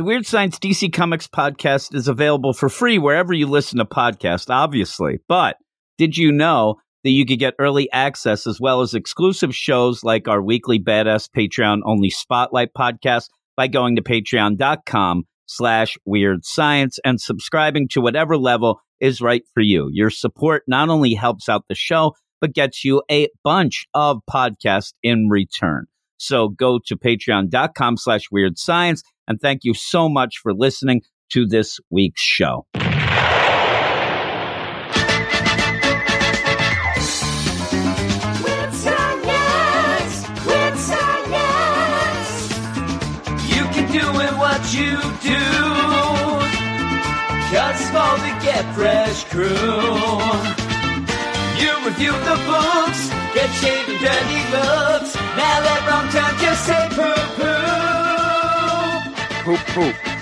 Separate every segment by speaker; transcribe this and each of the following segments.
Speaker 1: The Weird Science DC Comics podcast is available for free wherever you listen to podcasts, obviously. But did you know that you could get early access as well as exclusive shows like our weekly Badass Patreon only Spotlight podcast by going to patreon.com slash weird science and subscribing to whatever level is right for you. Your support not only helps out the show, but gets you a bunch of podcasts in return. So go to patreon.com slash weird science and thank you so much for listening to this week's show.
Speaker 2: You can do it what you do. Cause it's the Get Fresh crew. You review the books, and dirty looks. Now let wrong turn just say poo poo.
Speaker 3: Poop, poop.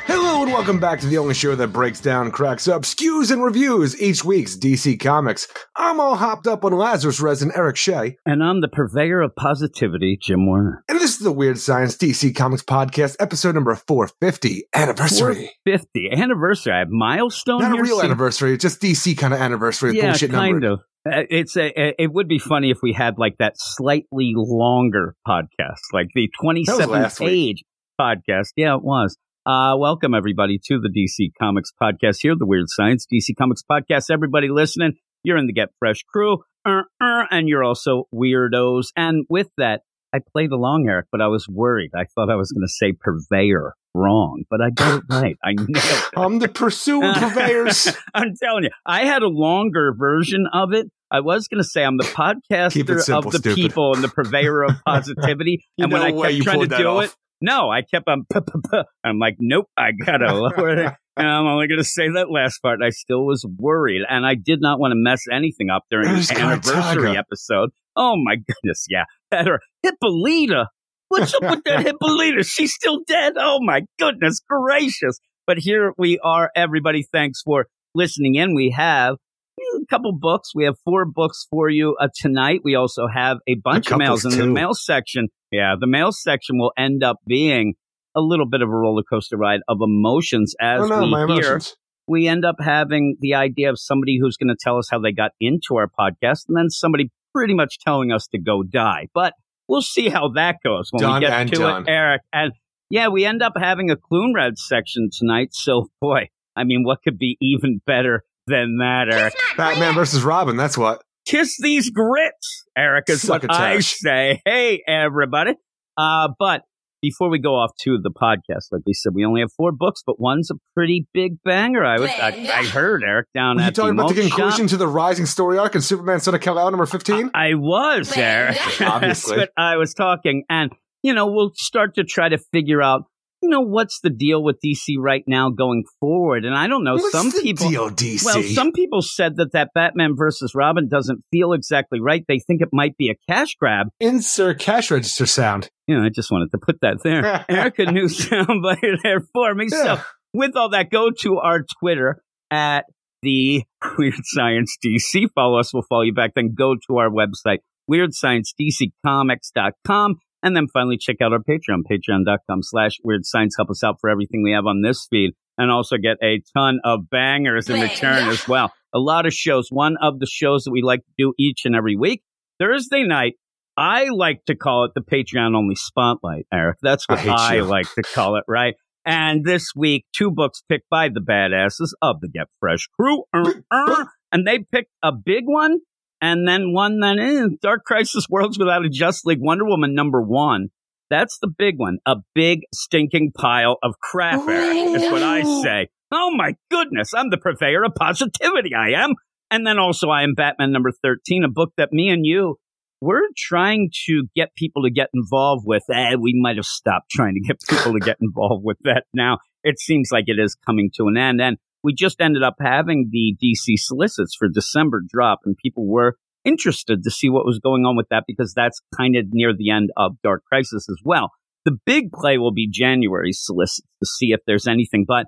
Speaker 3: And welcome back to the only show that breaks down, cracks up, skews, and reviews each week's DC Comics. I'm all hopped up on Lazarus resin Eric Shea,
Speaker 1: And I'm the purveyor of positivity, Jim Warner.
Speaker 3: and this is the Weird Science DC Comics Podcast, episode number 450, anniversary.
Speaker 1: 50 anniversary. I have milestone
Speaker 3: Not a real anniversary, just DC kind of anniversary,
Speaker 1: Yeah,
Speaker 3: bullshit
Speaker 1: kind
Speaker 3: number.
Speaker 1: of. Uh, It's a. It would be funny if we had like that slightly longer podcast, like the twenty-seven
Speaker 3: last week.
Speaker 1: page podcast. Yeah, it was. Uh, welcome everybody to the DC Comics podcast here, the Weird Science DC Comics podcast. Everybody listening, you're in the Get Fresh crew, uh, uh, and you're also weirdos. And with that, I played along, Eric, but I was worried. I thought I was going to say purveyor wrong, but I got it right. I nailed it.
Speaker 3: I'm the pursuing purveyors.
Speaker 1: I'm telling you, I had a longer version of it. I was going to say I'm the podcaster
Speaker 3: simple,
Speaker 1: of the
Speaker 3: stupid.
Speaker 1: people and the purveyor of positivity. And when I kept trying to do
Speaker 3: off.
Speaker 1: it, no, I kept on. Puh, puh, puh. I'm like, nope, I gotta lower it. And I'm only going to say that last part. I still was worried, and I did not want to mess anything up during the anniversary episode. Oh my goodness, yeah, that her Hippolyta. What's up with that Hippolyta? She's still dead. Oh my goodness gracious! But here we are, everybody. Thanks for listening in. We have a couple books. We have four books for you uh, tonight. We also have a bunch of mails in the mail section. Yeah, the male section will end up being a little bit of a roller coaster ride of emotions as
Speaker 3: oh no,
Speaker 1: we
Speaker 3: my
Speaker 1: hear
Speaker 3: emotions.
Speaker 1: we end up having the idea of somebody who's going to tell us how they got into our podcast and then somebody pretty much telling us to go die. But we'll see how that goes when
Speaker 3: Done
Speaker 1: we get to
Speaker 3: done.
Speaker 1: it, Eric. And yeah, we end up having a Clune Red section tonight. So, boy, I mean, what could be even better than that, Eric?
Speaker 3: Batman versus Robin, that's what.
Speaker 1: Kiss these grits, Eric, is what I say. Hey, everybody. Uh, but before we go off to the podcast, like we said, we only have four books, but one's a pretty big banger. I was, I, I heard Eric down
Speaker 3: Were you
Speaker 1: at the
Speaker 3: talking about the
Speaker 1: Mulch Shop.
Speaker 3: conclusion to the Rising story arc in Superman Son of Kal-El number 15?
Speaker 1: I was there. That's
Speaker 3: Obviously.
Speaker 1: what I was talking. And, you know, we'll start to try to figure out, you know, what's the deal with DC right now going forward. And I don't know,
Speaker 3: What's
Speaker 1: some
Speaker 3: the
Speaker 1: people.
Speaker 3: deal, DC?
Speaker 1: Well, some people said that that Batman versus Robin doesn't feel exactly right. They think it might be a cash grab.
Speaker 3: Insert cash register sound.
Speaker 1: You know, I just wanted to put that there. Erica new soundbite there for me. So,
Speaker 3: Yeah.
Speaker 1: with all that, go to our Twitter at the Weird Science DC. Follow us, we'll follow you back. Then go to our website, WeirdScienceDCComics.com. And then finally check out our Patreon, patreon.com slash weird science. Help us out for everything we have on this feed and also get a ton of bangers in return as well. A lot of shows. One of the shows that we like to do each and every week, Thursday night, I like to call it the Patreon only spotlight, Eric. That's what
Speaker 3: hate
Speaker 1: I, like to call it, right? And this week, two books picked by the badasses of the Get Fresh crew. Uh, uh, and they picked a big one and then one that is Dark Crisis Worlds Without a Justice League Wonder Woman number one. That's the big one. A big stinking pile of crap, Eric, is what I say. Oh my goodness, I'm the purveyor of positivity, I am. And then also I am Batman number 13, a book that me and you we're trying to get people to get involved with. Eh, we might have stopped trying to get people to get involved with that now. It seems like it is coming to an end. And we just ended up having the DC solicits for December drop, and people were interested to see what was going on with that because that's kind of near the end of Dark Crisis as well. The big play will be January solicits to see if there's anything, but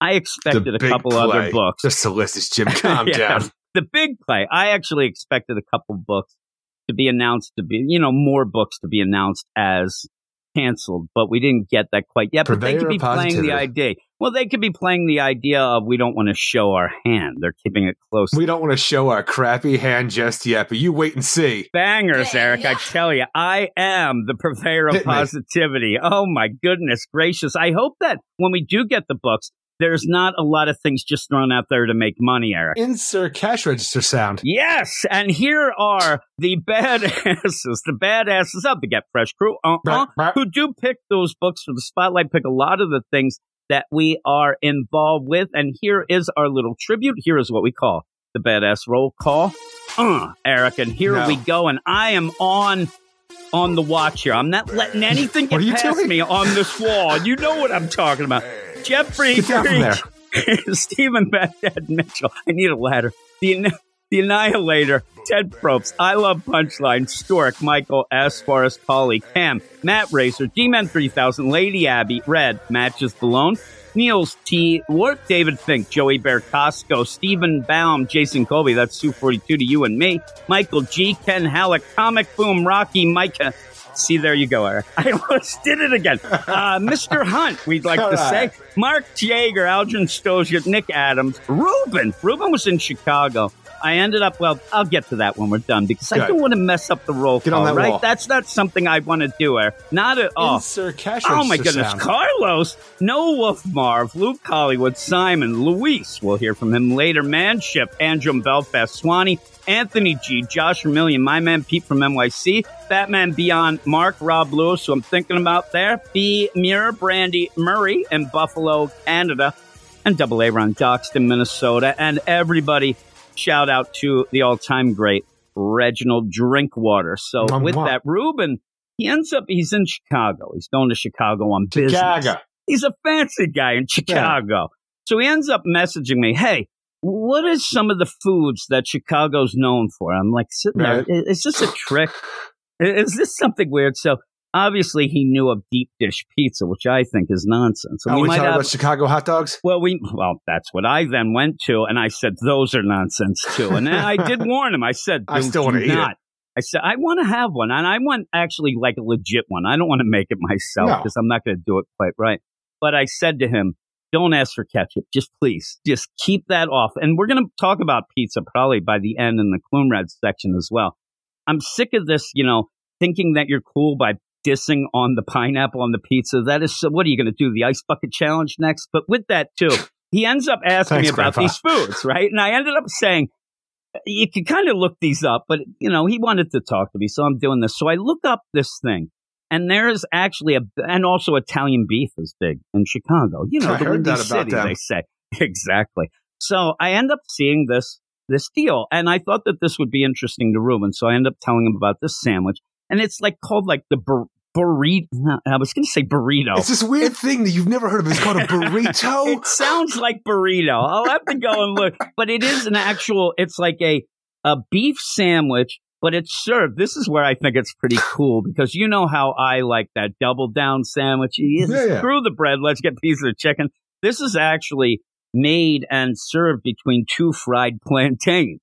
Speaker 1: I expected a couple
Speaker 3: play.
Speaker 1: other books.
Speaker 3: The solicits, Jim. Calm
Speaker 1: Yeah.
Speaker 3: down.
Speaker 1: The big play. I actually expected a couple books to be announced to be, you know, more books to be announced as canceled, but we didn't get that quite yet. But they could be playing the idea. Well, they could be playing the idea of we don't want to show our hand. They're keeping it close.
Speaker 3: We don't want to show our crappy hand just yet, but you wait and see.
Speaker 1: Bangers, Eric. I tell you, I am the purveyor of
Speaker 3: Hit me.
Speaker 1: positivity. Oh my goodness gracious! I hope that when we do get the books, there's not a lot of things just thrown out there to make money, Eric.
Speaker 3: Insert cash register sound.
Speaker 1: Yes, and here are the badasses, the badasses of the Get Fresh crew, uh-uh,
Speaker 3: Bah, bah.
Speaker 1: who do pick those books for the spotlight, pick a lot of the things that we are involved with. And here is our little tribute. Here is what we call the badass roll call. Uh, Eric, and here
Speaker 3: No.
Speaker 1: we go. And I am on on the watch here. I'm not letting anything
Speaker 3: What
Speaker 1: get
Speaker 3: are you
Speaker 1: past
Speaker 3: doing?
Speaker 1: me on this wall. You know what I'm talking about. Jeffrey
Speaker 3: Get down from there.
Speaker 1: Stephen Baghdad Mitchell. I need a ladder. The, the Annihilator, Ted Probst, I Love Punchline, Stork, Michael S. Forrest Polly, Cam, Matt Racer, D-Man 3000, Lady Abby, Red, Matches Balone, Niels T. Wart, David Fink, Joey Bear Costco, Stephen Baum, Jason Colby, that's 242 to you and me, Michael G. Ken Halleck, Comic Boom, Rocky, Micah. See, there you go, Eric. I almost did it again. Uh, Mr. Hunt, we'd like
Speaker 3: All
Speaker 1: to
Speaker 3: right.
Speaker 1: say. Mark Jaeger, Aldrin Stozier, Nick Adams, Ruben. Ruben was in Chicago. I ended up, well, I'll get to that when we're done because I don't want to mess up the roll
Speaker 3: Get on
Speaker 1: call,
Speaker 3: that
Speaker 1: right?
Speaker 3: wall.
Speaker 1: That's not something I want to do, Eric. Not at all.
Speaker 3: Insert cash
Speaker 1: Oh
Speaker 3: register
Speaker 1: my goodness.
Speaker 3: sound.
Speaker 1: Carlos, Noah Wolf Marv, Luke Hollywood, Simon, Luis, we'll hear from him later. Manship, Andrew Belfast, Swanee, Anthony G, Josh Vermillion, my man Pete from NYC, Batman Beyond, Mark, Rob Lewis, who I'm thinking about there, B, Mirror, Brandy, Murray, in Buffalo, Canada, and Double A Ron Doxton, Minnesota, and everybody. Shout out to the all time great Reginald Drinkwater. So with that, Ruben, he ends up, he's in Chicago. He's going to Chicago on business.
Speaker 3: Chicago.
Speaker 1: He's a fancy guy in Chicago. So he ends up messaging me, hey, what is some of the foods that Chicago's known for? I'm like sitting there,
Speaker 3: Right.
Speaker 1: "I- is this a trick? Is this something weird? So obviously he knew of deep dish pizza, which I think is nonsense. So
Speaker 3: Oh,
Speaker 1: we
Speaker 3: we
Speaker 1: might
Speaker 3: talking
Speaker 1: have
Speaker 3: about Chicago hot dogs?
Speaker 1: well, we well, that's what I then went to, and I said those are nonsense too. And I did warn him. I said,
Speaker 3: I still wanna eat it."
Speaker 1: I said, "I want to have one, and I want actually like a legit one. I don't want to make it myself
Speaker 3: No.
Speaker 1: because I'm not going to do it quite right." But I said to him, "Don't ask for ketchup. Just please, just keep that off." And we're going to talk about pizza probably by the end in the Clune section as well. I'm sick of this, you know, thinking that you're cool by dissing on the pineapple on the pizza. That is so. What are you going to do? The ice bucket challenge next? But with that too, he ends up asking
Speaker 3: Thanks,
Speaker 1: me about
Speaker 3: Grandpa.
Speaker 1: these foods, right? And I ended up saying. Uh, you can kind of look these up, but you know he wanted to talk to me, so I'm doing this. So I look up this thing, and there is actually a, and also Italian beef is big in Chicago. You know,
Speaker 3: I
Speaker 1: the
Speaker 3: heard
Speaker 1: Windy
Speaker 3: that about
Speaker 1: City,
Speaker 3: them.
Speaker 1: they say exactly. So I end up seeing this this deal, and I thought that this would be interesting to Ruben. So I end up telling him about this sandwich, and it's like called like the bur- burrito. I was going to say burrito.
Speaker 3: It's this weird thing that you've never heard of. It's called a jibarito.
Speaker 1: It sounds like burrito. I'll have to go and look, but it is an actual. It's like a a beef sandwich, but it's served. This is where I think it's pretty cool because you know how I like that double down sandwich.
Speaker 3: Yeah, yeah.
Speaker 1: Screw the bread. Let's get pieces of chicken. This is actually made and served between two fried plantains.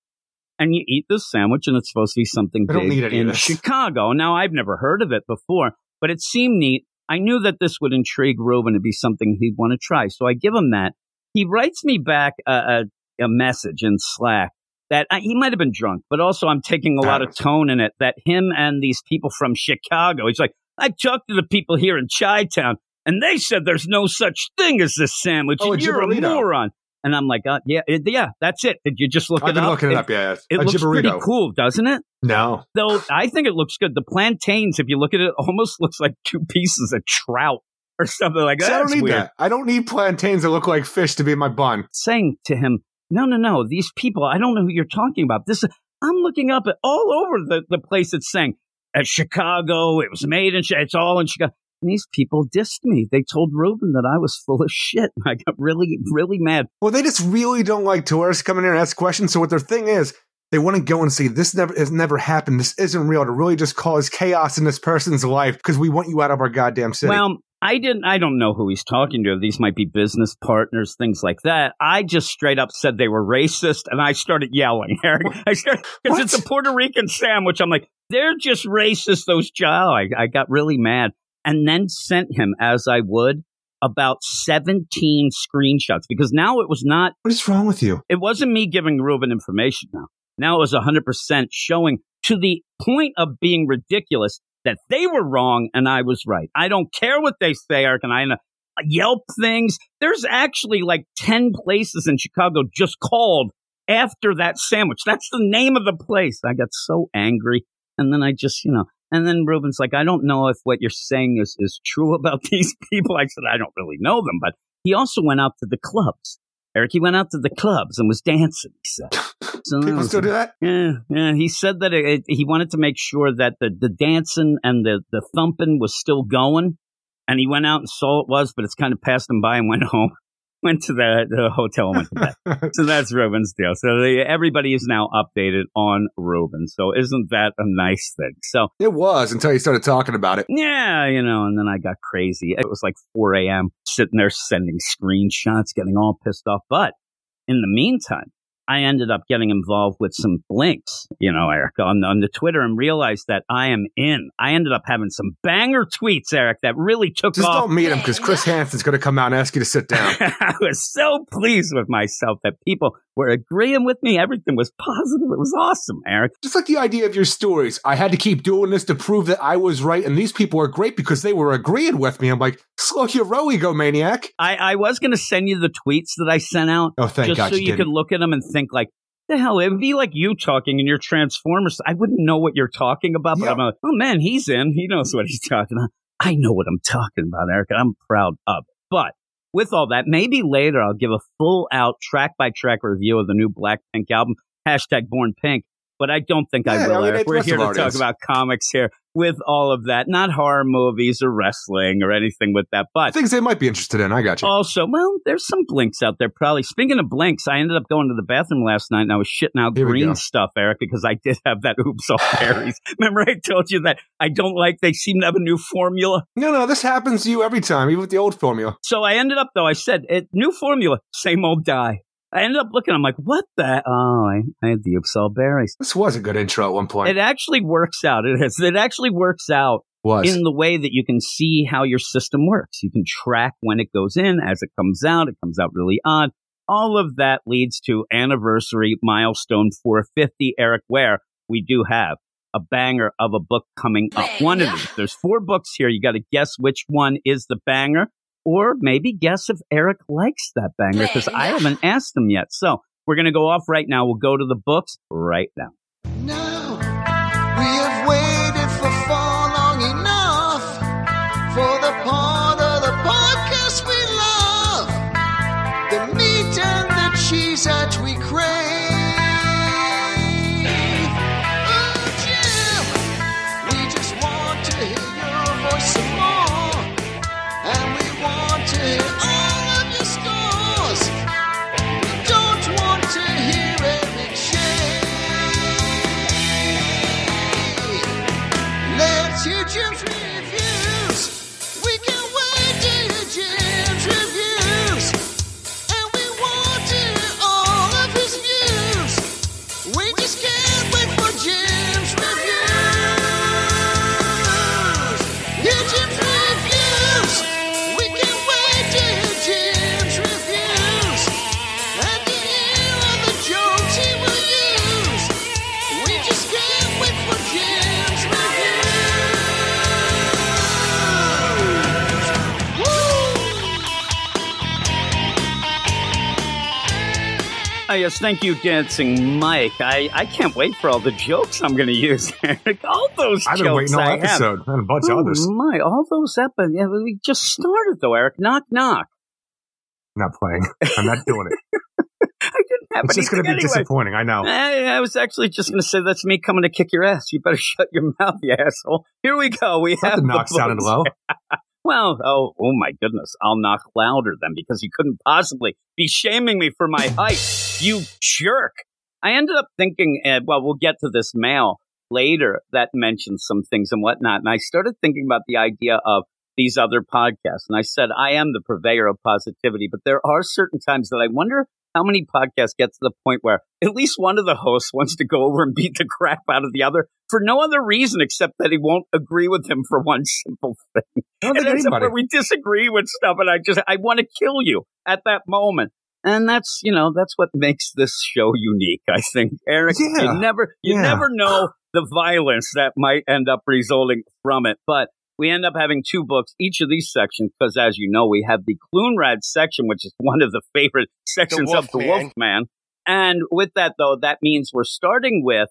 Speaker 1: And you eat this sandwich, and it's supposed to be something big
Speaker 3: need any of
Speaker 1: in. Chicago. Now, I've never heard of it before, but it seemed neat. I knew that this would intrigue Ruben to be something he'd want to try. So I give him that. He writes me back a, a, a message in Slack that I, he might have been drunk, but also I'm taking a lot of tone in it that him and these people from Chicago, he's like, I talked to the people here in Chi Town and they said there's no such thing as this sandwich.
Speaker 3: Oh,
Speaker 1: and you're a moron. And I'm like, uh, yeah, it- yeah, that's it. Did you just look
Speaker 3: I've
Speaker 1: it
Speaker 3: been
Speaker 1: up?
Speaker 3: looking it up. Yeah,
Speaker 1: It
Speaker 3: a
Speaker 1: looks pretty cool, doesn't it?
Speaker 3: No,
Speaker 1: Though I think it looks good. The plantains, if you look at it, almost looks like two pieces of trout or something like
Speaker 3: See,
Speaker 1: that.
Speaker 3: I don't need
Speaker 1: weird.
Speaker 3: that. I don't need plantains that look like fish to be my bun.
Speaker 1: Saying to him, no, no, no, these people, I don't know who you're talking about. This, I'm looking up at all over the, the place it's saying at Chicago. It was made in, it's all in Chicago. And these people dissed me. They told Ruben that I was full of shit. I got really, really mad.
Speaker 3: Well, they just really don't like tourists coming in and ask questions. So what their thing is, they want to go and say this never has never happened. This isn't real. To really just cause chaos in this person's life because we want you out of our goddamn city.
Speaker 1: Well, I didn't. I don't know who he's talking to. These might be business partners, things like that. I just straight up said they were racist, and I started yelling. Eric, I started because it's a Puerto Rican sandwich. I'm like, they're just racist. Those child. I, I got really mad. And then sent him, as I would, about 17 screenshots because now it was not,
Speaker 3: What is wrong with you?
Speaker 1: it wasn't me giving Ruben information now. Now it was 100% showing to the point of being ridiculous that they were wrong and I was right. I don't care what they say, Eric, and I know Yelp things. There's actually like 10 places in Chicago just called after that sandwich. That's the name of the place. I got so angry. And then I just, you know, and then Ruben's like, I don't know if what you're saying is, is true about these people. I said, I don't really know them, but he also went out to the clubs. Eric, he went out to the clubs and was dancing, he said. So
Speaker 3: People
Speaker 1: was-
Speaker 3: still do that?
Speaker 1: yeah, yeah. He said that it, it- he wanted to make sure that the, the dancing and the, the thumping was still going. And he went out and saw it was, but it's kind of passed him by and went home. Went to the, the hotel and went to bed. so that's Ruben's deal. So the, everybody is now updated on Ruben. So isn't that a nice thing? So
Speaker 3: It was until you started talking about it.
Speaker 1: yeah, you know, and then I got crazy. It was like 4 a.m. sitting there sending screenshots, getting all pissed off. But in the meantime, I ended up getting involved with some blinks, you know, Eric, on, on the Twitter and realized that I am in. I ended up having some banger tweets, Eric, that really took me.
Speaker 3: Just
Speaker 1: off.
Speaker 3: don't meet him because Chris Hansen's going to come out and ask you to sit down.
Speaker 1: I was so pleased with myself that people were agreeing with me. Everything was positive. It was awesome, Eric.
Speaker 3: Just like the idea of your stories. I had to keep doing this to prove that I was right, and these people are great because they were agreeing with me. I'm like, slow your egomaniac.
Speaker 1: I, I was going to send you the tweets that I sent out.
Speaker 3: Oh, thank
Speaker 1: just
Speaker 3: God
Speaker 1: so
Speaker 3: you
Speaker 1: you could look at them and think like, the hell, it would be like you talking in your Transformers. I wouldn't know what you're talking about, but
Speaker 3: Yeah.
Speaker 1: I'm like, oh man, he's in. He knows what he's talking about. I know what I'm talking about, Eric, and I'm proud of it. But with all that, maybe later I'll give a full out track by track review of the new Blackpink album, hashtag Born Pink. But I don't think I will,
Speaker 3: I mean,
Speaker 1: Eric. We're here to talk about comics here with all of that, not horror movies or wrestling or anything with that. But
Speaker 3: Things they might be interested in. I got you.
Speaker 1: also, well, there's some blinks out there probably. Speaking of blinks, I ended up going to the bathroom last night and I was shitting out
Speaker 3: Here
Speaker 1: green stuff, Eric, because I did have that oops all berries. Remember I told you that I don't like they seem to have a new formula?
Speaker 3: No, no, this happens to you every time, even with the old formula.
Speaker 1: So I ended up though, I said, it, new formula, same old die. I ended up looking, I'm like, what the oh, I, I had the oops all berries.
Speaker 3: This was a good intro at one point.
Speaker 1: It actually works out. It is it actually works out
Speaker 3: was.
Speaker 1: in the way that you can see how your system works. You can track when it goes in, as it comes out. It comes out really odd. All of that leads to anniversary milestone 450. Eric, where we do have a banger of a book coming up. One of these. There's four books here. You got to guess which one is the banger, or maybe guess if Eric likes that banger because I haven't asked him yet. So we're gonna go off right now. We'll go to the books right. Now
Speaker 2: Oh,
Speaker 1: yes, thank you, Dancing Mike. I, I can't wait for all the jokes I'm going to use, Eric. All those jokes
Speaker 3: I've been
Speaker 1: jokes
Speaker 3: waiting all
Speaker 1: I have.
Speaker 3: episode and a bunch
Speaker 1: Oh,
Speaker 3: of others.
Speaker 1: my, all those episodes. Yeah, we just started, though, Eric. Knock, knock.
Speaker 3: Not playing. I'm not doing it.
Speaker 1: I didn't have
Speaker 3: It's just going to be
Speaker 1: anyway.
Speaker 3: disappointing. I know.
Speaker 1: I, I was actually just going to say that's me coming to kick your ass. You better shut your mouth, you asshole. Here we go. We have
Speaker 3: the knock sounded low.
Speaker 1: Well, oh, oh my goodness. I'll knock louder then because you couldn't possibly be shaming me for my height. You jerk. I ended up thinking, uh, well, we'll get to this mail later that mentions some things and whatnot. And I started thinking about the idea of these other podcasts. And I said, I am the purveyor of positivity, but there are certain times that I wonder how many podcasts get to the point where at least one of the hosts wants to go over and beat the crap out of the other for no other reason except that he won't agree with him for one simple thing.
Speaker 3: I don't
Speaker 1: And
Speaker 3: think
Speaker 1: it's where we disagree with stuff, and I just I want to kill you at that moment. And that's you know that's what makes this show unique. I think Eric,
Speaker 3: Yeah.
Speaker 1: you never you
Speaker 3: Yeah.
Speaker 1: never know the violence that might end up resulting from it, but. We end up having two books, each of these sections, because as you know, we have the Clunrad section, which is one of the favorite sections of the
Speaker 4: Wolfman.
Speaker 1: Wolfman. And with that, though, that means we're starting with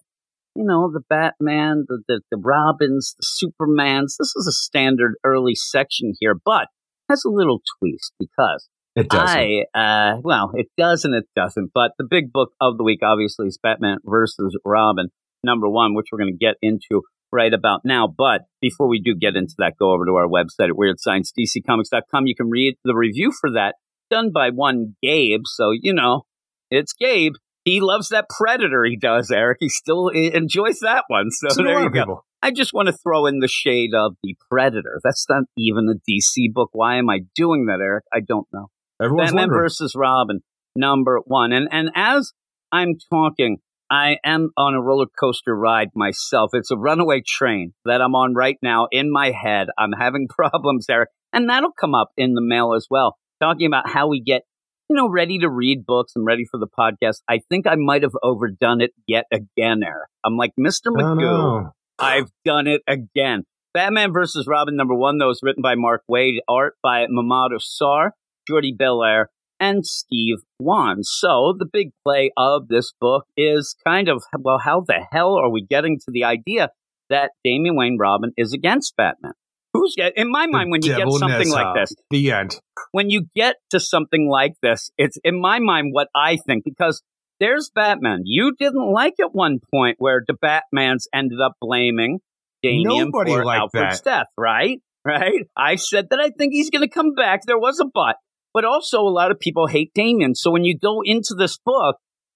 Speaker 1: you know, the Batman, the, the, the Robins, the Supermans. This is a standard early section here, but has a little twist because
Speaker 3: It doesn't.
Speaker 1: I, uh, well, it does and it doesn't. But the big book of the week, obviously, is Batman versus Robin, number one, which we're going to get into right about now. But before we do get into that, go over to our website at WeirdScienceDCComics.com. You can read the review for that done by one Gabe. So, you know, it's Gabe. He loves that Predator. He does, Eric. He still enjoys that one. So,
Speaker 3: So
Speaker 1: there you go.
Speaker 3: people.
Speaker 1: I just want to throw in the shade of the Predator. That's not even a DC book. Why am I doing that, Eric? I don't know.
Speaker 3: Everyone's
Speaker 1: Batman
Speaker 3: wondering.
Speaker 1: versus Robin, number one. And and as I'm talking, I am on a roller coaster ride myself. It's a runaway train that I'm on right now in my head. I'm having problems, Eric, and that'll come up in the mail as well. Talking about how we get, you know, ready to read books and ready for the podcast. I think I might have overdone it yet again, Eric. I'm like Mr.
Speaker 3: Oh,
Speaker 1: Magoo.
Speaker 3: no.
Speaker 1: I've done it again. Batman versus Robin number one, though, is written by Mark Waid, art by Mahmud Asrar, Jordie Bellaire, and Steve Wan. So the big play of this book is kind of, well, how the hell are we getting to the idea that Damian Wayne Robin is against Batman? Who's in my mind when you get something like this?
Speaker 3: The end.
Speaker 1: when you get to something like this, it's in my mind what I think because there's Batman. You didn't like at one point where the Batmans ended up blaming Damian
Speaker 3: Nobody
Speaker 1: for
Speaker 3: liked
Speaker 1: Alfred's death, right? Right? I said that I think he's going to come back. There was a but, but also a lot of people hate Damian. So when you go into this book,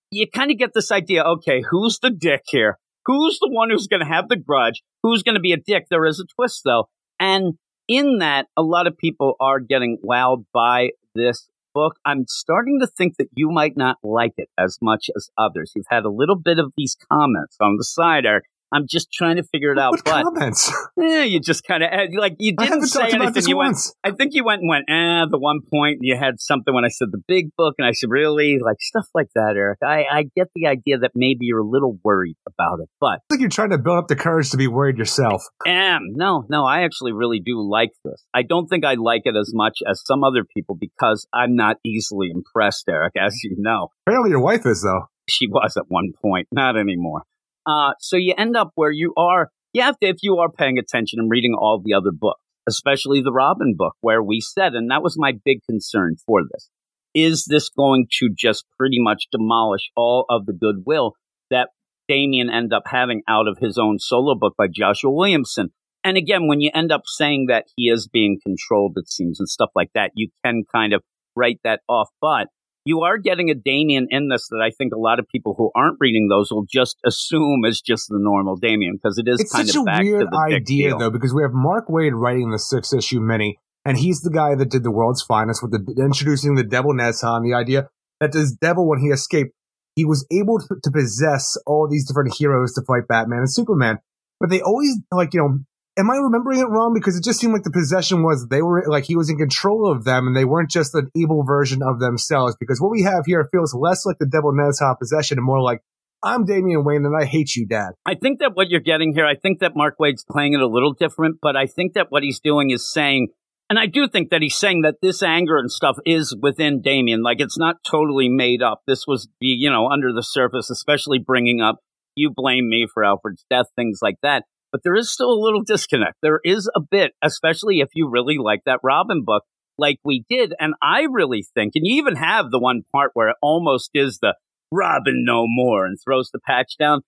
Speaker 1: you kind of get this idea. Okay, who's the dick here? Who's the one who's going to have the grudge? Who's going to be a dick? There is a twist though, and in that, a lot of people are getting wowed by this book. I'm starting to think that you might not like it as much as others. You've had a little bit of these comments on the side, Eric. I'm just trying to figure it out.
Speaker 3: What
Speaker 1: but
Speaker 3: comments?
Speaker 1: eh, you just kind of like you didn't say anything. You went. I think you went and went, eh, the one point you had something when I said the big book, and I said, really? Like stuff like that, Eric. I, I get the idea that maybe you're a little worried about it, but
Speaker 3: I think you're trying to build up the courage to be worried yourself.
Speaker 1: am. No, no, I actually really do like this. I don't think I like it as much as some other people because I'm not easily impressed, Eric, as you know.
Speaker 3: Apparently, your wife is though.
Speaker 1: She was at one point, not anymore. Uh, so you end up where you are, you have to, if you are paying attention and reading all the other books, especially the Robin book, where we said, and that was my big concern for this, is this going to just pretty much demolish all of the goodwill that Damian end up having out of his own solo book by Joshua Williamson? And again, when you end up saying that he is being controlled, it seems, and stuff like that, you can kind of write that off. But you are getting a Damian in this that I think a lot of people who aren't reading those will just assume is just the normal Damian because it is
Speaker 3: It's
Speaker 1: kind
Speaker 3: such
Speaker 1: of
Speaker 3: a
Speaker 1: back
Speaker 3: weird
Speaker 1: to the
Speaker 3: idea though, because we have Mark Waid writing the six issue mini, and he's the guy that did the world's finest with the introducing the Devil Nezha and the idea that this devil, when he escaped, he was able to, to possess all these different heroes to fight Batman and Superman. But they always like you know. Am I remembering it wrong? Because it just seemed like the possession was they were like he was in control of them, and they weren't just an evil version of themselves. Because what we have here feels less like the Devil Nezha possession and more like I'm Damian Wayne and I hate you, Dad.
Speaker 1: I think that what you're getting here, I think that Mark Waid's playing it a little different, but I think that what he's doing is saying, and I do think that he's saying that this anger and stuff is within Damian. Like it's not totally made up. This was, you know, under the surface, especially bringing up, you blame me for Alfred's death, things like that. But there is still a little disconnect. There is a bit, especially if you really like that Robin book, like we did. And I really think, and you even have the one part where it almost is the Robin no more and throws the patch down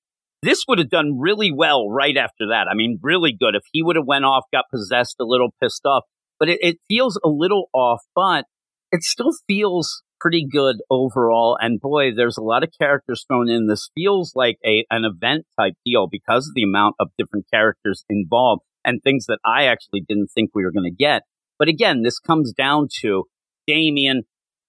Speaker 1: this would have done really well right after that. I mean, really good. If he would have went off, got possessed, a little pissed off, but it, it feels a little off, but it still feels pretty good overall. And boy, there's a lot of characters thrown in. This feels like a an event type deal because of the amount of different characters involved and things that I actually didn't think we were going to get. But again, this comes down to Damian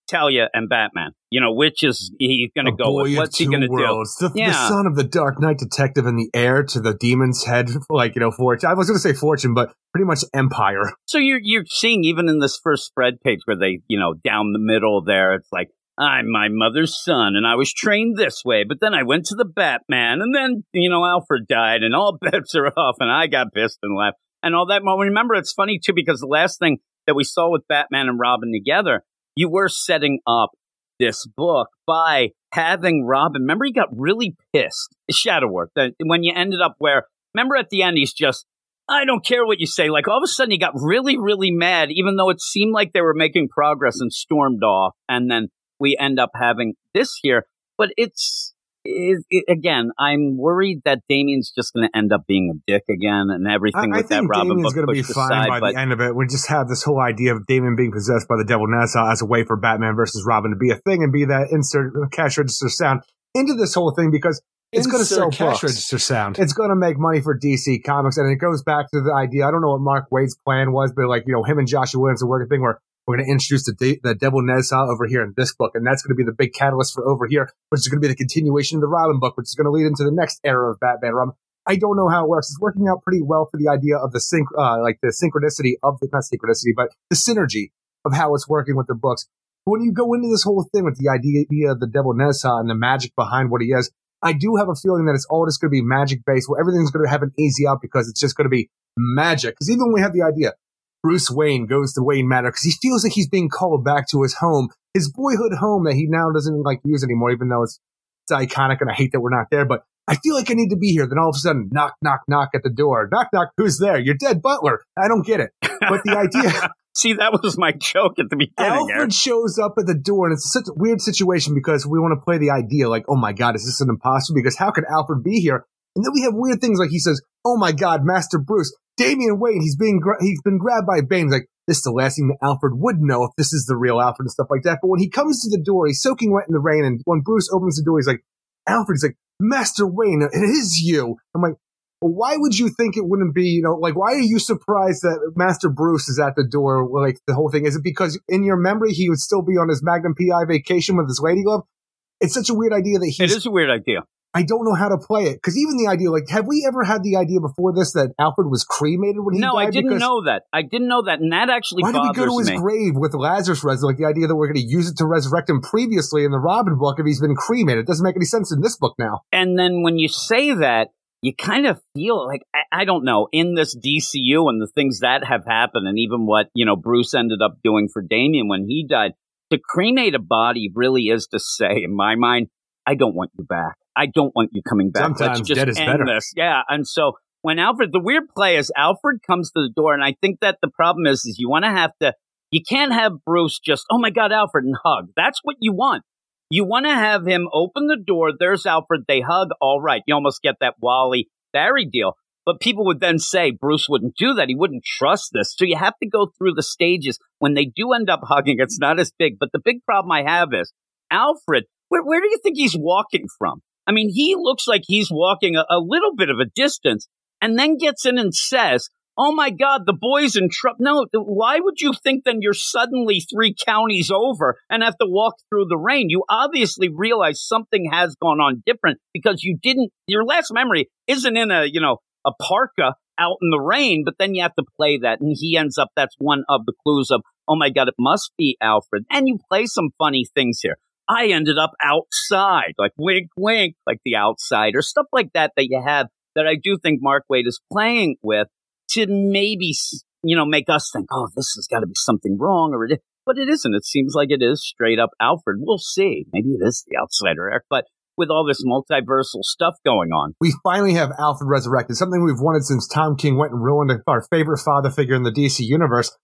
Speaker 1: Talia and Batman. You know, which is he going to go
Speaker 3: boy
Speaker 1: with? What's he going to do?
Speaker 3: The, the son of the Dark Knight detective and the heir to the demon's head, like you know, fortune. I was going to say fortune, but pretty much empire.
Speaker 1: So you're you're seeing even in this first spread page where they, you know, down the middle there, it's like I'm my mother's son, and I was trained this way, but then I went to the Batman, and then you know Alfred died, and all bets are off, and I got pissed and left, and all that. Well, remember, it's funny too because the last thing that we saw with Batman and Robin together, you were setting up this book by having Robin. Remember, he got really pissed. Shadow work. When you ended up where, remember at the end, he's just I don't care what you say. Like all of a sudden, he got really, really mad, even though it seemed like they were making progress and stormed off. And then we end up having this here. But it's it, it, again, I'm worried that Damian's just going to end up being a dick again, and everything
Speaker 3: I
Speaker 1: with that Robin
Speaker 3: Damian's
Speaker 1: book
Speaker 3: going to be fine
Speaker 1: aside.
Speaker 3: by
Speaker 1: But
Speaker 3: the end of it. We just have this whole idea of Damian being possessed by the devil Nezha as a way for Batman versus Robin to be a thing and be that insert uh, cash register sound into this whole thing because it's going to sell
Speaker 4: cash
Speaker 3: books.
Speaker 4: register sound.
Speaker 3: It's going to make money for DC Comics, and it goes back to the idea. I don't know what Mark Waid's plan was, but like you know, him and Joshua Williams are working thing where we're going to introduce the de- the Devil Nezha over here in this book, and that's going to be the big catalyst for over here, which is going to be the continuation of the Robin book, which is going to lead into the next era of Batman Robin. I don't know how it works. It's working out pretty well for the idea of the sync, uh, like the synchronicity of the not synchronicity, but the synergy of how it's working with the books. But when you go into this whole thing with the idea of the Devil Nezha and the magic behind what he is, I do have a feeling that it's all just going to be magic based, where everything's going to have an easy out because it's just going to be magic. Because even when we have the idea, Bruce Wayne goes to Wayne Manor because he feels like he's being called back to his home, his boyhood home that he now doesn't like use anymore, even though it's, it's iconic and I hate that we're not there. But I feel like I need to be here. Then all of a sudden, knock, knock, knock at the door. Knock, knock. Who's there? You're dead, Butler. I don't get it. But the idea.
Speaker 1: see, that was my joke at the beginning.
Speaker 3: Alfred shows up at the door, and it's such a weird situation because we want to play the idea like, oh my god, is this an imposter? Because how could Alfred be here? And then we have weird things like he says, oh my god, Master Bruce, Damian Wayne, he's being gra- he's been grabbed by Bane. He's like, this is the last thing that Alfred would know if this is the real Alfred and stuff like that. But when he comes to the door, he's soaking wet in the rain, and when Bruce opens the door, he's like, Alfred, he's like, Master Wayne, it is you. I'm like, well, why would you think it wouldn't be, you know, like, why are you surprised that Master Bruce is at the door? Like, the whole thing. Is it because in your memory he would still be on his Magnum PI vacation with his lady glove? It's such a weird idea that
Speaker 1: It
Speaker 3: he's,
Speaker 1: is a weird idea.
Speaker 3: I don't know how to play it. Cause even the idea, like, have we ever had the idea before this that Alfred was cremated when he
Speaker 1: No,
Speaker 3: died?
Speaker 1: No, I didn't
Speaker 3: Because
Speaker 1: know that. I didn't know that, and that actually
Speaker 3: Why did we go to his
Speaker 1: me.
Speaker 3: grave with Lazarus res? Like the idea that we're going to use it to resurrect him previously in the Robin book if he's been cremated. It doesn't make any sense in this book now.
Speaker 1: And then when you say that, you kind of feel like I, I don't know in this DCU and the things that have happened, and even what you know Bruce ended up doing for Damian when he died. To cremate a body really is to say, in my mind, I don't want you back. I don't want you coming back.
Speaker 3: Sometimes
Speaker 1: Let's just
Speaker 3: dead is
Speaker 1: end
Speaker 3: better.
Speaker 1: this. Yeah, and so when Alfred, the weird play is Alfred comes to the door, and I think that the problem is, is you want to have to. You can't have Bruce just, oh my God, Alfred, and hug. That's what you want. You want to have him open the door. There's Alfred. They hug. All right. You almost get that Wally Barry deal. But people would then say Bruce wouldn't do that. He wouldn't trust this. So you have to go through the stages. When they do end up hugging, it's not as big. But the big problem I have is Alfred, where, where do you think he's walking from? I mean, he looks like he's walking a, a little bit of a distance and then gets in and says, Oh my God, the boy's in trouble. No, why would you think then you're suddenly three counties over and have to walk through the rain? You obviously realize something has gone on different because you didn't, your last memory isn't in a, you know, a parka out in the rain, but then you have to play that. And he ends up, that's one of the clues of, oh my God, it must be Alfred. And you play some funny things here. I ended up outside, like wink, wink, like the outsider, stuff like that that you have that I do think Mark Waid is playing with to maybe, you know, make us think, oh, this has got to be something wrong or it, but it isn't. It seems like it is straight up Alfred. We'll see. Maybe it is the outsider, Eric, but with all this multiversal stuff going on.
Speaker 3: We finally have Alfred resurrected, something we've wanted since Tom King went and ruined our favorite father figure in the DC universe.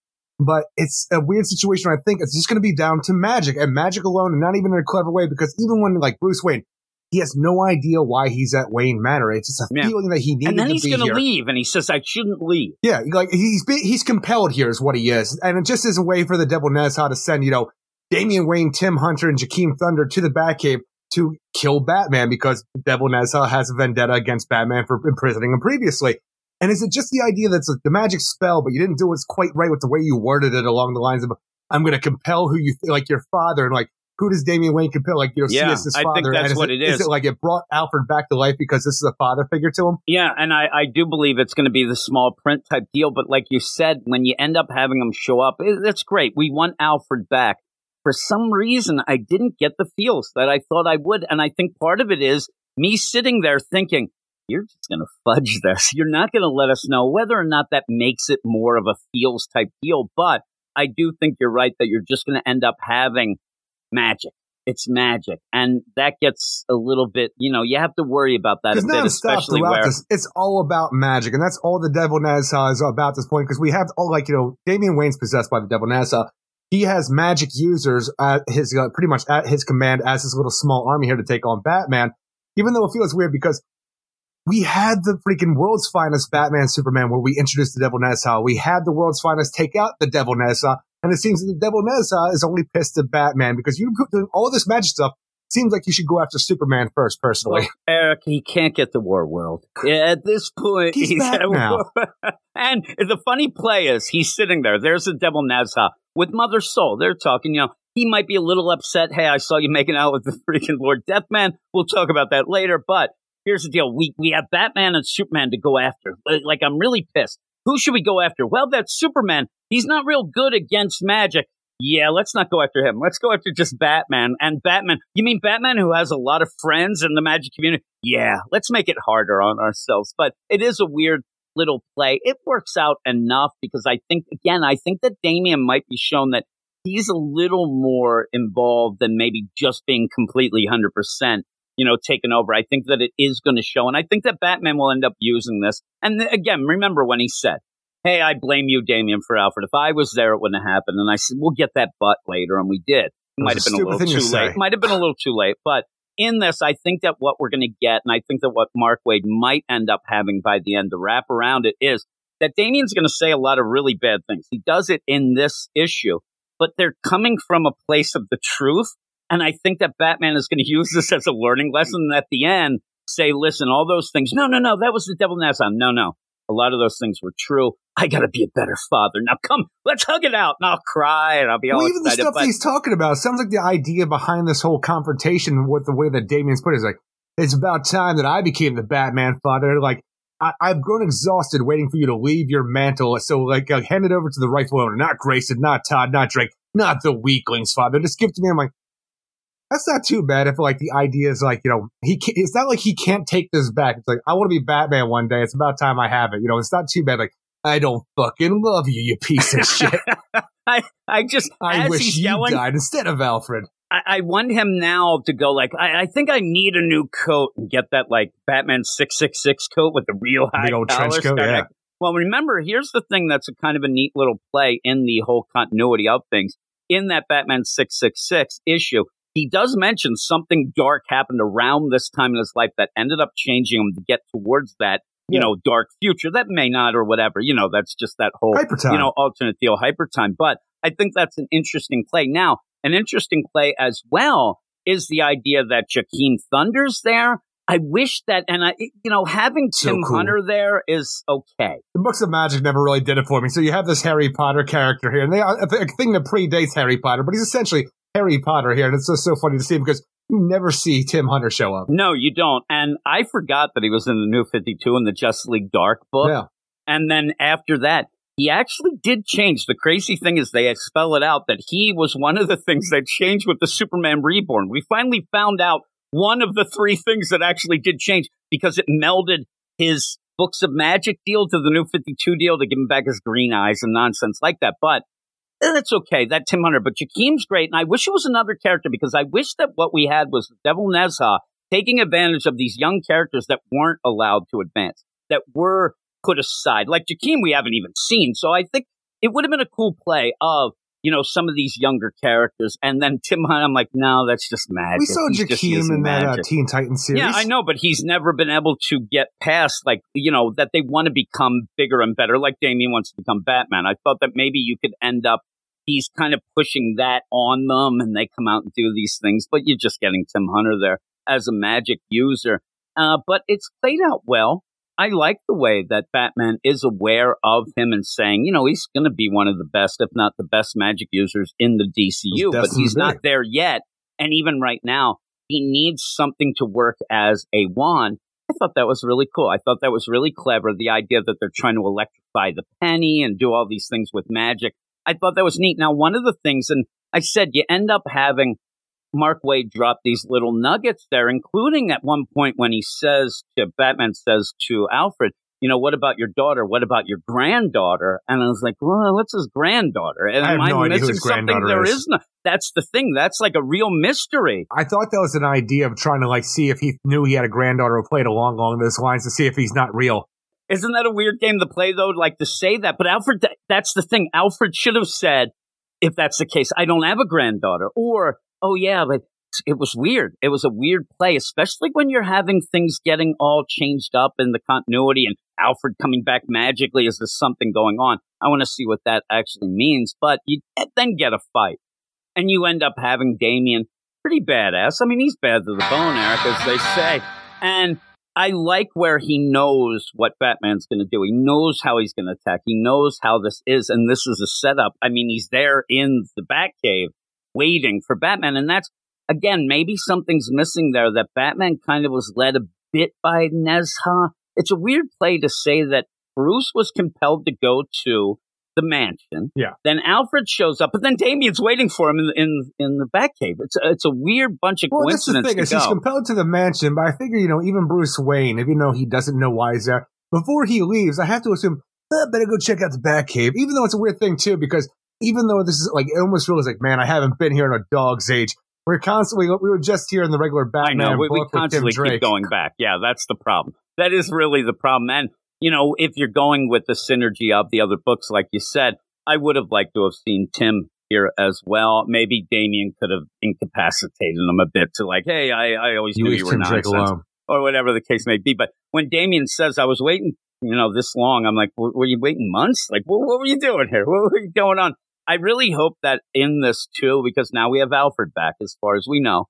Speaker 3: But it's a weird situation. I think it's just going to be down to magic and magic alone, and not even in a clever way. Because even when like Bruce Wayne, he has no idea why he's at Wayne Manor. It's just a
Speaker 1: Yeah.
Speaker 3: feeling that he needed
Speaker 1: And then
Speaker 3: to
Speaker 1: he's going to leave and he says, I shouldn't leave.
Speaker 3: Yeah, like he's be- he's compelled here is what he is, and it just is a way for the Devil Nezha to send you know Damian Wayne, Tim Hunter, and Jakeem Thunder to the Batcave to kill Batman because Devil Nezha has a vendetta against Batman for imprisoning him previously. And is it just the idea that's like the magic spell, but you didn't do it quite right with the way you worded it along the lines of I'm going to compel who you like your father and like who does Damian Wayne compel? Like you know,
Speaker 1: Yeah,
Speaker 3: see as his
Speaker 1: I
Speaker 3: father.
Speaker 1: think that's
Speaker 3: is
Speaker 1: what
Speaker 3: it
Speaker 1: it is.
Speaker 3: Is it like it brought Alfred back to life because this is a father figure to him?
Speaker 1: Yeah, and I, I do believe it's going to be the small print type deal. But like you said, when you end up having him show up, it, that's great. We want Alfred back. For some reason, I didn't get the feels that I thought I would. And I think part of it is me sitting there thinking, you're just going to fudge this. You're not going to let us know whether or not that makes it more of a feels type deal. But I do think you're right that you're just going to end up having magic. It's magic. And that gets a little bit, you know, you have to worry about that a bit, especially where.
Speaker 3: this, it's all about magic, and that's all the Devil Nezha is about this point. Because we have all like you know, Damian Wayne's possessed by the Devil Nezha. He has magic users at his uh, pretty much at his command as his little small army here to take on Batman. Even though it feels weird because we had the freaking world's finest Batman Superman where we introduced the Devil Nezha. We had the world's finest take out the Devil Nezha, and it seems that the Devil Nezha is only pissed at Batman because you doing all this magic stuff. Seems like you should go after Superman first, personally.
Speaker 1: Well, Eric, he can't get the War World. At this point,
Speaker 3: He's back
Speaker 1: at
Speaker 3: now.
Speaker 1: and the funny play is he's sitting there. There's the devil Nezha with Mother Soul. They're talking, you know, he might be a little upset. Hey, I saw you making out with the freaking Lord Deathman. We'll talk about that later. But here's the deal. We, we have Batman and Superman to go after. Like, I'm really pissed. Who should we go after? Well, that's Superman. He's not real good against magic. Yeah, let's not go after him. Let's go after just Batman. And Batman, you mean Batman who has a lot of friends in the magic community? Yeah, let's make it harder on ourselves. But it is a weird little play. It works out enough because I think, again, I think that Damian might be shown that he's a little more involved than maybe just being completely 100%, you know, taken over. I think that it is going to show. And I think that Batman will end up using this. And th- again, remember when he said, Hey, I blame you, Damian, for Alfred. If I was there, it wouldn't have happened. And I said, we'll get that butt later. And we did. It might have been a little too late. Might have been a little too late. But in this, I think that what we're going to get, and I think that what Mark Waid might end up having by the end, to wrap around it is that Damian's going to say a lot of really bad things. He does it in this issue, but they're coming from a place of the truth. And I think that Batman is going to use this as a learning lesson. And at the end, say, listen, all those things. No, no, no, that was the devil Nezha. No, no. A lot of those things were true. I got to be a better father. Now come, let's hug it out. And I'll cry and I'll be all
Speaker 3: Well, even the stuff
Speaker 1: but-
Speaker 3: he's talking about sounds like the idea behind this whole confrontation with the way that Damian's put it is like, it's about time that I became the Batman father. Like, I, I've grown exhausted waiting for you to leave your mantle. So, like, uh, hand it over to the rightful owner, not Grayson, not Todd, not Drake, not the weaklings, father. Just give it to me. I'm like, that's not too bad if, like, the idea is like, you know, he can't, it's not like he can't take this back. It's like, I want to be Batman one day. It's about time I have it. You know, it's not too bad. Like, I don't fucking love you, you piece of shit.
Speaker 1: I, I just,
Speaker 3: I wish you
Speaker 1: yelling,
Speaker 3: died instead of Alfred.
Speaker 1: I, I want him now to go like, I, I think I need a new coat and get that like Batman 666 coat with the real high
Speaker 3: Big old trench coat, yeah.
Speaker 1: like- well, remember, here's the thing that's a kind of a neat little play in the whole continuity of things. In that Batman 666 issue, he does mention something dark happened around this time in his life that ended up changing him to get towards that, you
Speaker 3: Yeah.
Speaker 1: know, dark future. That may not or whatever. You know, that's just that whole
Speaker 3: Hyper time.
Speaker 1: you know, alternate deal hyper time. But I think that's an interesting play. Now, an interesting play as well is the idea that Jakeem Thunder's there. I wish that, and I, you know, having
Speaker 3: So
Speaker 1: Tim
Speaker 3: cool.
Speaker 1: Hunter there is okay.
Speaker 3: the books of magic never really did it for me. So you have this Harry Potter character here, and they are a thing that predates Harry Potter, but he's essentially Harry Potter here, and it's just so funny to see because you never see Tim Hunter show up.
Speaker 1: No, you don't. And I forgot that he was in the New 52 in the Justice League Dark book.
Speaker 3: Yeah,
Speaker 1: And then after that, he actually did change. The crazy thing is they spell it out that he was one of the things that changed with the Superman Reborn. We finally found out one of the three things that actually did change because it melded his books of magic deal to the new 52 deal to give him back his green eyes and nonsense like that. But that's okay. That Tim Hunter, but Jakeem's great. And I wish it was another character because I wish that what we had was Devil Nezha taking advantage of these young characters that weren't allowed to advance, that were put aside. Like Jakeem, we haven't even seen. So I think it would have been a cool play of, you know, some of these younger characters. And then Tim Hunter. I'm like, no, that's just magic.
Speaker 3: we saw
Speaker 1: He's just
Speaker 3: Jakeem
Speaker 1: using
Speaker 3: in that uh. Teen Titans series.
Speaker 1: Yeah, I know, but he's never been able to get past, like, you know, that they want to become bigger and better, like Damian wants to become Batman. I thought that maybe you could end up, he's kind of pushing that on them and they come out and do these things, but you're just getting Tim Hunter there as a magic user. Uh, but it's played out well. I like the way that Batman is aware of him and saying, you know, he's going to be one of the best, if not the best magic users in the DCU, but he's not there yet. And even right now, he needs something to work as a wand. I thought that was really cool. I thought that was really clever. The idea that they're trying to electrify the penny and do all these things with magic. I thought that was neat. Now, one of the things, and I said you end up having Mark Waid drop these little nuggets there, including at one point when he says to Batman says to Alfred, you know, what about your daughter? What about your granddaughter? And I was like, well, what's his granddaughter? And
Speaker 3: I have
Speaker 1: am
Speaker 3: no
Speaker 1: I
Speaker 3: idea who
Speaker 1: missing
Speaker 3: his
Speaker 1: something? There
Speaker 3: is.
Speaker 1: is no. That's the thing. That's like a real mystery.
Speaker 3: I thought that was an idea of trying to like see if he knew he had a granddaughter who played along along those lines to see if he's not real.
Speaker 1: Isn't that a weird game to play though? Like to say that, but Alfred, that's the thing. Alfred should have said, if that's the case, I don't have a granddaughter, or oh yeah, but it was weird. It was a weird play, especially when you're having things getting all changed up in the continuity and Alfred coming back magically. Is there something going on? I want to see what that actually means. But you then get a fight, and you end up having Damian pretty badass. I mean, he's bad to the bone, Eric, as they say, and. I like where he knows what Batman's going to do. He knows how he's going to attack. He knows how this is, and this is a setup. I mean, he's there in the Batcave waiting for Batman, and that's again maybe something's missing there. That Batman kind of was led a bit by Nezha. It's a weird play to say that Bruce was compelled to go to the mansion.
Speaker 3: Yeah.
Speaker 1: Then Alfred shows up, but then Damian's waiting for him in in, in the Batcave. It's a, it's a weird bunch of
Speaker 3: Well, that's the
Speaker 1: coincidences
Speaker 3: thing is he's compelled to the mansion, but I figure you know even Bruce Wayne, even though he doesn't know why he's there, before he leaves, I have to assume I better go check out the Batcave. Even though it's a weird thing too, because even though this is like it almost feels like man, I haven't been here in a dog's age. We're constantly we were just here in the regular
Speaker 1: I
Speaker 3: Batman
Speaker 1: know. We, we
Speaker 3: book with Tim
Speaker 1: constantly keep going back. Yeah, that's the problem. That is really the problem. And, you know, if you're going with the synergy of the other books, like you said, I would have liked to have seen Tim here as well. Maybe Damian could have incapacitated him a bit to like, hey, I, I always
Speaker 3: You
Speaker 1: knew you were
Speaker 3: Tim Drake
Speaker 1: nonsense
Speaker 3: alone.
Speaker 1: or whatever the case may be. But when Damian says, I was waiting, you know, this long, I'm like, were you waiting months? Like, what, what were you doing here? What were you going on? I really hope that in this too, because now we have Alfred back as far as we know.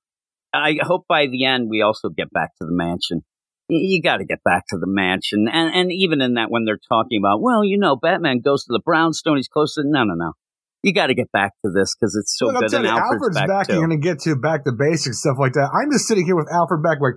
Speaker 1: I hope by the end we also get back to the mansion. You got to get back to the mansion. And, and even in that, when they're talking about, well, you know, Batman goes to the brownstone, he's close to, no, no, no. You got to get back to this because it's so
Speaker 3: Look, I'm
Speaker 1: good. And
Speaker 3: you,
Speaker 1: Alfred's,
Speaker 3: Alfred's
Speaker 1: back,
Speaker 3: back you're going to get to back to basics stuff like that. I'm just sitting here with Alfred back, like,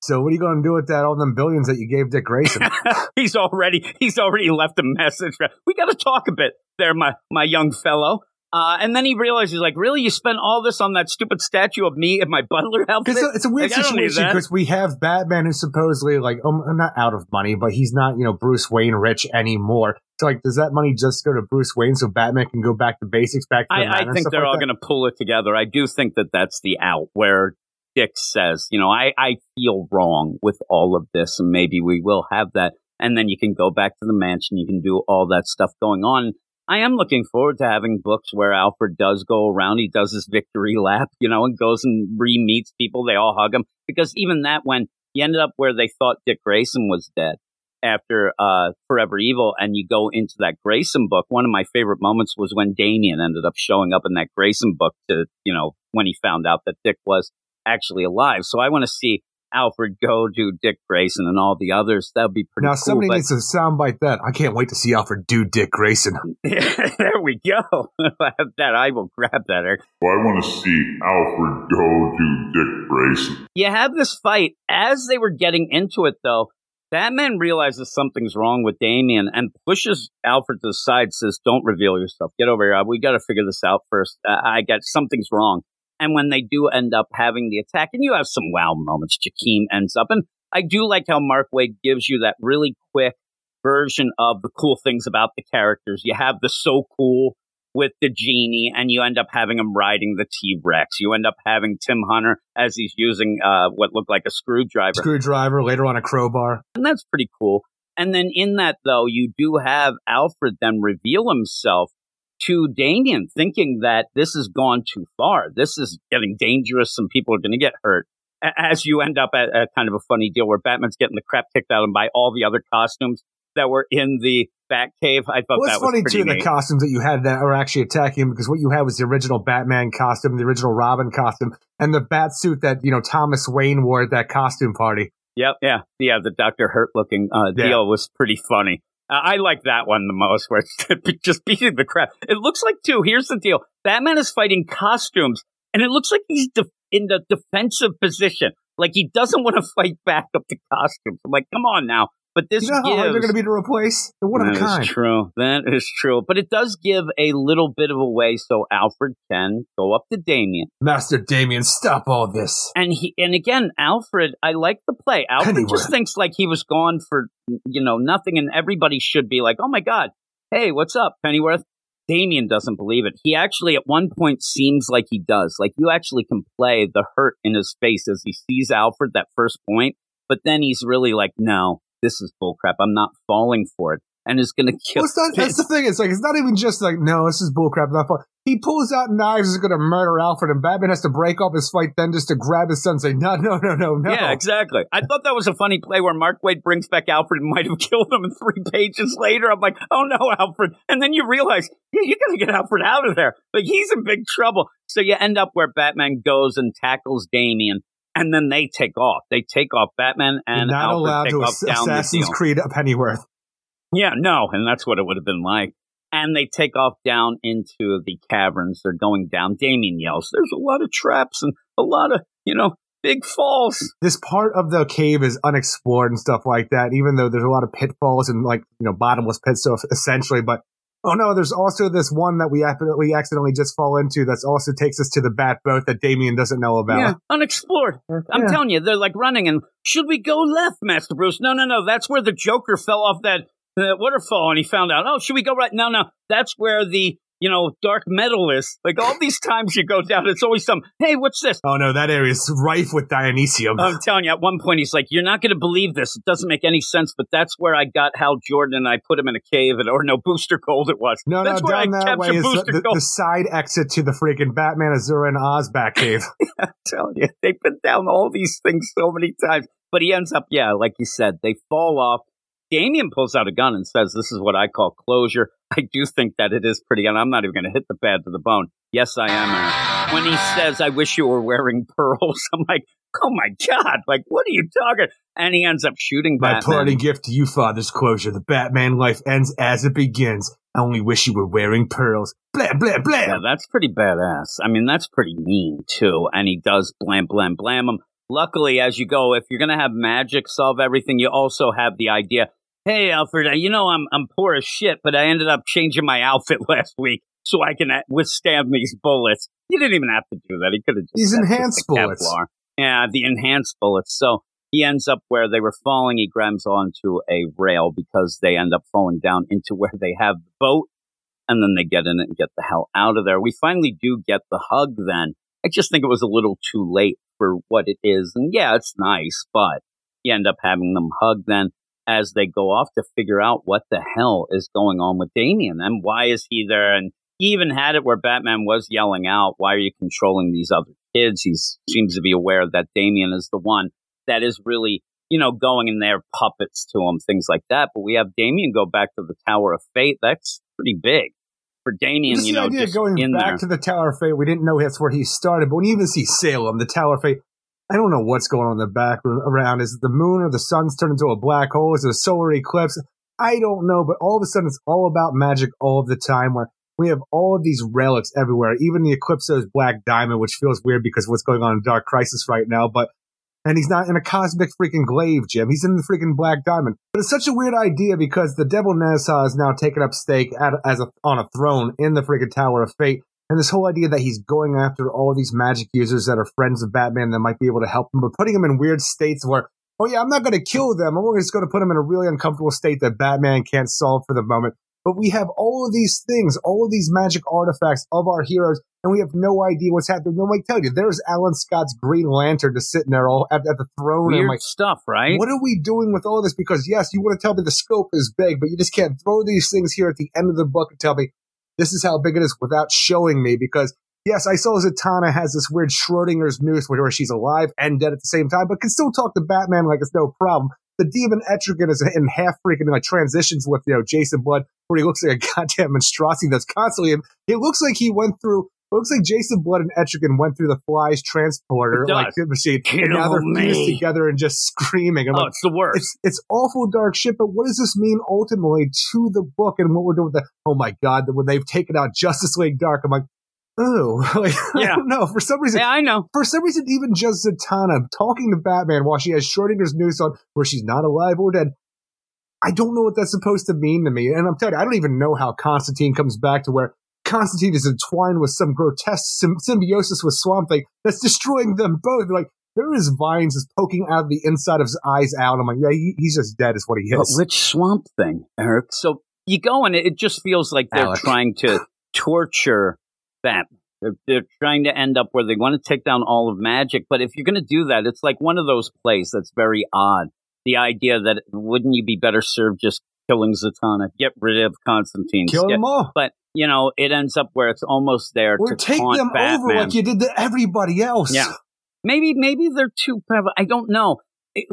Speaker 3: so what are you going to do with that? All them billions that you gave Dick Grayson?
Speaker 1: he's already he's already left a message. We got to talk a bit there, my my young fellow. Uh, and then he realizes, like, really, you spent all this on that stupid statue of me in my butler outfit?
Speaker 3: Because it's a weird
Speaker 1: Like, I don't need
Speaker 3: situation because we have Batman who's supposedly like um, not out of money, but he's not you know Bruce Wayne rich anymore. So like, does that money just go to Bruce Wayne so Batman can go back to basics, back to the
Speaker 1: I, I think they're
Speaker 3: like
Speaker 1: all going to pull it together. I do think that that's the out where Dick says, you know, I, I feel wrong with all of this, and maybe we will have that. And then you can go back to the mansion. You can do all that stuff going on. I am looking forward to having books where Alfred does go around. He does his victory lap, you know, and goes and re meets people. They all hug him. Because even that, when he ended up where they thought Dick Grayson was dead after uh, Forever Evil, and you go into that Grayson book, one of my favorite moments was when Damian ended up showing up in that Grayson book to, you know, when he found out that Dick was actually alive. So I want to see Alfred go do Dick Grayson and all the others. That'd be pretty
Speaker 3: now
Speaker 1: cool.
Speaker 3: somebody
Speaker 1: but-
Speaker 3: needs to soundbite that. I can't wait to see Alfred do Dick Grayson.
Speaker 1: there we go. that I will grab that. Eric.
Speaker 4: Well, I want to see Alfred go do Dick Grayson.
Speaker 1: You have this fight. As they were getting into it, though, Batman realizes something's wrong with Damian and pushes Alfred to the side. Says, "Don't reveal yourself. Get over here. We got to figure this out first. Uh, I got something's wrong." And when they do end up having the attack, and you have some wow moments, Jakeem ends up, and I do like how Mark Waid gives you that really quick version of the cool things about the characters. You have the so cool with the genie, and you end up having him riding the T Rex. You end up having Tim Hunter as he's using uh, what looked like a screwdriver,
Speaker 3: Screwdriver, later on a crowbar.
Speaker 1: and that's pretty cool. And then in that, though, you do have Alfred then reveal himself to Damian, thinking that this has gone too far. This is getting dangerous, and people are going to get hurt. As you end up at, at kind of a funny deal where Batman's getting the crap kicked out of him by all the other costumes that were in the Batcave. I thought
Speaker 3: Well,
Speaker 1: that was
Speaker 3: funny too the costumes that you had that are actually attacking him because what you had was the original Batman costume, the original Robin costume, and the bat suit that you know Thomas Wayne wore at that costume party.
Speaker 1: Yep, yeah, yeah. The Doctor Hurt looking uh,
Speaker 3: Yeah.
Speaker 1: deal was pretty funny. Uh, I like that one the most, where it's just beating the crap. It looks like too. Here's the deal: Batman is fighting costumes, and it looks like he's def- in the defensive position, like he doesn't want to fight back up the costumes. I'm like, come on now. But this
Speaker 3: You know how hard they're going to be to replace? They're one of a
Speaker 1: that is
Speaker 3: kind.
Speaker 1: true. That is true. But it does give a little bit of a way so Alfred can go up to Damian.
Speaker 3: Master Damian, stop all this.
Speaker 1: And he and again, Alfred, I like the play. Alfred
Speaker 3: Pennyworth.
Speaker 1: just thinks like he was gone for you know nothing, and everybody should be like, "Oh my god, hey, what's up, Pennyworth?" Damian doesn't believe it. He actually, at one point, seems like he does. Like you actually can play the hurt in his face as he sees Alfred that first point, but then he's really like, "No, this is bullcrap. I'm not falling for it," and it's going to kill.
Speaker 3: Well, not, that's the thing. It's like, it's not even just like, no, this is bullcrap. Not fun. He pulls out knives, is going to murder Alfred, and Batman has to break off his fight then just to grab his son and say, no, no, no, no, no.
Speaker 1: Yeah, exactly. I thought that was a funny play where Mark Waid brings back Alfred and might have killed him, and three pages later, I'm like, oh no, Alfred. And then you realize, yeah, you gotta get Alfred out of there. Like, he's in big trouble. So you end up where Batman goes and tackles Damian, and then they take off. They take off. Batman
Speaker 3: You're
Speaker 1: and
Speaker 3: not
Speaker 1: Alfred
Speaker 3: allowed
Speaker 1: take
Speaker 3: to ass-
Speaker 1: down
Speaker 3: Assassin's. Creed Pennyworth.
Speaker 1: Yeah, no, and that's what it would have been like. And they take off down into the caverns. They're going down. Damian yells, There's a lot of traps and a lot of, you know, big falls.
Speaker 3: This part of the cave is unexplored and stuff like that, even though there's a lot of pitfalls and like, you know, bottomless pits, so essentially, but Oh no, there's also this one that we accidentally, accidentally just fall into that also takes us to the bat boat that Damian doesn't know about.
Speaker 1: Yeah, unexplored. I'm
Speaker 3: Yeah.
Speaker 1: telling you, they're like running. And should we go left, Master Bruce? No, no, no. That's where the Joker fell off that uh, waterfall, and he found out. Oh, should we go right? No, no. That's where the you know dark metal is. Like all these times you go down, it's always some. Hey, what's this?
Speaker 3: Oh no, that area is rife with Dionysium.
Speaker 1: I'm telling you, at one point he's like, "You're not going to believe this. It doesn't make any sense." But that's where I got Hal Jordan, and I put him in a cave, and or no Booster Gold it was.
Speaker 3: no,
Speaker 1: that's
Speaker 3: no,
Speaker 1: where I
Speaker 3: down that way is the,
Speaker 1: Booster
Speaker 3: the,
Speaker 1: Gold.
Speaker 3: the side exit to the freaking Batman Azura and Oz back cave.
Speaker 1: I'm telling you, they've been down all these things so many times. But he ends up, yeah, like you said, they fall off. Damian pulls out a gun and says, This is what I call closure. I do think that it is pretty, and I'm not even going to hit the bad to the bone. Yes, I am. Aaron. When he says, I wish you were wearing pearls, I'm like, Oh my God, like, what are you talking? And he ends up shooting
Speaker 3: My
Speaker 1: Batman.
Speaker 3: parting gift to you, Father's closure. The Batman life ends as it begins. I only wish you were wearing pearls. Blah, blah, blah.
Speaker 1: Yeah, that's pretty badass. I mean, that's pretty mean too. And he does blam, blam, blam him. Luckily, as you go, if you're gonna have magic solve everything, you also have the idea. Hey, Alfred, uh, you know I'm I'm poor as shit, but I ended up changing my outfit last week so I can uh, withstand these bullets. You didn't even have to do that. He could have just
Speaker 3: These enhanced
Speaker 1: the
Speaker 3: bullets.
Speaker 1: Kevlar. Yeah, the enhanced bullets. So he ends up where they were falling. He grabs onto a rail because they end up falling down into where they have the boat and then they get in it and get the hell out of there. We finally do get the hug then. I just think it was a little too late for what it is. And yeah, it's nice, but you end up having them hug then as they go off to figure out what the hell is going on with Damian and why is he there? And he even had it where Batman was yelling out, Why are you controlling these other kids? He seems to be aware that Damian is the one that is really, you know, going in there puppets to him, things like that. But we have Damian go back to the Tower of Fate. That's pretty big. For Damian,
Speaker 3: Just
Speaker 1: you know,
Speaker 3: idea
Speaker 1: just
Speaker 3: going
Speaker 1: in
Speaker 3: back
Speaker 1: there.
Speaker 3: to the Tower of Fate, we didn't know that's where he started, but when you even see Salem, the Tower of Fate, I don't know what's going on in the background around. Is it the moon or the sun's turned into a black hole? Is it a solar eclipse? I don't know, but all of a sudden it's all about magic all of the time where we have all of these relics everywhere. Even the Eclipso's black diamond, which feels weird because what's going on in Dark Crisis right now, but and he's not in a cosmic freaking glaive, Jim. He's in the freaking black diamond. But it's such a weird idea because the devil Nezha is now taken up stake at, as a, on a throne in the freaking Tower of Fate. And this whole idea that he's going after all of these magic users that are friends of Batman that might be able to help him, but putting him in weird states where, oh yeah, I'm not going to kill them. I'm just going to put him in a really uncomfortable state that Batman can't solve for the moment. But we have all of these things, all of these magic artifacts of our heroes, and we have no idea what's happening. No, I tell you, there's Alan Scott's Green Lantern just sitting there all at, at the throne. and
Speaker 1: Weird
Speaker 3: like,
Speaker 1: stuff, right?
Speaker 3: what are we doing with all this? Because yes, you want to tell me the scope is big, but you just can't throw these things here at the end of the book and tell me this is how big it is without showing me. Because yes, I saw Zatanna has this weird Schrodinger's noose where she's alive and dead at the same time, but can still talk to Batman like it's no problem. The demon Etrigan is in half freaking like transitions with you know Jason Blood, where he looks like a goddamn monstrosity that's constantly. It looks like he went through looks like Jason Blood and Etrigan went through the Fly's transporter like machine,
Speaker 1: Kill
Speaker 3: and now they're fused
Speaker 1: me.
Speaker 3: together and just screaming. I'm
Speaker 1: Oh,
Speaker 3: like,
Speaker 1: it's the worst.
Speaker 3: it's it's awful dark shit. But what does this mean ultimately to the book and what we're doing with the? Oh my god, when they've taken out Justice League Dark, I'm like, oh, like, I
Speaker 1: Yeah.
Speaker 3: don't know. For some reason,
Speaker 1: yeah, I know.
Speaker 3: for some reason, even just Zatanna talking to Batman while she has Schrodinger's noose on, where she's not alive or dead. I don't know what that's supposed to mean to me, and I'm telling you, I don't even know how Constantine comes back to where Constantine is entwined with some grotesque sym- symbiosis with Swamp Thing that's destroying them both. Like there is vines just poking out of the inside of his eyes out. I'm like, yeah, he, he's just dead, is what he is.
Speaker 1: But
Speaker 3: is.
Speaker 1: which swamp thing, Eric? So you go and it just feels like they're
Speaker 3: Alec.
Speaker 1: trying to torture Batman. They're, they're trying to end up where they want to take down all of magic. But if you're going to do that, it's like one of those plays that's very odd. The idea that wouldn't you be better served just killing Zatanna, get rid of Constantine,
Speaker 3: Kill
Speaker 1: get-
Speaker 3: them all.
Speaker 1: But you know, it ends up where it's almost there
Speaker 3: Or
Speaker 1: to
Speaker 3: take them
Speaker 1: Batman.
Speaker 3: over like you did to everybody else.
Speaker 1: Yeah. Maybe maybe they're too. I don't know.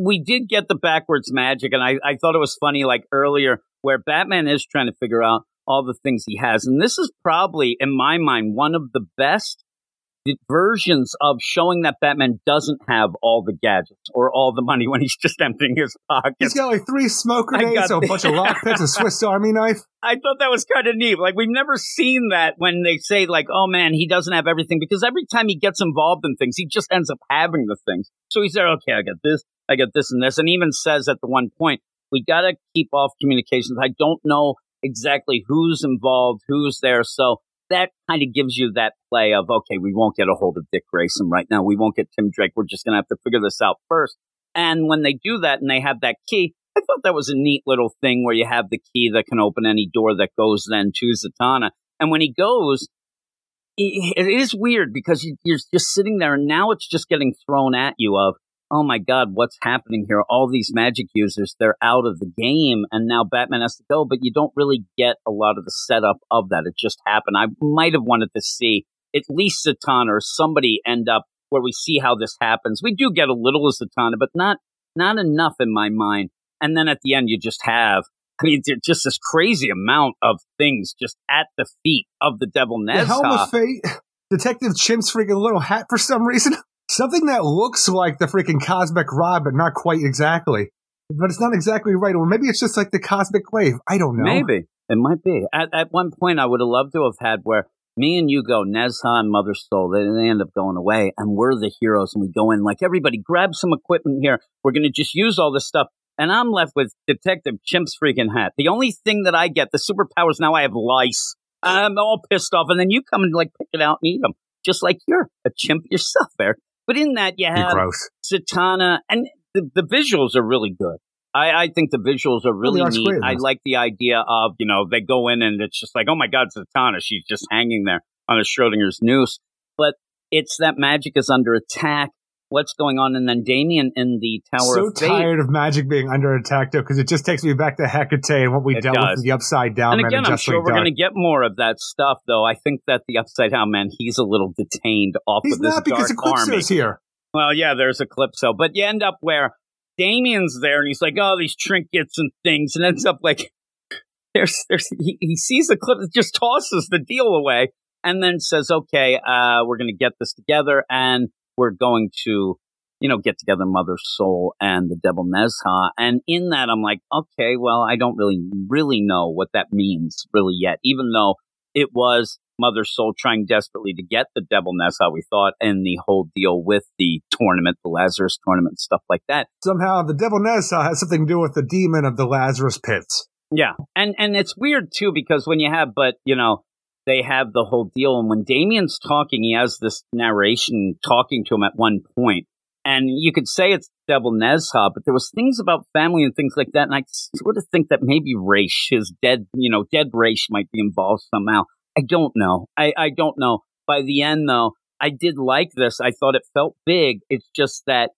Speaker 1: We did get the backwards magic, and I, I thought it was funny, like earlier, where Batman is trying to figure out all the things he has. And this is probably, in my mind, one of the best versions of showing that Batman doesn't have all the gadgets or all the money when he's just emptying his pockets.
Speaker 3: He's got like three smoke grenades,
Speaker 1: got
Speaker 3: a bunch of lockpicks, a Swiss Army knife.
Speaker 1: I thought that was kind of neat. Like we've never seen that when they say like, "Oh man, he doesn't have everything," because every time he gets involved in things, he just ends up having the things. So he's there. Okay, I got this, I got this, and this, and even says at the one point, "We got to keep off communications." I don't know exactly who's involved, who's there, so that kind of gives you that play of, okay, we won't get a hold of Dick Grayson right now. We won't get Tim Drake. We're just gonna have to figure this out first. And when they do that and they have that key, I thought that was a neat little thing where you have the key that can open any door that goes then to Zatanna. And when he goes, it is weird because you're just sitting there and now it's just getting thrown at you of, oh my God, what's happening here? All these magic users, they're out of the game and now Batman has to go, but you don't really get a lot of the setup of that. It just happened. I might have wanted to see at least Zatanna or somebody end up where we see how this happens. We do get a little of Zatanna, but not not enough in my mind. And then at the end, you just have, I mean, just this crazy amount of things just at the feet of the Devil
Speaker 3: The Helm of Fate, Detective Chimp's freaking little hat for some reason. Something that looks like the freaking Cosmic Rod, but not quite exactly. But it's not exactly right. Or maybe it's just like the Cosmic Wave. I don't know.
Speaker 1: Maybe it might be. At at one point, I would have loved to have had where me and you go Nezha and Mother Soul. They, they end up going away, and we're the heroes, and we go in like everybody grab some equipment here. We're going to just use all this stuff, and I'm left with Detective Chimp's freaking hat. The only thing that I get, the superpowers now, I have lice. I'm all pissed off, and then you come and like pick it out and eat them, just like you're a chimp yourself, there. But in that, you have
Speaker 3: gross.
Speaker 1: Zatanna, and the, the visuals are really good. I, I think the visuals are really
Speaker 3: art's
Speaker 1: neat.
Speaker 3: great
Speaker 1: I like the idea of, you know, they go in and it's just like, oh my God, Zatanna, she's just hanging there on a Schrodinger's noose. But it's that magic is under attack. What's going on? And then Damian in the Tower
Speaker 3: so
Speaker 1: of Fate.
Speaker 3: tired of magic being under attack though, because it just takes me back to Hecate and what we
Speaker 1: It
Speaker 3: dealt
Speaker 1: does.
Speaker 3: with the Upside Down
Speaker 1: and
Speaker 3: Man
Speaker 1: again,
Speaker 3: and
Speaker 1: I'm sure
Speaker 3: Like
Speaker 1: we're going to get more of that stuff, though. I think that the Upside Down Man, he's a little detained off
Speaker 3: He's
Speaker 1: of this
Speaker 3: not because
Speaker 1: dark army.
Speaker 3: Eclipso's here.
Speaker 1: Well, yeah, there's Eclipso, but you end up where Damian's there, and he's like, "Oh, these trinkets and things," and ends up like there's there's he, he sees Eclipse, just tosses the deal away, and then says, "Okay, uh, we're going to get this together, and we're going to." You know, get together Mother Soul and the Devil Nezha. And in that, I'm like, okay, well, I don't really, really know what that means really yet, even though it was Mother Soul trying desperately to get the Devil Nezha, we thought, and the whole deal with the tournament, the Lazarus tournament, stuff like that.
Speaker 3: Somehow the Devil Nezha has something to do with the demon of the Lazarus pits.
Speaker 1: Yeah, and and it's weird too because when you have, but you know, they have the whole deal, and when Damian's talking, he has this narration talking to him at one point, and you could say it's Devil Nezha, but there was things about family and things like that, and I sort of think that maybe Ra's, his dead, you know, dead Ra's might be involved somehow. I don't know. I I don't know. By the end, though, I did like this. I thought it felt big. It's just that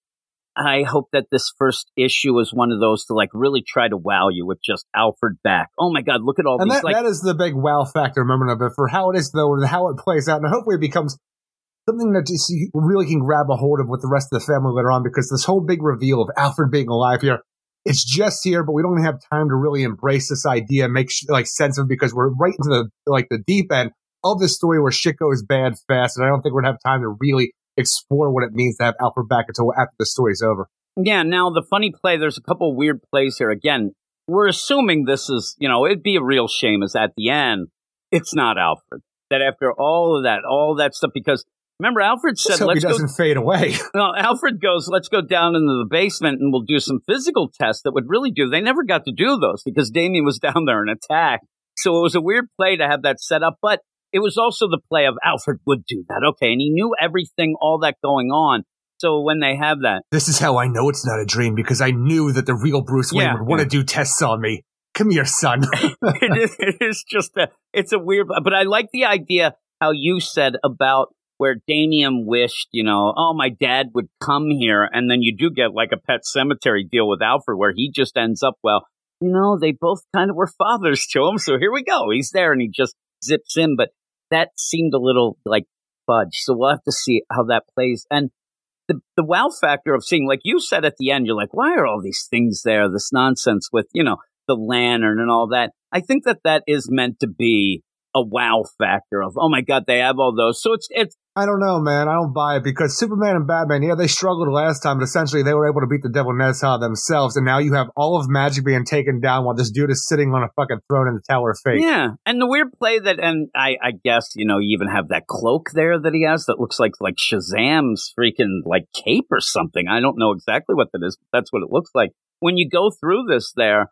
Speaker 1: I hope that this first issue is one of those to like really try to wow you with just Alfred back. Oh my God, look at all
Speaker 3: And
Speaker 1: these
Speaker 3: that,
Speaker 1: like
Speaker 3: that is the big wow factor moment of it for how it is though and how it plays out. And hopefully it becomes something that you really can grab a hold of with the rest of the family later on because this whole big reveal of Alfred being alive here, it's just here, but we don't have time to really embrace this idea and make sh- like sense of it because we're right into the like the deep end of the story where shit goes bad fast, and I don't think we're gonna have time to really explore what it means to have Alfred back until after the story's over.
Speaker 1: Yeah, now the funny play, there's a couple weird plays here. Again, we're assuming this is, you know, it'd be a real shame is at the end, it's not Alfred. That after all of that, all that stuff, because remember, Alfred said,
Speaker 3: Just hope
Speaker 1: let's go.
Speaker 3: doesn't fade away.
Speaker 1: No, Alfred goes, let's go down into the basement and we'll do some physical tests that would really do. They never got to do those because Damian was down there and attacked. So it was a weird play to have that set up, but it was also the play of Alfred would do that. Okay. And he knew everything, all that going on. So when they have that,
Speaker 3: this is how I know it's not a dream because I knew that the real Bruce Wayne
Speaker 1: Yeah,
Speaker 3: would want to do tests on me. Come here, son.
Speaker 1: it, is, it is just a it's a weird but i like the idea how you said about where Damian wished, you know, oh, my dad would come here. And then you do get like a pet cemetery deal with Alfred where he just ends up, well, you know, they both kind of were fathers to him. So here we go. He's there and he just zips in. But that seemed a little like fudge. So we'll have to see how that plays. And the, the wow factor of seeing, like you said at the end, you're like, why are all these things there? This nonsense with, you know, the lantern and all that. I think that that is meant to be a wow factor of, oh my God, they have all those. So it's, it's,
Speaker 3: I don't know, man. I don't buy it because Superman and Batman, yeah, they struggled last time, but essentially they were able to beat the Devil Nezha themselves, and now you have all of magic being taken down while this dude is sitting on a fucking throne in the Tower of Fate.
Speaker 1: yeah. And the weird play that, and I, I guess, you know, you even have that cloak there that he has that looks like, like Shazam's freaking like cape or something. I don't know exactly what that is, but that's what it looks like. When you go through this there,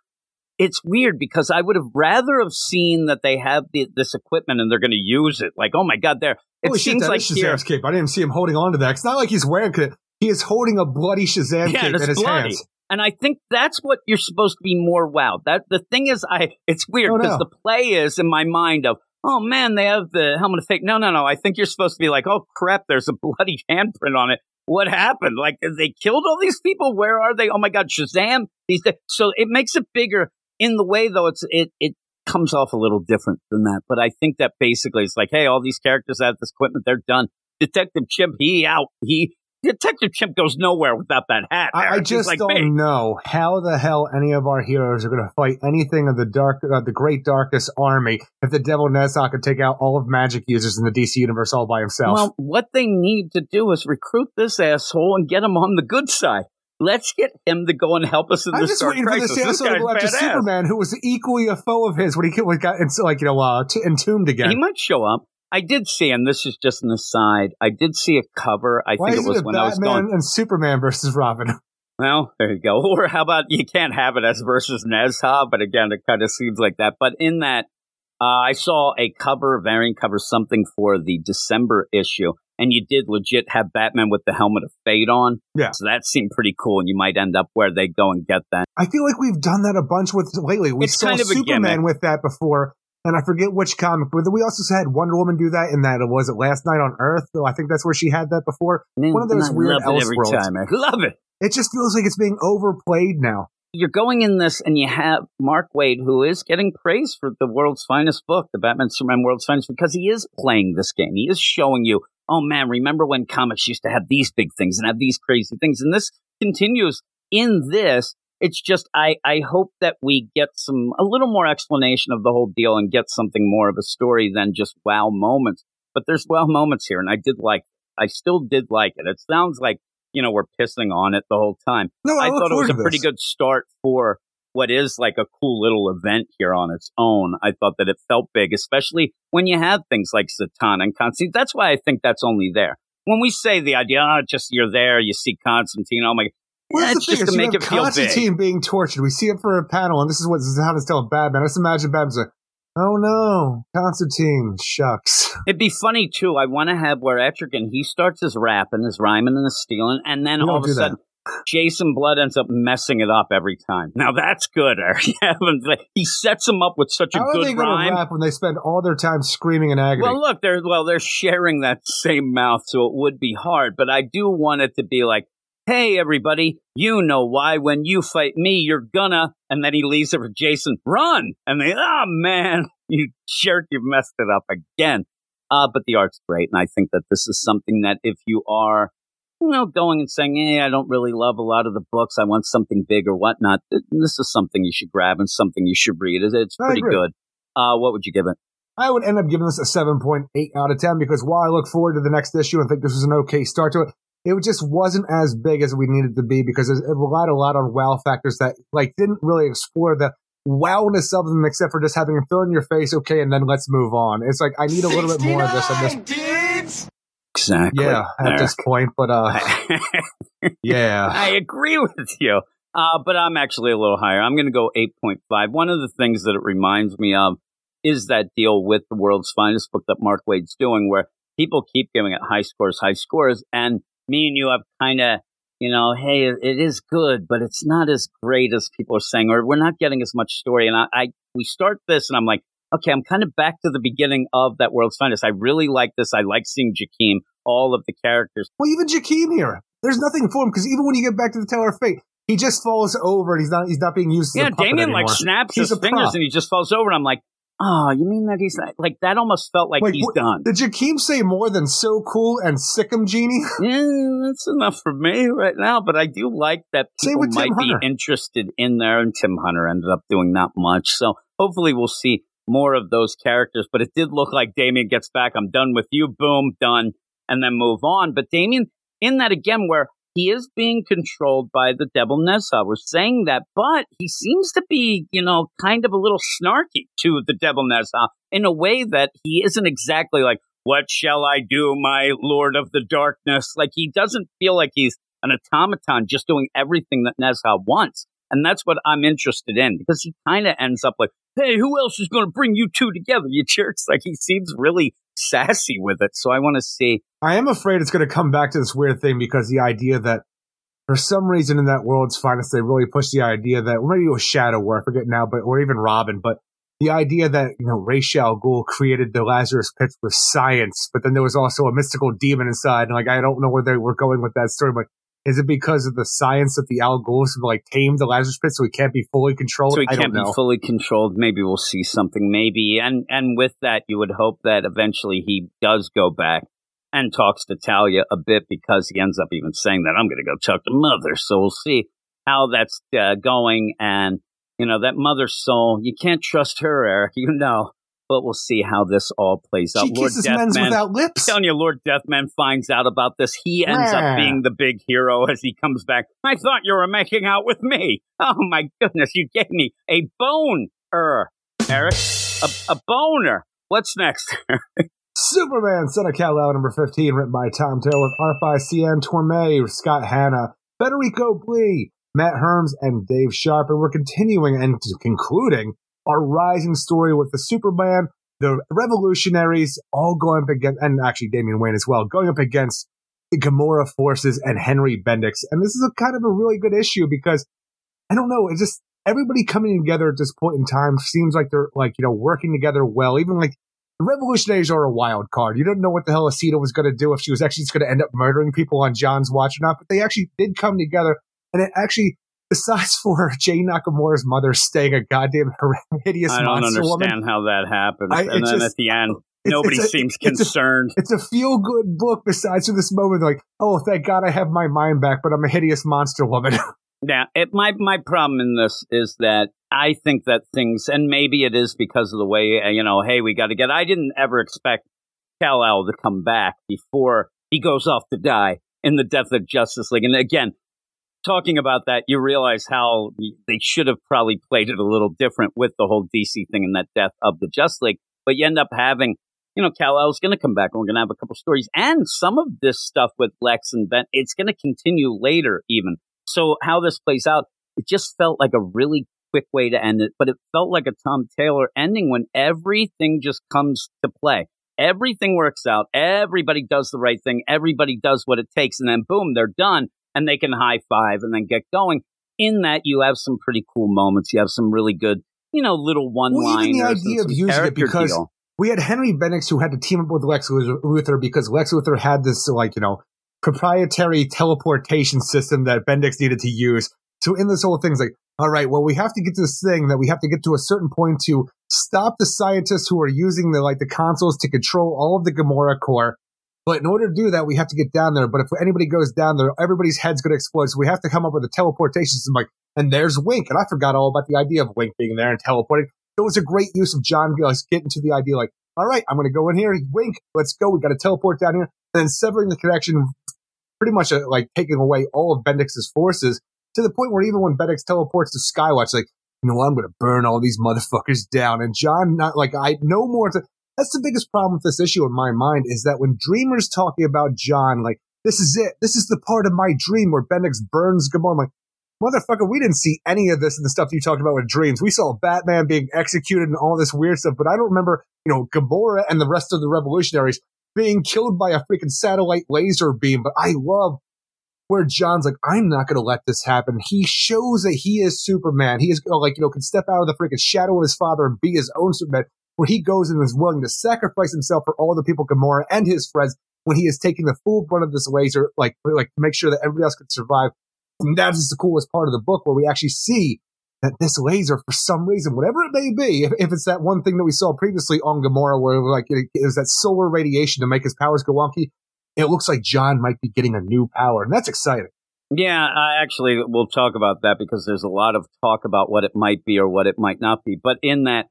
Speaker 1: it's weird because I would have rather have seen that they have the, this equipment and they're going to use it. Like, oh my God, there. It
Speaker 3: Holy shit,
Speaker 1: seems
Speaker 3: that
Speaker 1: like here,
Speaker 3: Shazam's cape. I didn't see him holding on to that. It's not like he's wearing it. He is holding a bloody Shazam
Speaker 1: Yeah,
Speaker 3: cape in his
Speaker 1: bloody.
Speaker 3: hands.
Speaker 1: And I think that's what you're supposed to be more wowed. That the thing is, I it's weird
Speaker 3: Oh,
Speaker 1: because
Speaker 3: no.
Speaker 1: the play is in my mind of, oh man, they have the helmet of fate. No, no, no. I think you're supposed to be like, oh crap, there's a bloody handprint on it. What happened? Like they killed all these people. Where are they? Oh my god, Shazam! These so it makes it bigger in the way though. It's it it comes off a little different than that. But I think that basically it's like, hey, all these characters have this equipment. They're done. Detective Chimp, he out. He Detective Chimp goes nowhere without that hat.
Speaker 3: I, I just
Speaker 1: like
Speaker 3: don't
Speaker 1: me.
Speaker 3: know how the hell any of our heroes are going to fight anything of the dark, uh, the Great Darkest Army if the Devil Nezha could take out all of magic users in the DC universe all by himself.
Speaker 1: Well, what they need to do is recruit this asshole and get him on the good side. Let's get him to go and help us in
Speaker 3: I'm
Speaker 1: this
Speaker 3: just waiting for
Speaker 1: crisis.
Speaker 3: this
Speaker 1: This
Speaker 3: to go after
Speaker 1: badass.
Speaker 3: Superman, who was equally a foe of his when he killed- when he got like you know uh, t- entombed again.
Speaker 1: He might show up. I did see, and this is just an aside. I did see a cover. I
Speaker 3: Why
Speaker 1: think it was
Speaker 3: it
Speaker 1: when I was going.
Speaker 3: and Superman versus Robin?
Speaker 1: Well, there you go. Or how about you can't have it as versus Nezha, but again, it kind of seems like that. But in that, uh, I saw a cover, variant cover, something for the December issue, and you did legit have Batman with the helmet of fate on.
Speaker 3: Yeah.
Speaker 1: So that seemed pretty cool, and you might end up where they go and get that.
Speaker 3: I feel like we've done that a bunch with lately. We
Speaker 1: It's
Speaker 3: saw
Speaker 1: kind of
Speaker 3: Superman with that before, and I forget which comic, but we also had Wonder Woman do that in that it was it Last Night on Earth. Though I think that's where she had that before. One of those weird
Speaker 1: love every time. I love it.
Speaker 3: It just feels like it's being overplayed now.
Speaker 1: you're going in this and you have Mark Waid, who is getting praise for the world's finest book, the Batman Superman World's Finest, because he is playing this game. He is showing you, oh man, remember when comics used to have these big things and have these crazy things? And this continues in this. It's just I, I hope that we get some a little more explanation of the whole deal and get something more of a story than just wow moments. But there's wow moments here, and I did like I still did like it. It sounds like, you know, we're pissing on it the whole time.
Speaker 3: No, I,
Speaker 1: I thought it was a pretty good start for what is like a cool little event here on its own. I thought that it felt big, especially when you have things like Zatanna and Constantine. That's why I think that's only there. When we say the idea, oh, just you're there, you see Constantine, oh my,
Speaker 3: Well, that's the thing
Speaker 1: just to make it feel big.
Speaker 3: Constantine being tortured. We see it for a panel, and this is what Zatanna's telling Batman. Let's imagine Batman's like, "Oh no, Constantine, shucks."
Speaker 1: It'd be funny too. I want to have where Etrigan he starts his rapping, his rhyming, and his stealing, and then all of a sudden, Jason Blood ends up messing it up every time. Now that's good. He sets him up with such a
Speaker 3: How are they
Speaker 1: good rhyme.
Speaker 3: rap when they spend all their time screaming in agony?
Speaker 1: Well, look, they're well, they're sharing that same mouth, so it would be hard. But I do want it to be like, "Hey, everybody, you know why when you fight me, you're gonna." And then he leaves it for Jason, "Run!" And they, "Oh man, you jerk, you messed it up again." Uh, but the art's great, and I think that this is something that if you are, you know, going and saying, "Hey, I don't really love a lot of the books. I want something big or whatnot," this is something you should grab and something you should read. It's, it's pretty good. Uh, what would you give it?
Speaker 3: I would end up giving this a 7.8 out of 10 because while I look forward to the next issue and think this was an okay start to it, it just wasn't as big as we needed to be because it relied a lot on wow factors that like didn't really explore the wowness of them except for just having them thrown in your face, okay, and then let's move on. It's like I need a little bit more of this. And this
Speaker 2: dudes!
Speaker 1: Exactly.
Speaker 3: yeah, at
Speaker 1: There.
Speaker 3: this point, but uh, yeah,
Speaker 1: I agree with you. Uh, but I'm actually a little higher. I'm going to go 8.5. One of the things that it reminds me of is that deal with the world's finest book that Mark Waid's doing, where people keep giving it high scores, high scores. And me and you have kind of, you know, hey, it- it is good, but it's not as great as people are saying, or we're not getting as much story. And I, I we start this, and I'm like, okay, I'm kind of back to the beginning of that world's finest. I really like this. I like seeing Jakeem, all of the characters.
Speaker 3: well, even Jakeem here, there's nothing for him because even when you get back to the Tower of Fate, he just falls over and he's not he's not being used
Speaker 1: Yeah,
Speaker 3: Damian
Speaker 1: like snaps
Speaker 3: He's
Speaker 1: his fingers
Speaker 3: prop.
Speaker 1: and he just falls over. And I'm like, oh, you mean that he's not, like that? Almost felt like
Speaker 3: Like,
Speaker 1: he's done.
Speaker 3: Did Jakeem say more than so cool and sick him, Genie?
Speaker 1: Yeah, that's enough for me right now. But I do like that people might be interested in there. And Tim Hunter ended up doing not much. So hopefully we'll see more of those characters. But it did look like Damian gets back. I'm done with you. Boom, done. And then move on. But Damian, in that again, where he is being controlled by the Devil Nezha. We're saying that, but he seems to be, you know, kind of a little snarky to the Devil Nezha in a way that he isn't exactly like, what shall I do, my Lord of the Darkness? Like he doesn't feel like he's an automaton just doing everything that Nezha wants. And that's what I'm interested in because he kind of ends up like, hey, who else is going to bring you two together, you jerks? Like he seems really sassy with it. So I want to see.
Speaker 3: I am afraid it's going to come back to this weird thing because the idea that for some reason in that world's finest, they really push the idea that, maybe it was Shadow War, I forget now, but, or even Robin, but the idea that, you know, Ra's al Ghul created the Lazarus Pits with science, but then there was also a mystical demon inside. And like, I don't know where they were going with that story, but is it because of the science that the Al Ghuls have like tamed the Lazarus Pit so he can't be fully controlled?
Speaker 1: So he can't be fully controlled. Maybe we'll see something. Maybe, and and with that, you would hope that eventually he does go back and talks to Talia a bit because he ends up even saying that I'm going to go talk to Mother. So we'll see how that's uh, going. And you know that Mother soul, you can't trust her, Eric. You know, but we'll see how this all plays out.
Speaker 3: she kisses men's
Speaker 1: Deathman-
Speaker 3: without lips.
Speaker 1: I'm telling you, Lord Death Man finds out about this. He ends
Speaker 3: Nah.
Speaker 1: up being the big hero as he comes back. I thought you were making out with me. Oh my goodness, you gave me a bone, er, Eric, a, a boner. What's next?
Speaker 3: Superman, Son of Kal-El, number 15, written by Tom Taylor with art by Cian Tormey, Scott Hanna, Federico Blee, Matt Herms, and Dave Sharpe. And we're continuing and concluding our rising story with the Superman, the revolutionaries, all going up against, and actually Damian Wayne as well, going up against the Gamorra forces and Henry Bendix. And this is a kind of a really good issue because I don't know, it's just everybody coming together at this point in time seems like they're like, you know, working together well. Even like the revolutionaries are a wild card. You don't know what the hell Asita was going to do if she was actually just going to end up murdering people on John's watch or not. But they actually did come together, and it actually, besides for Jane Nakamura's mother staying a goddamn hideous monster.
Speaker 1: I don't
Speaker 3: monster
Speaker 1: understand
Speaker 3: woman,
Speaker 1: how that happened.
Speaker 3: I-
Speaker 1: and then
Speaker 3: just-
Speaker 1: at the end,
Speaker 3: it's-
Speaker 1: nobody
Speaker 3: it's a-
Speaker 1: seems
Speaker 3: it's a-
Speaker 1: concerned.
Speaker 3: it's a feel good book. Besides for this moment, like, oh, thank God I have my mind back, but I'm a hideous monster woman.
Speaker 1: Now, it, my my problem in this is that I think that things, and maybe it is because of the way uh, you know, hey, we got to get. I didn't ever expect Kal El to come back before he goes off to die in the death of Justice League. And again, talking about that, you realize how they should have probably played it a little different with the whole DC thing and that death of the Justice League. But you end up having. You know, Kal El's going to come back, and we're going to have a couple stories, and some of this stuff with Lex and Ben. It's going to continue later, even. So how this plays out, it just felt like a really quick way to end it, but it felt like a Tom Taylor ending when everything just comes to play. Everything works out. Everybody does the right thing. Everybody does what it takes. And then boom, they're done and they can high five and then get going. In that, you have some pretty cool moments. You have some really good, you know, little one
Speaker 3: Well,
Speaker 1: liners.
Speaker 3: even the idea of using it because we had Henry Bendix who had to team up with Lex Luthor because Lex Luthor had this like you know proprietary teleportation system that Bendix needed to use. So in this whole thing, it's like, all right, well, we have to get to this thing that we have to get to a certain point to stop the scientists who are using the like the consoles to control all of the Gamorra core. But in order to do that, we have to get down there. But if anybody goes down there, everybody's head's going to explode. So we have to come up with a teleportation system. Like, and there's Wink, and I forgot all about the idea of Wink being there and teleporting. It was a great use of John Gillis getting to the idea, like, all right, I'm going to go in here. Wink, let's go. We got to teleport down here. And then severing the connection, pretty much uh, like taking away all of Bendix's forces to the point where even when Bendix teleports to Skywatch, like, you know what, I'm going to burn all these motherfuckers down. And John, not like I no more. To, that's the biggest problem with this issue in my mind is that when Dreamer's talking about John, like, this is it. This is the part of my dream where Bendix burns Gamorra. I'm like, motherfucker, we didn't see any of this in the stuff you talked about with dreams. We saw Batman being executed and all this weird stuff, but I don't remember, you know, Gamorra and the rest of the revolutionaries being killed by a freaking satellite laser beam. But I love where John's like, I'm not going to let this happen. He shows that he is Superman. He is like, you know, can step out of the freaking shadow of his father and be his own Superman, where he goes and is willing to sacrifice himself for all the people, Gamorra and his friends, when he is taking the full brunt of this laser, like, like to make sure that everybody else can survive. And that is the coolest part of the book where we actually see that this laser, for some reason, whatever it may be, if, if it's that one thing that we saw previously on Gamorra where like it, it was that solar radiation to make his powers go wonky, it looks like John might be getting a new power. And that's exciting.
Speaker 1: Yeah, I actually we'll talk about that because there's a lot of talk about what it might be or what it might not be. But in that,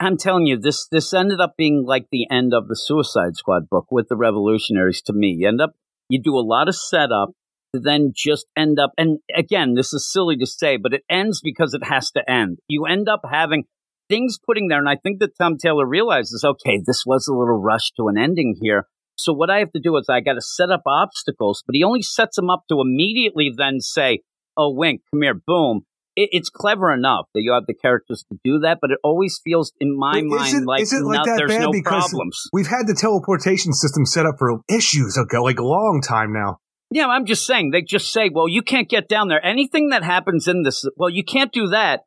Speaker 1: I'm telling you, this this ended up being like the end of the Suicide Squad book with the Revolutionaries. To me, you end up you do a lot of setup to then just end up, and again, this is silly to say, but it ends because it has to end. You end up having things putting there, and I think that Tom Taylor realizes, okay, this was a little rush to an ending here. So what I have to do is I got to set up obstacles, but he only sets them up to immediately then say, "Oh, Wink, come here, boom." It, it's clever enough that you have the characters to do that, but it always feels in my
Speaker 3: Is
Speaker 1: mind
Speaker 3: it-
Speaker 1: like,
Speaker 3: is it like that
Speaker 1: there's
Speaker 3: bad?
Speaker 1: no
Speaker 3: Because
Speaker 1: problems.
Speaker 3: We've had the teleportation system set up for issues ago, like a long time now.
Speaker 1: Yeah, I'm just saying. They just say, well, you can't get down there. Anything that happens in this, well, you can't do that.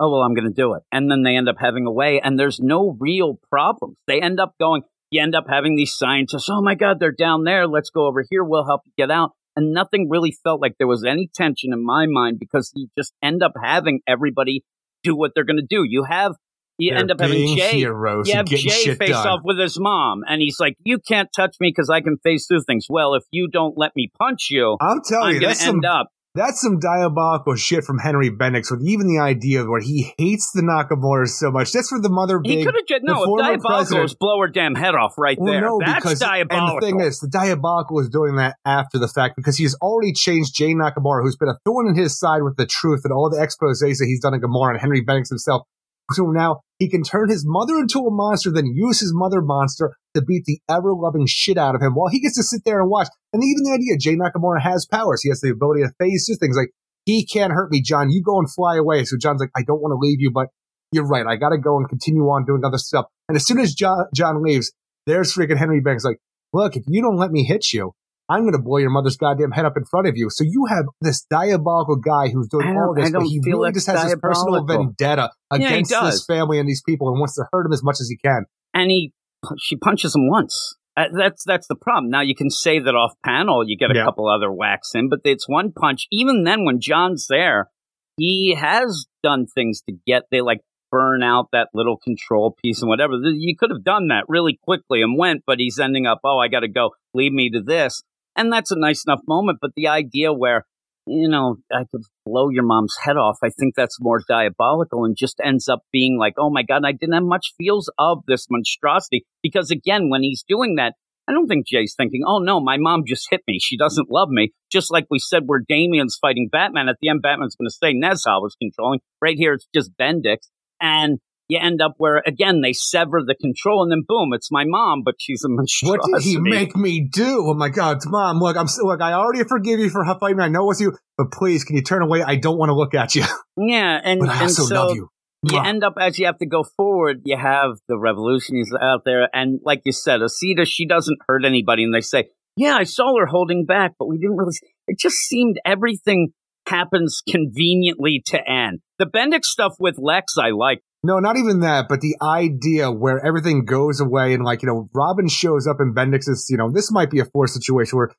Speaker 1: Oh, well, I'm going to do it. And then they end up having a way, and there's no real problems. They end up going, you end up having these scientists, oh my God, they're down there. Let's go over here. We'll help you get out. And nothing really felt like there was any tension in my mind because you just end up having everybody do what they're going to do. You have, you
Speaker 3: They're
Speaker 1: end up having Jay.
Speaker 3: heroes
Speaker 1: You have Jay face
Speaker 3: done.
Speaker 1: off with his mom, and he's like, "You can't touch me because I can face through things." Well, if you don't let me punch you,
Speaker 3: I'm telling
Speaker 1: I'm
Speaker 3: you, that's
Speaker 1: to
Speaker 3: some
Speaker 1: end up.
Speaker 3: That's some diabolical shit from Henry Bendix with even the idea of where he hates the Nakamura so much. That's for the mother
Speaker 1: He could have just no. Diabolical is blow her damn head off right
Speaker 3: Well,
Speaker 1: there.
Speaker 3: no,
Speaker 1: That's
Speaker 3: because
Speaker 1: diabolical.
Speaker 3: And the thing is, the diabolical is doing that after the fact because he's already changed Jay Nakamura, who's been a thorn in his side with the truth and all the exposés that he's done in Gamorra and Henry Bendix himself. So now he can turn his mother into a monster, then use his mother monster to beat the ever loving shit out of him while he gets to sit there and watch. And even the idea Jay Nakamura has powers. He has the ability to phase through things like, he can't hurt me, John. You go and fly away. So John's like, I don't want to leave you, but you're right. I got to go and continue on doing other stuff. And as soon as John, John leaves, there's freaking Henry Bendix like, look, if you don't let me hit you, I'm going to blow your mother's goddamn head up in front of you. So you have this diabolical guy who's doing all this, but he really just has this personal vendetta against
Speaker 1: does.
Speaker 3: this family and these people and wants to hurt them as much as he can.
Speaker 1: and he she punches him once. Uh, that's that's the problem. Now you can say that off panel, you get a
Speaker 3: Yeah.
Speaker 1: couple other whacks in, but it's one punch. Even then, when John's there, he has done things to get they like burn out that little control piece and whatever. You could have done that really quickly and went, but he's ending up, oh, I got to go. Leave me to this, and that's a nice enough moment. But the idea where you know, I could blow your mom's head off. I think that's more diabolical and just ends up being like, oh my God, I didn't have much feels of this monstrosity. Because again, when he's doing that, I don't think Jay's thinking, oh no, my mom just hit me. She doesn't love me. Just like we said, where Damian's fighting Batman. At the end, Batman's going to say Nezha was controlling. Right here, it's just Bendix. And you end up where, again, they sever the control and then boom, it's my mom, but she's a monstrosity.
Speaker 3: What did he make me do? Oh my God, mom! Look, I'm look. I already forgive you for fighting me. I know it's you, but please, can you turn away? I don't want to look at you,
Speaker 1: Yeah, and,
Speaker 3: but I
Speaker 1: and
Speaker 3: also
Speaker 1: so
Speaker 3: love you.
Speaker 1: you end up as you have to go forward, you have the revolutionaries out there, and like you said, Asita, she doesn't hurt anybody, and they say, "Yeah, I saw her holding back, but we didn't really." s-" It just seemed everything happens conveniently to end. The Bendix stuff with Lex, I like.
Speaker 3: No, not even that, but the idea where everything goes away and like, you know, Robin shows up in Bendix's, you know, this might be a forced situation where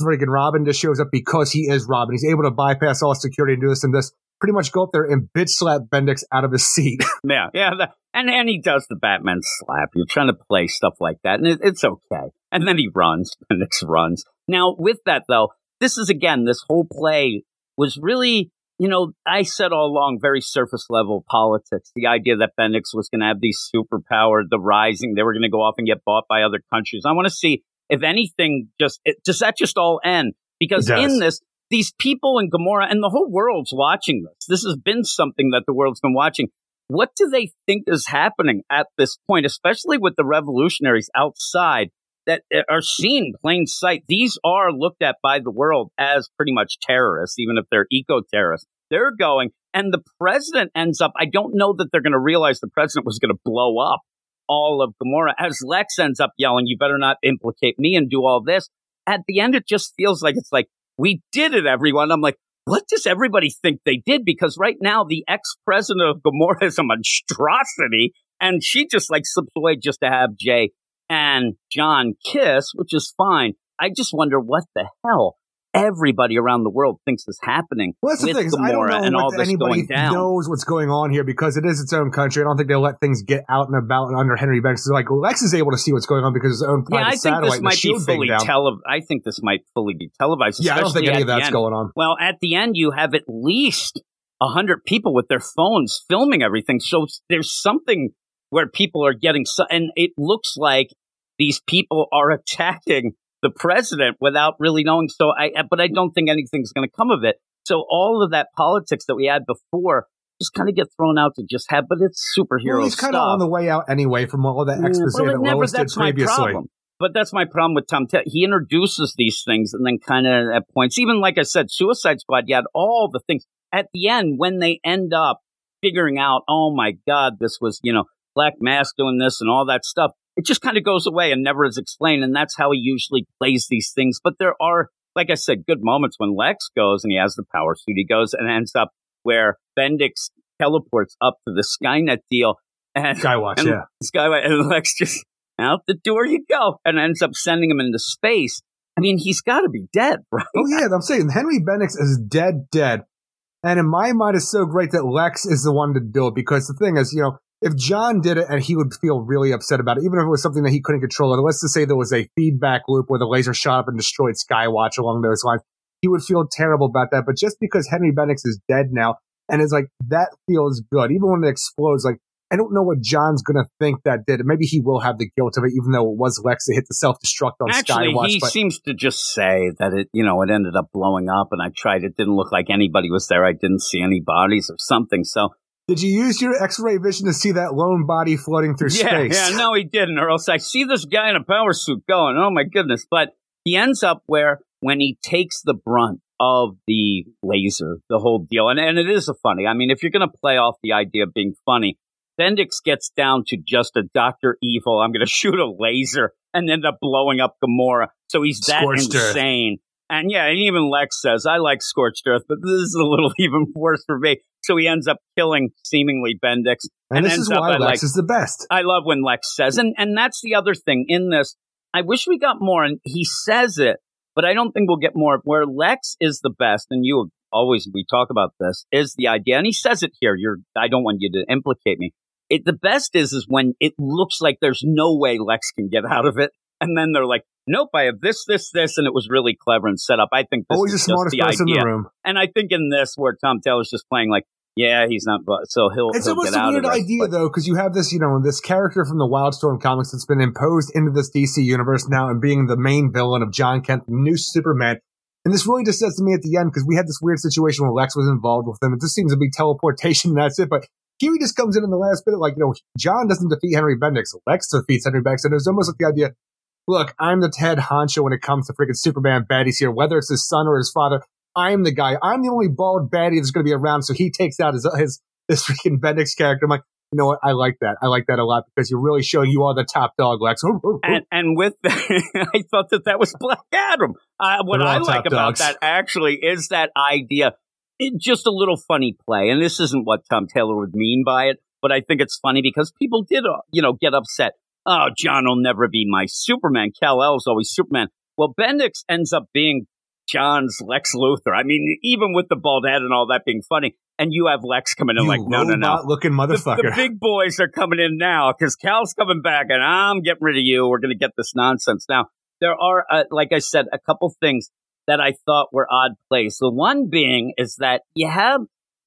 Speaker 3: freaking Robin just shows up because he is Robin. He's able to bypass all security and do this and this. Pretty much go up there and bitch slap Bendix out of his seat.
Speaker 1: Yeah, yeah, and and he does the Batman slap. You're trying to play stuff like that, and it, it's okay. And then he runs, Bendix runs. Now, with that though, this is again, this whole play was really you know, I said all along, very surface level politics. The idea that Bendix was going to have these superpower, the rising, they were going to go off and get bought by other countries. I want to see if anything. Just it, does that just all end? Because in this, these people in Gamorra and the whole world's watching this. This has been something that the world's been watching. What do they think is happening at this point, especially with the revolutionaries outside that are seen plain sight? These are looked at by the world as pretty much terrorists, even if they're eco terrorists. They're going, and the president ends up. I don't know that they're going to realize the president was going to blow up all of Gamorra as Lex ends up yelling, "You better not implicate me and do all this." At the end, it just feels like it's like we did it, everyone. I'm like, what does everybody think they did? Because right now, the ex president of Gamorra is a monstrosity, and she just like slips away just to have Jay and John kiss, which is fine. I just wonder what the hell everybody around the world thinks is happening
Speaker 3: Well, that's the thing. is I don't know
Speaker 1: and all this
Speaker 3: anybody
Speaker 1: going down.
Speaker 3: knows what's going on here because it is its own country. I don't think they'll let things get out and about under Henry Bendix. Like Lex is able to see what's going on because his own
Speaker 1: Yeah,
Speaker 3: private
Speaker 1: I think
Speaker 3: satellite
Speaker 1: this might be fully tele. I think this might fully be televised.
Speaker 3: yeah, I don't think any of that's going on.
Speaker 1: Well, at the end, you have at least a hundred people with their phones filming everything. So there's something where people are getting, so, and it looks like these people are attacking the president without really knowing. So I, but I don't think anything's going to come of it. So all of that politics that we had before just kind of get thrown out to just have, but it's superhero
Speaker 3: Well, he's kind of on the way out anyway from all of that expose
Speaker 1: Well,
Speaker 3: that
Speaker 1: never,
Speaker 3: Lois did previously.
Speaker 1: But that's my problem with Tom. He introduces these things and then kind of at points, even like I said, Suicide Squad, you had all the things at the end when they end up figuring out, oh my God, this was, you know, Black Mask doing this and all that stuff. It just kind of goes away and never is explained. And that's how he usually plays these things. But there are, like I said, good moments when Lex goes and he has the power suit. He goes and ends up where Bendix teleports up to the Skynet deal. And
Speaker 3: Skywatch,
Speaker 1: and
Speaker 3: yeah.
Speaker 1: Skyway and Lex just out the door you go, and ends up sending him into space. I mean, he's got to be dead, right?
Speaker 3: Oh yeah, I'm saying Henry Bendix is dead, dead. And in my mind, it's so great that Lex is the one to do it because the thing is, you know, if John did it and he would feel really upset about it, even if it was something that he couldn't control, and let's just say there was a feedback loop where the laser shot up and destroyed Skywatch along those lines, he would feel terrible about that. But just because Henry Bendix is dead now, and it's like that feels good, even when it explodes, like I don't know what John's gonna think that did. Maybe he will have the guilt of it, even though it was Lex that hit the self destruct on
Speaker 1: Actually,
Speaker 3: Skywatch.
Speaker 1: he
Speaker 3: but
Speaker 1: seems to just say that it, you know, it ended up blowing up, and I tried. It didn't look like anybody was there. I didn't see any bodies or something. So
Speaker 3: did you use your X-ray vision to see that lone body floating through
Speaker 1: yeah,
Speaker 3: space?
Speaker 1: yeah, no, he didn't. Or else I see this guy in a power suit going. Oh my goodness! But he ends up where when he takes the brunt of the laser, the whole deal, and and it is a funny. I mean, if you're going to play off the idea of being funny, Bendix gets down to just a Doctor Evil. I'm going to shoot a laser and end up blowing up Gamorra. So he's that
Speaker 3: Scorched Earth.
Speaker 1: And yeah, and even Lex says, I like Scorched Earth, but this is a little even worse for me. So he ends up killing seemingly Bendix.
Speaker 3: and,
Speaker 1: and
Speaker 3: this
Speaker 1: ends
Speaker 3: is
Speaker 1: up
Speaker 3: why Lex
Speaker 1: like-
Speaker 3: is the best.
Speaker 1: I love when Lex says, and and that's the other thing in this. I wish we got more, and he says it, but I don't think we'll get more. Where Lex is the best, and you always we talk about this is the idea, and he says it here. You're, I don't want you to implicate me. It the best is is when it looks like there's no way Lex can get out of it, and then they're like, nope, I have this, this, this, and it was really clever and set up. I think this
Speaker 3: Always the
Speaker 1: is
Speaker 3: smartest
Speaker 1: the
Speaker 3: person
Speaker 1: idea,
Speaker 3: in the room.
Speaker 1: and I think in this where Tom Taylor's just playing like, yeah, he's not, but so he'll
Speaker 3: It's
Speaker 1: he'll
Speaker 3: almost a weird idea
Speaker 1: But-
Speaker 3: though, because you have this, you know, this character from the Wildstorm comics that's been imposed into this DC universe now and being the main villain of John Kent, new Superman. And this really just says to me at the end, because we had this weird situation where Lex was involved with them. It just seems to be teleportation and that's it. But Huey just comes in in the last bit, like, you know, John doesn't defeat Henry Bendix. Lex defeats Henry Bendix. And it was almost like the idea, look, I'm the Ted honcho when it comes to freaking Superman baddies here, whether it's his son or his father. I'm the guy. I'm the only bald baddie that's going to be around. So he takes out his, his, this freaking Bendix character. I'm like, you know what? I like that. I like that a lot because you're really showing you are the top dog, Lex.
Speaker 1: and and with I thought that that was Black Adam. Uh, what I like about
Speaker 3: dogs.
Speaker 1: that actually is that idea. It, just a little funny play, and this isn't what Tom Taylor would mean by it, but I think it's funny because people did, uh, you know, get upset. Oh, John will never be my Superman. Kal is always Superman. Well, Bendix ends up being John's Lex Luthor. I mean, even with the bald head and all that being funny, and you have Lex coming in
Speaker 3: you
Speaker 1: like, no, no, no,
Speaker 3: looking
Speaker 1: the,
Speaker 3: motherfucker.
Speaker 1: the big boys are coming in now because Kal's coming back and I'm getting rid of you. We're going to get this nonsense. Now, there are, uh, like I said, a couple things that I thought were odd plays. The one being is that you have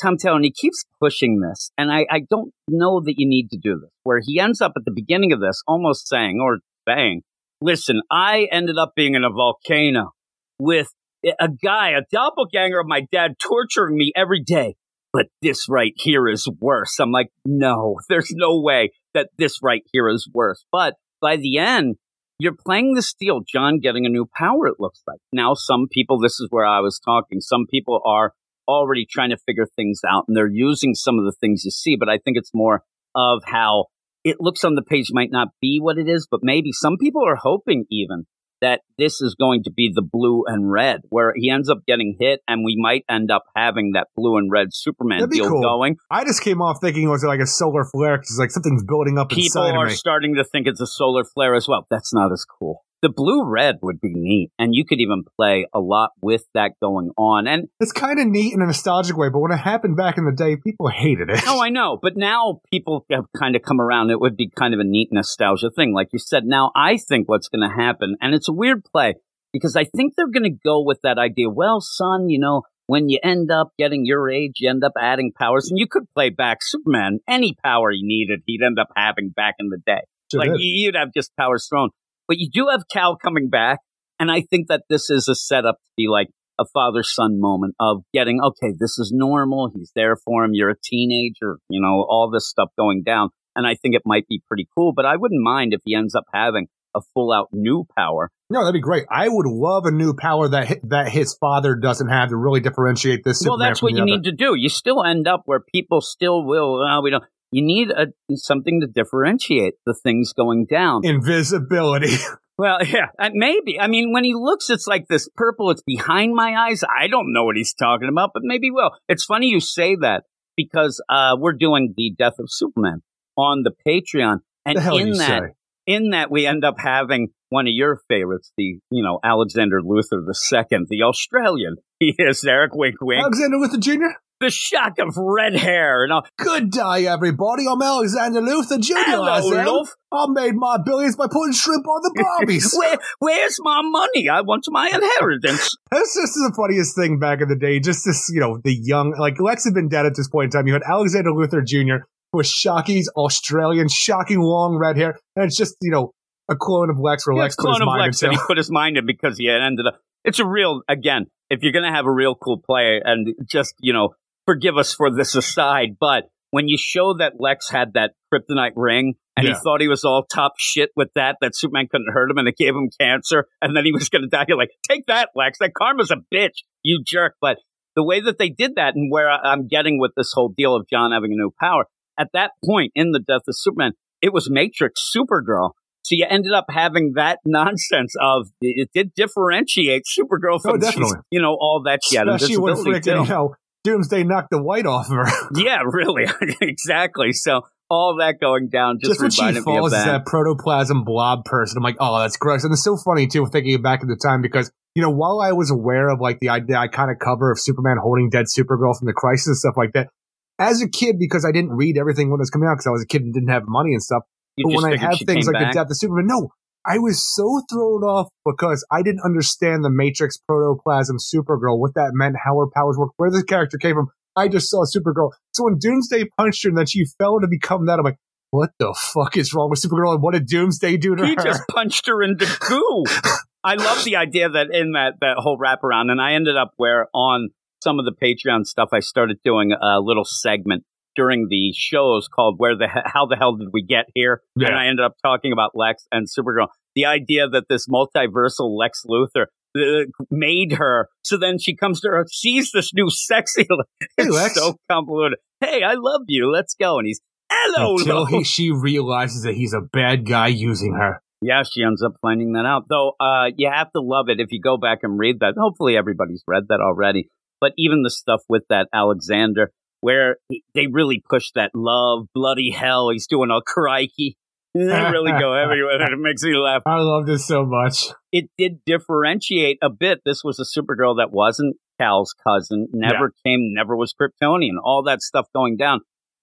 Speaker 1: Tom Taylor, and he keeps pushing this, and I, I don't know that you need to do this, where he ends up at the beginning of this almost saying, or saying, listen, I ended up being in a volcano with a guy, a doppelganger of my dad, torturing me every day. But this right here is worse. I'm like, no, there's no way that this right here is worse. But by the end, you're playing the steel, John getting a new power, it looks like. Now, some people, this is where I was talking, some people are already trying to figure things out and they're using some of the things you see, but I think it's more of how it looks on the page might not be what it is, but maybe some people are hoping even that this is going to be the blue and red, where he ends up getting hit, and we might end up having that blue and red Superman
Speaker 3: That'd be
Speaker 1: deal
Speaker 3: cool.
Speaker 1: going.
Speaker 3: I just came off thinking it was like a solar flare because like something's building up
Speaker 1: People
Speaker 3: inside
Speaker 1: are starting to think it's a solar flare as well. That's not as cool. The blue red would be neat, and you could even play a lot with that going on. And
Speaker 3: It's kind of neat in a nostalgic way, but when it happened back in the day, people hated it.
Speaker 1: Oh, I know. But now people have kind of come around. It would be kind of a neat nostalgia thing. Like you said, now I think what's going to happen, and it's a weird play because I think they're going to go with that idea. Well, son, you know, when you end up getting your age, you end up adding powers, and you could play back Superman. Any power he needed, he'd end up having back in the day.
Speaker 3: Sure
Speaker 1: like
Speaker 3: did.
Speaker 1: you'd have just powers thrown. But you do have Kal coming back, and I think that this is a setup to be like a father son moment of getting okay, this is normal. He's there for him. You're a teenager, you know, all this stuff going down, and I think it might be pretty cool. But I wouldn't mind if he ends up having a full out new power.
Speaker 3: No, that'd be great. I would love a new power that that his father doesn't have to really differentiate this.
Speaker 1: well,
Speaker 3: Superman
Speaker 1: that's what you
Speaker 3: other.
Speaker 1: need to do. You still end up where people still will. We don't. You need a something to differentiate the things going down.
Speaker 3: Invisibility.
Speaker 1: Well, yeah, uh, maybe. I mean, when he looks, it's like this purple. It's behind my eyes. I don't know what he's talking about, but maybe he will. It's funny you say that because uh, we're doing the Death of Superman on the Patreon, and
Speaker 3: the
Speaker 1: in that,
Speaker 3: say?
Speaker 1: in that, we end up having one of your favorites, the you know Alexander Luthor the second, the Australian. He is Eric Wink Wink.
Speaker 3: Alexander Luthor Jr.
Speaker 1: the shock of red hair and all.
Speaker 3: Good day, everybody. I'm Alexander Luthor Jr.
Speaker 1: Hello,
Speaker 3: I I made my billions by putting shrimp on the Barbies.
Speaker 1: Where, where's my money? I want my inheritance.
Speaker 3: That's just the funniest thing back in the day. Just this, you know, the young, like Lex had been dead at this point in time. You had Alexander Luthor Jr., who was shocking, he's Australian, shocking long red hair. And it's just, you know, a clone of Lex where
Speaker 1: Yeah,
Speaker 3: Lex put his
Speaker 1: of
Speaker 3: mind
Speaker 1: Lex
Speaker 3: into.
Speaker 1: he put his mind in because he had ended up. It's a real, again, if you're going to have a real cool play and just, you know, forgive us for this aside, but when you show that Lex had that kryptonite ring and
Speaker 3: Yeah.
Speaker 1: he thought he was all top shit with that, that Superman couldn't hurt him and it gave him cancer and then he was going to die, you're like, take that, Lex. That karma's a bitch, you jerk. But the way that they did that and where I'm getting with this whole deal of John having a new power, at that point in the death of Superman, it was Matrix Supergirl. So you ended up having that nonsense of it did differentiate Supergirl oh, from
Speaker 3: Oh,
Speaker 1: you know all that had
Speaker 3: Especially when freaking, you know, Doomsday knocked the white off of her.
Speaker 1: Yeah, really, exactly. So all that going down just,
Speaker 3: Just when she
Speaker 1: me
Speaker 3: falls
Speaker 1: that.
Speaker 3: that protoplasm blob person, I'm like, oh, that's gross. And it's so funny too, thinking back at the time because you know, while I was aware of like the idea, iconic cover of Superman holding dead Supergirl from the Crisis and stuff like that, as a kid, because I didn't read everything when it was coming out because I was a kid and didn't have money and stuff.
Speaker 1: You
Speaker 3: but when I have things like
Speaker 1: back.
Speaker 3: the death of Superman, no, I was so thrown off because I didn't understand the Matrix protoplasm Supergirl, what that meant, how her powers work, where this character came from. I just saw Supergirl. So when Doomsday punched her and then she fell to become that, I'm like, what the fuck is wrong with Supergirl and what did Doomsday do to
Speaker 1: he
Speaker 3: her?
Speaker 1: He just punched her into goo. I love the idea that in that that whole wraparound, and I ended up where on some of the Patreon stuff, I started doing a little segment during the shows called "Where the How the Hell Did We Get Here?"
Speaker 3: Yeah.
Speaker 1: and I ended up talking about Lex and Supergirl. The idea that this multiversal Lex Luthor uh, made her, so then she comes to her, sees this new sexy.
Speaker 3: Hey,
Speaker 1: it's
Speaker 3: Lex.
Speaker 1: so convoluted. Hey, I love you. Let's go. And he's hello.
Speaker 3: Until he, she realizes that he's a bad guy using her.
Speaker 1: Yeah, she ends up finding that out. Though uh, you have to love it if you go back and read that. Hopefully, everybody's read that already. But even the stuff with that Alexander, where he, they really push that love, bloody hell. He's doing a crikey. They really go everywhere. and It makes me laugh.
Speaker 3: I love this so much.
Speaker 1: It did differentiate a bit. This was a Supergirl that wasn't Kal's cousin, never came, never was Kryptonian, all that stuff going down.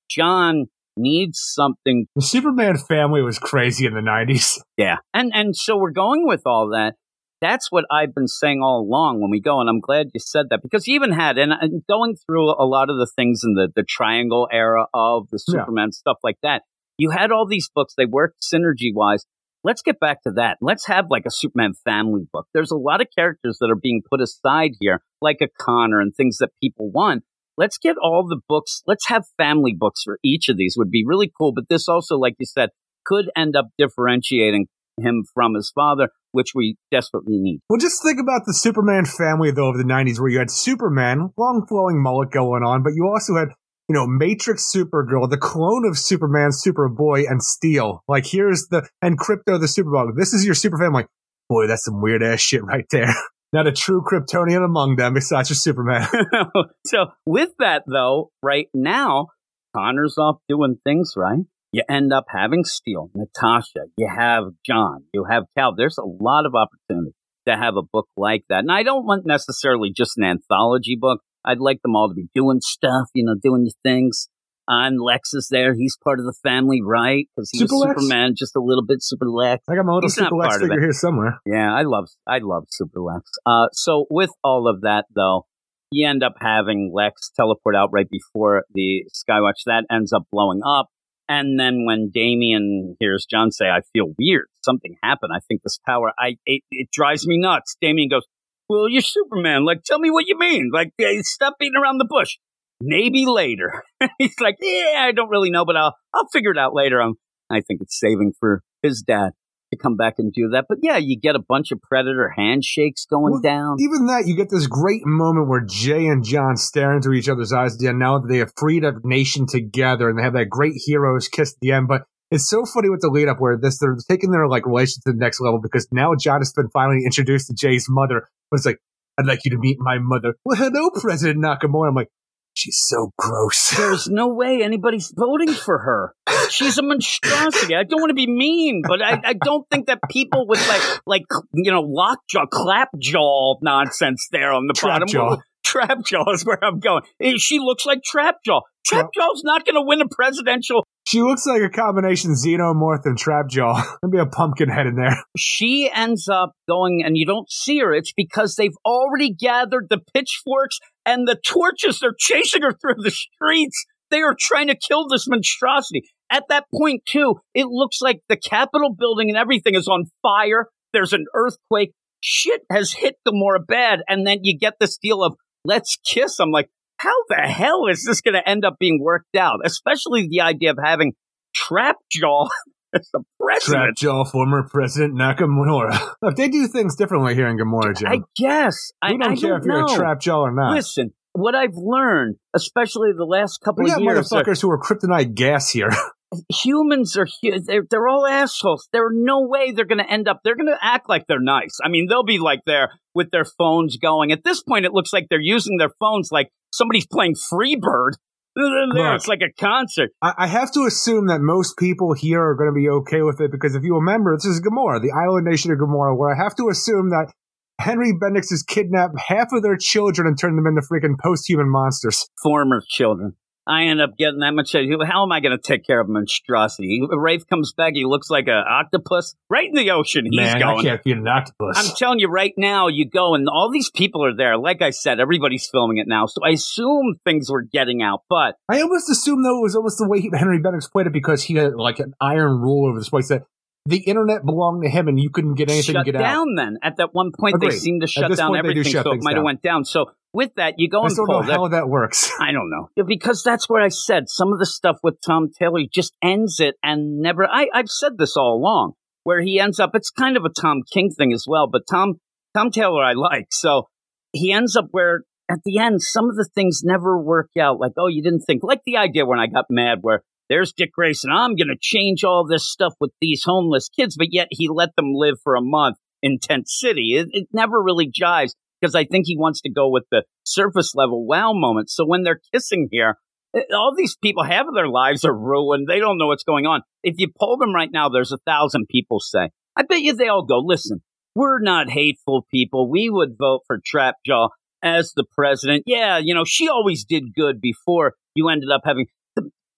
Speaker 1: John needs something
Speaker 3: The Superman family was crazy in the 90s.
Speaker 1: Yeah. And and so we're going with all that. That's what I've been saying all along when we go, and I'm glad you said that because you even had and, and going through a lot of the things in the the Triangle era of the
Speaker 3: Yeah.
Speaker 1: Superman stuff like that. You had all these books; they worked synergy wise. Let's get back to that. Let's have like a Superman family book. There's a lot of characters that are being put aside here, like a Conner and things that people want. Let's get all the books. Let's have family books for each of these. Would be really cool. But this also, like you said, could end up differentiating him from his father, which we desperately need.
Speaker 3: Well, just think about the Superman family, though, of the 90s, where you had Superman, long flowing mullet going on, but you also had, you know, Matrix Supergirl, the clone of Superman, Superboy, and Steel. Like, here's the, and Krypto the Superbug. This is your super family. Boy, that's some weird ass shit right there. Not a true Kryptonian among them besides your Superman.
Speaker 1: so with that though, right now, Conner's off doing things right. You end up having Steel, Natasha, you have John, you have Kal. There's a lot of opportunity to have a book like that. And I don't want necessarily just an anthology book. I'd like them all to be doing stuff, you know, doing things. And Lex is there. He's part of the family, right? Because he's
Speaker 3: Super
Speaker 1: Superman, just a little bit Super Lex.
Speaker 3: I got my little
Speaker 1: He's
Speaker 3: Super Lex figure here somewhere.
Speaker 1: Yeah, I love I love Super Lex. Uh, so with all of that though, you end up having Lex teleport out right before the Skywatch. That ends up blowing up, and then when Damian hears John say, "I feel weird. Something happened. I think this power. I it, it drives me nuts." Damian goes, "Well, you're Superman. Like, tell me what you mean. Like, eh, stop beating around the bush." Maybe later. He's like, "Yeah, I don't really know, but I'll I'll figure it out later." Um, I think it's saving for his dad to come back and do that. But yeah, you get a bunch of predator handshakes going
Speaker 3: Well,
Speaker 1: down.
Speaker 3: Even that, you get this great moment where Jay and John stare into each other's eyes at the end now that they have freed a nation together and they have that great hero's kiss at the end. But it's so funny with the lead up where this they're taking their like relationship to the next level because now John has been finally introduced to Jay's mother. But it's like, I'd like you to meet my mother. Well, hello, President Nakamura. I'm like, she's so gross.
Speaker 1: There's no way anybody's voting for her. She's a monstrosity. I don't want to be mean, but I, I don't think that people with like like you know lockjaw, clapjaw nonsense there on the bottom.
Speaker 3: Trapjaw.
Speaker 1: Trapjaw is where I'm going. Eh, She looks like trap jaw. Trapjaw. Trapjaw's not going to win a presidential.
Speaker 3: She looks like a combination xenomorph and trapjaw. Maybe a pumpkin head in there.
Speaker 1: She ends up going, and you don't see her. It's because they've already gathered the pitchforks and the torches. They're chasing her through the streets. They are trying to kill this monstrosity. At that point, too, it looks like the Capitol building and everything is on fire. There's an earthquake. Shit has hit Gamorra bad. And then you get this deal of let's kiss. I'm like, how the hell is this going to end up being worked out? Especially the idea of having Trapjaw as the president.
Speaker 3: Trapjaw, former President Nakamura. Look, they do things differently here in Gamorra, Jim.
Speaker 1: I guess. I
Speaker 3: we don't
Speaker 1: I
Speaker 3: care
Speaker 1: don't
Speaker 3: if you're
Speaker 1: know.
Speaker 3: a Trapjaw or not.
Speaker 1: Listen, what I've learned, especially the last couple
Speaker 3: we
Speaker 1: of years, are
Speaker 3: motherfuckers who are kryptonite gas here.
Speaker 1: humans are they're, they're all assholes. There's no way they're going to end up. They're going to act like they're nice. I mean, they'll be like there with their phones going. At this point, it looks like they're using their phones like somebody's playing Freebird. There,
Speaker 3: Look.
Speaker 1: it's like a concert.
Speaker 3: I, I have to assume that most people here are going to be okay with it because if you remember, this is Gamorra, the island nation of Gamorra, where I have to assume that Henry Bendix has kidnapped half of their children and turned them into freaking post-human monsters.
Speaker 1: Former children. I end up getting that much. How am I going to take care of a monstrosity? Rafe comes back. He looks like an octopus right in the ocean. He's
Speaker 3: Man,
Speaker 1: going.
Speaker 3: I can't feed an octopus.
Speaker 1: I'm telling you right now, you go and all these people are there. Like I said, everybody's filming it now. So I assume things were getting out, but
Speaker 3: I almost assume though it was almost the way he, Henry Bendix played it because he had like an iron rule over this place that the internet belonged to him and you couldn't get anything
Speaker 1: shut
Speaker 3: to get out.
Speaker 1: down then. At that one point, they seemed to shut down
Speaker 3: point,
Speaker 1: everything.
Speaker 3: shut
Speaker 1: So it might have went down. So with that, you go
Speaker 3: I
Speaker 1: and
Speaker 3: don't
Speaker 1: pull.
Speaker 3: know how that works.
Speaker 1: I don't know Yeah, because that's where I said some of the stuff with Tom Taylor just ends it and never. I, I've said this all along where he ends up. It's kind of a Tom King thing as well, but Tom Tom Taylor I like. So he ends up where at the end some of the things never work out. Like oh, you didn't think like the idea when I got mad where. There's Dick Grayson. I'm going to change all this stuff with these homeless kids, but yet he let them live for a month in Tent City. It, it never really jives because I think he wants to go with the surface level wow moment. So when they're kissing here, eh, all these people, of their lives are ruined. They don't know what's going on. If you poll them right now, there's a thousand people say. I bet you they all go, listen, we're not hateful people. We would vote for Trapjaw as the president. Yeah, you know, she always did good before you ended up having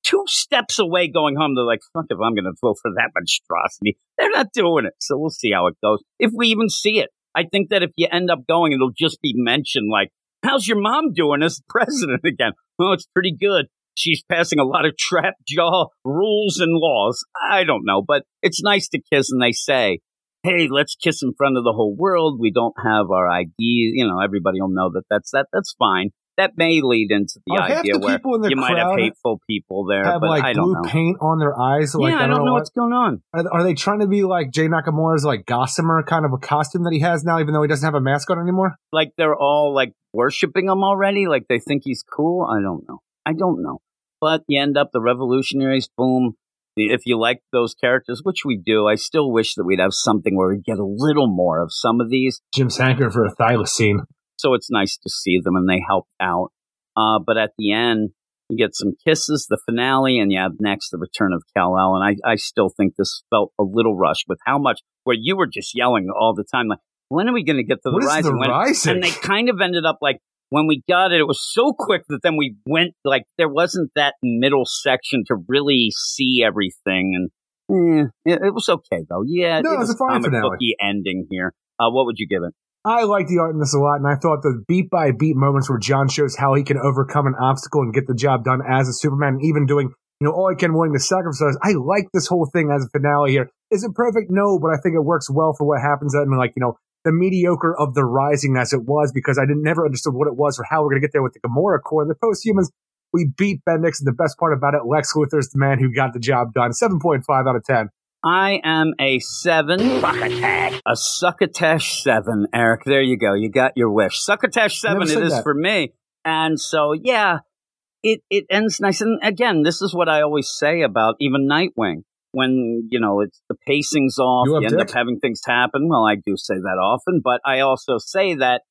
Speaker 1: two steps away going home. They're like, fuck if I'm going to vote for that monstrosity. They're not doing it. So we'll see how it goes. If we even see it. I think that if you end up going, it'll just be mentioned like, how's your mom doing as president again? Oh, it's pretty good. She's passing a lot of trap jaw rules and laws. I don't know, but it's nice to kiss and they say, Hey, let's kiss in front of the whole world. We don't have our ID. You know, everybody will know that that's that. That's fine. That may lead into the
Speaker 3: half
Speaker 1: idea where
Speaker 3: the
Speaker 1: you might have hateful people there,
Speaker 3: have
Speaker 1: but
Speaker 3: like
Speaker 1: I don't
Speaker 3: blue
Speaker 1: know.
Speaker 3: paint on their eyes. Like,
Speaker 1: yeah, I don't know
Speaker 3: what-
Speaker 1: what's going on.
Speaker 3: Are, are they trying to be like Jay Nakamura's like gossamer kind of a costume that he has now, even though he doesn't have a mask on anymore?
Speaker 1: like they're all like worshiping him already like they think he's cool i don't know i don't know but you end up the revolutionaries boom if you like those characters which we do i still wish that we'd have something where we get a little more of some of these
Speaker 3: Jim Sanker for a thylacine.
Speaker 1: So it's nice to see them and they help out uh, but at the end you get some kisses the finale and you have next the return of Kal El. and I, I still think this felt a little rushed with how much where you were just yelling all the time like when are we going to get to the rising
Speaker 3: the
Speaker 1: When-
Speaker 3: rising?
Speaker 1: and they kind of ended up like when we got it, it was so quick that then we went like there wasn't that middle section to really see everything, and eh, it, it was okay though. Yeah,
Speaker 3: No, it was a fine
Speaker 1: comic
Speaker 3: finale.
Speaker 1: booky ending here. Uh, what would you give it?
Speaker 3: I like the art in this a lot, and I thought the beat by beat moments where John shows how he can overcome an obstacle and get the job done as a Superman, even doing, you know, all he can willing to sacrifice. I like this whole thing as a finale here. Is it perfect? No, but I think it works well for what happens and like, you know, the mediocre of the rising as it was because I didn't never understood what it was or how we're gonna get there with the Gamorra core. The posthumans, we beat Bendix, and the best part about it, Lex Luthor's the man who got the job done. Seven point five out of ten.
Speaker 1: I am a seven. Succotash. A succotash seven, Eric. There you go. You got your wish. Succotash seven it is
Speaker 3: that.
Speaker 1: for me. And so, yeah, it, it ends nice. And again, this is what I always say about even Nightwing. When, you know, it's the pacing's off,
Speaker 3: You
Speaker 1: you, end
Speaker 3: Dick?
Speaker 1: up having things happen. Well, I do say that often, but I also say that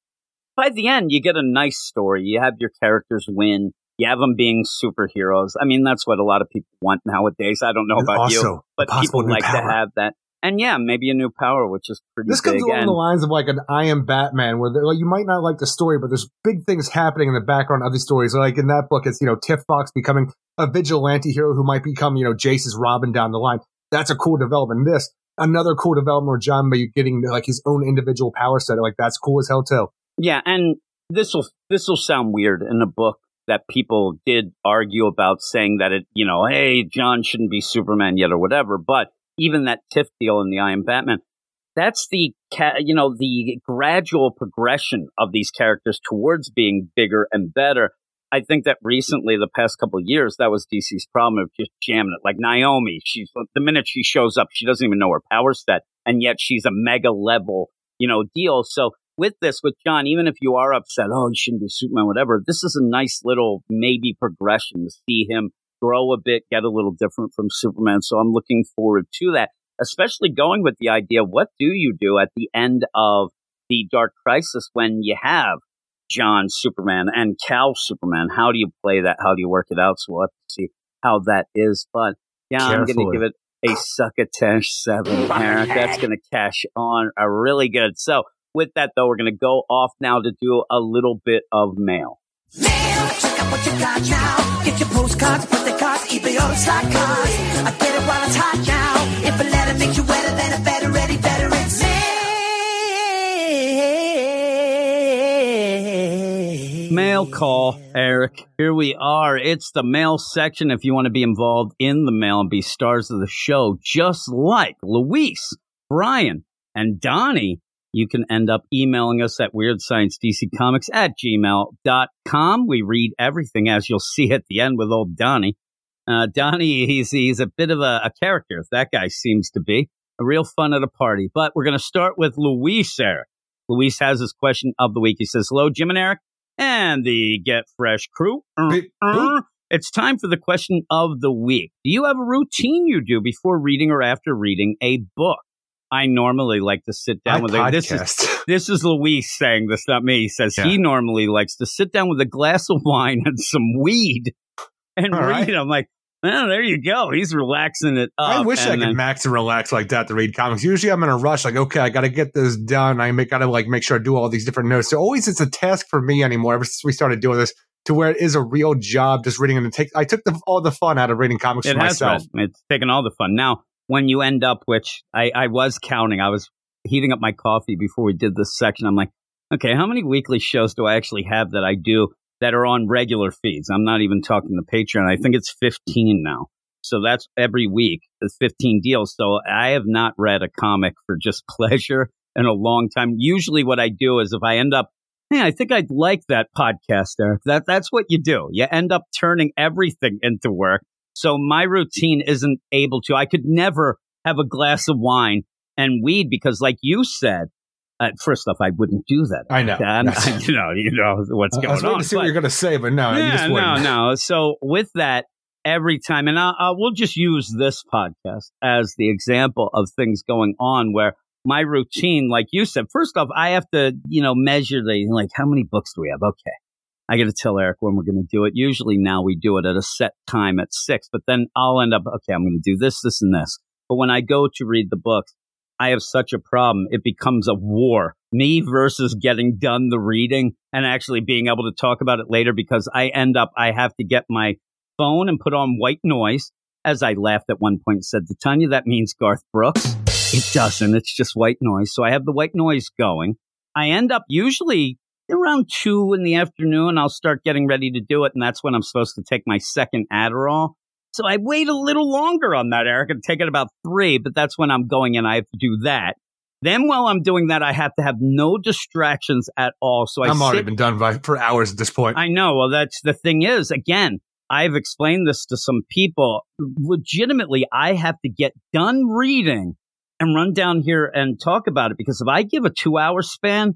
Speaker 1: by the end, you get a nice story. You have your characters win. Have them being superheroes. I mean, that's what a lot of people want nowadays. I don't know
Speaker 3: And
Speaker 1: about you but people like
Speaker 3: power.
Speaker 1: to have that. And yeah, maybe a new power, which is pretty
Speaker 3: This comes along
Speaker 1: and
Speaker 3: the lines of like an I am Batman, where like, you might not like the story, but there's big things happening in the background of these stories. Like in that book, it's you know Tiff Fox becoming a vigilante hero who might become you know Jace's Robin down the line. That's a cool development. This another cool development where John may getting like his own individual power set. Like that's cool as hell too.
Speaker 1: yeah, and this will this will sound weird in a book that people did argue about saying that it, you know, hey, John shouldn't be Superman yet or whatever. But even that Tiff deal in the I Am Batman, that's the you know the gradual progression of these characters towards being bigger and better. I think that recently, the past couple years, that was DC's problem of just jamming it. Like Naomi, she's the minute she shows up, she doesn't even know her power set, and yet she's a mega level, you know, deal. So with this, with John, even if you are upset, oh, you shouldn't be Superman, whatever, this is a nice little maybe progression to see him grow a bit, get a little different from Superman. So I'm looking forward to that, especially going with the idea, what do you do at the end of the Dark Crisis when you have John Superman and Kal Superman? How do you play that? How do you work it out? So we'll have to see how that is. But yeah, I'm going to give it a succotash seven, Eric. That's going to cash on a really good. So with that though, we're going to go off now to do a little bit of mail.
Speaker 2: Mail, check out what you got now. Get your postcards, put the cards, eBay or stock cards. I get it while it's hot now. If a letter makes you wetter, then a better ready, better it's mail.
Speaker 1: Mail call, Eric. Here we are. It's the mail section. If you want to be involved in the mail and be stars of the show, just like Luis, Brian, and Donnie, you can end up emailing us at weirdsciencedccomics at gmail.com. We read everything, as you'll see at the end with old Donnie. Uh, Donnie, he's, he's a bit of a, a character. That guy seems to be a real fun at a party. But we're going to start with Luis, Eric. Luis has his question of the week. He says, Hello, Jim and Eric and the Get Fresh crew. Uh, uh, It's time for the question of the week. Do you have a routine you do before reading or after reading a book? I normally like to sit down
Speaker 3: I
Speaker 1: with a, this is
Speaker 3: podcast.
Speaker 1: this is Luis saying this, not me. He says
Speaker 3: Yeah.
Speaker 1: he normally likes to sit down with a glass of wine and some weed and
Speaker 3: All
Speaker 1: read.
Speaker 3: right.
Speaker 1: I'm like, well, there you go. He's relaxing it up.
Speaker 3: I wish I could
Speaker 1: then-
Speaker 3: max and relax like that to read comics. Usually I'm in a rush, like, okay, I got to get this done. I make, got to like make sure I do all these different notes. So always it's a task for me anymore ever since we started doing this to where it is a real job just reading and it takes, I took the, all the fun out of reading comics
Speaker 1: It
Speaker 3: for myself.
Speaker 1: been. It's taken all the fun. Now, when you end up, which I, I was counting, I was heating up my coffee before we did this section. I'm like, okay, how many weekly shows do I actually have that I do that are on regular feeds? I'm not even talking the Patreon. I think it's 15 now. So that's every week, it's 15 deals. So I have not read a comic for just pleasure in a long time. Usually what I do is if I end up, hey, I think I'd like that podcast, Eric. That, that's what you do. You end up turning everything into work. So my routine isn't able to, I could never have a glass of wine and weed because like you said, uh, first off, I wouldn't do that.
Speaker 3: I know. That's-
Speaker 1: you know, you know what's
Speaker 3: I
Speaker 1: going
Speaker 3: was waiting
Speaker 1: on.
Speaker 3: to see what you're going to say, but no, you
Speaker 1: yeah,
Speaker 3: just
Speaker 1: no, no. So with that, every time, and I, I we'll just use this podcast as the example of things going on where my routine, like you said, first off, I have to, you know, measure the like how many books do we have? Okay. I got to tell Eric when we're going to do it. Usually now we do it at a set time at six, but then I'll end up, okay, I'm going to do this, this, and this. But when I go to read the books, I have such a problem. It becomes a war. Me versus getting done the reading and actually being able to talk about it later because I end up, I have to get my phone and put on white noise. As I laughed at one point said to Tanya, that means Garth Brooks. It doesn't. It's just white noise. So I have the white noise going. I end up usually around two in the afternoon. I'll start getting ready to do it. And that's when I'm supposed to take my second Adderall. So I wait a little longer on that, Eric, and take it about three, but that's when I'm going and I have to do that. Then while I'm doing that, I have to have no distractions at all. So I
Speaker 3: I'm already been done by for hours at this point.
Speaker 1: I know. Well, that's the thing is, again, I've explained this to some people. Legitimately, I have to get done reading and run down here and talk about it because if I give a two hour span,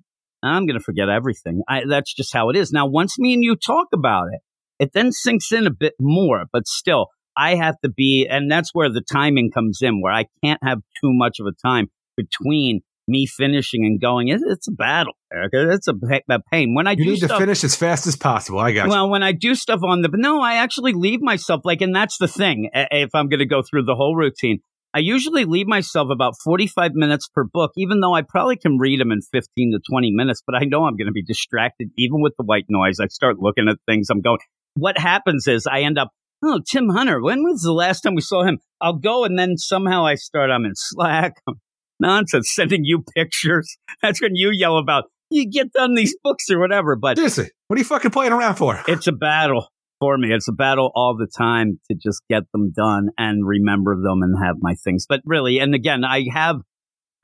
Speaker 1: I'm going to forget everything. I, that's just how it is. Now, once me and you talk about it, it then sinks in a bit more, but still, I have to be, and that's where the timing comes in, where I can't have too much of a time between me finishing and going. It, it's a battle, Erica. It's a, a pain. When I
Speaker 3: you
Speaker 1: do
Speaker 3: need to finish as fast as possible. I got you.
Speaker 1: well, when I do stuff on the, no, I actually leave myself like, and that's the thing. If I'm going to go through the whole routine, I usually leave myself about 45 minutes per book, even though I probably can read them in 15 to 20 minutes, but I know I'm going to be distracted even with the white noise. I start looking at things. I'm going, what happens is I end up, oh, Tim Hunter, when was the last time we saw him? I'll go and then somehow I start, I'm in Slack. Nonsense, sending you pictures. That's when you yell about, you get done these books or whatever. But
Speaker 3: Seriously, what are you fucking playing around for?
Speaker 1: it's a battle for me. It's a battle all the time to just get them done and remember them and have my things. But really, and again, I have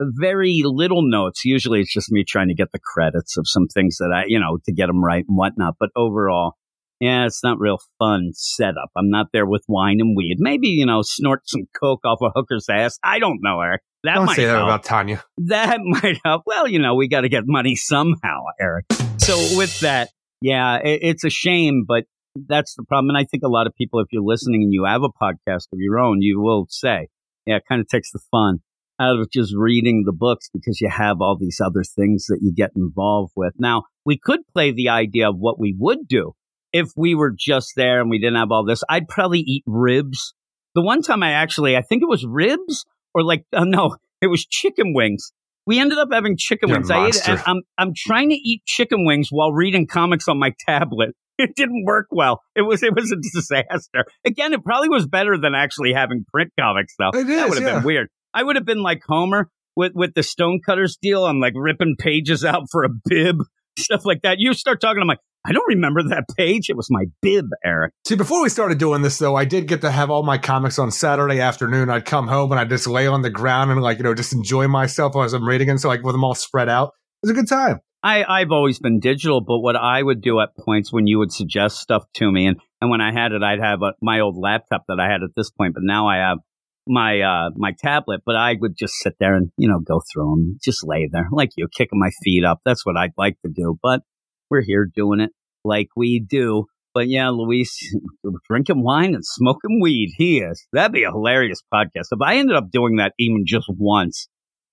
Speaker 1: very little notes. Usually it's just me trying to get the credits of some things that I, you know, to get them right and whatnot. But overall, yeah, it's not real fun setup. I'm not there with wine and weed. Maybe, you know, snort some coke off a hooker's ass. I don't know, Eric. That
Speaker 3: Don't
Speaker 1: might
Speaker 3: say that
Speaker 1: help
Speaker 3: about Tanya.
Speaker 1: that might help. Well, you know, we got to get money somehow, Eric. So with that, yeah, it, it's a shame, but that's the problem. And I think a lot of people, if you're listening and you have a podcast of your own, you will say, yeah, it kind of takes the fun out of just reading the books because you have all these other things that you get involved with. Now, we could play the idea of what we would do if we were just there and we didn't have all this. I'd probably eat ribs. The one time I actually, I think it was ribs or like, uh, no, it was chicken wings. We ended up having chicken
Speaker 3: You're
Speaker 1: wings. I ate, I'm I'm trying to eat chicken wings while reading comics on my tablet. It didn't work well. It was it was a disaster. Again, it probably was better than actually having print comics though.
Speaker 3: It
Speaker 1: that
Speaker 3: is,
Speaker 1: would have
Speaker 3: yeah.
Speaker 1: been weird. I would have been like Homer with with the Stonecutters deal. I'm like ripping pages out for a bib, stuff like that. You start talking, I'm like, I don't remember that page. It was my bib, Eric.
Speaker 3: See, before we started doing this, though, I did get to have all my comics on Saturday afternoon. I'd come home and I'd just lay on the ground and, like, you know, just enjoy myself as I'm reading. And so, like, with them all spread out, it was a good time.
Speaker 1: I, I've always been digital, but what I would do at points when you would suggest stuff to me, and, and when I had it, I'd have a, my old laptop that I had at this point, but now I have my uh, my tablet. But I would just sit there and you know go through them, just lay there like you, kicking my feet up. That's what I'd like to do. But we're here doing it like we do. But yeah, Luis, drinking wine and smoking weed. He is. That'd be a hilarious podcast. If I ended up doing that even just once,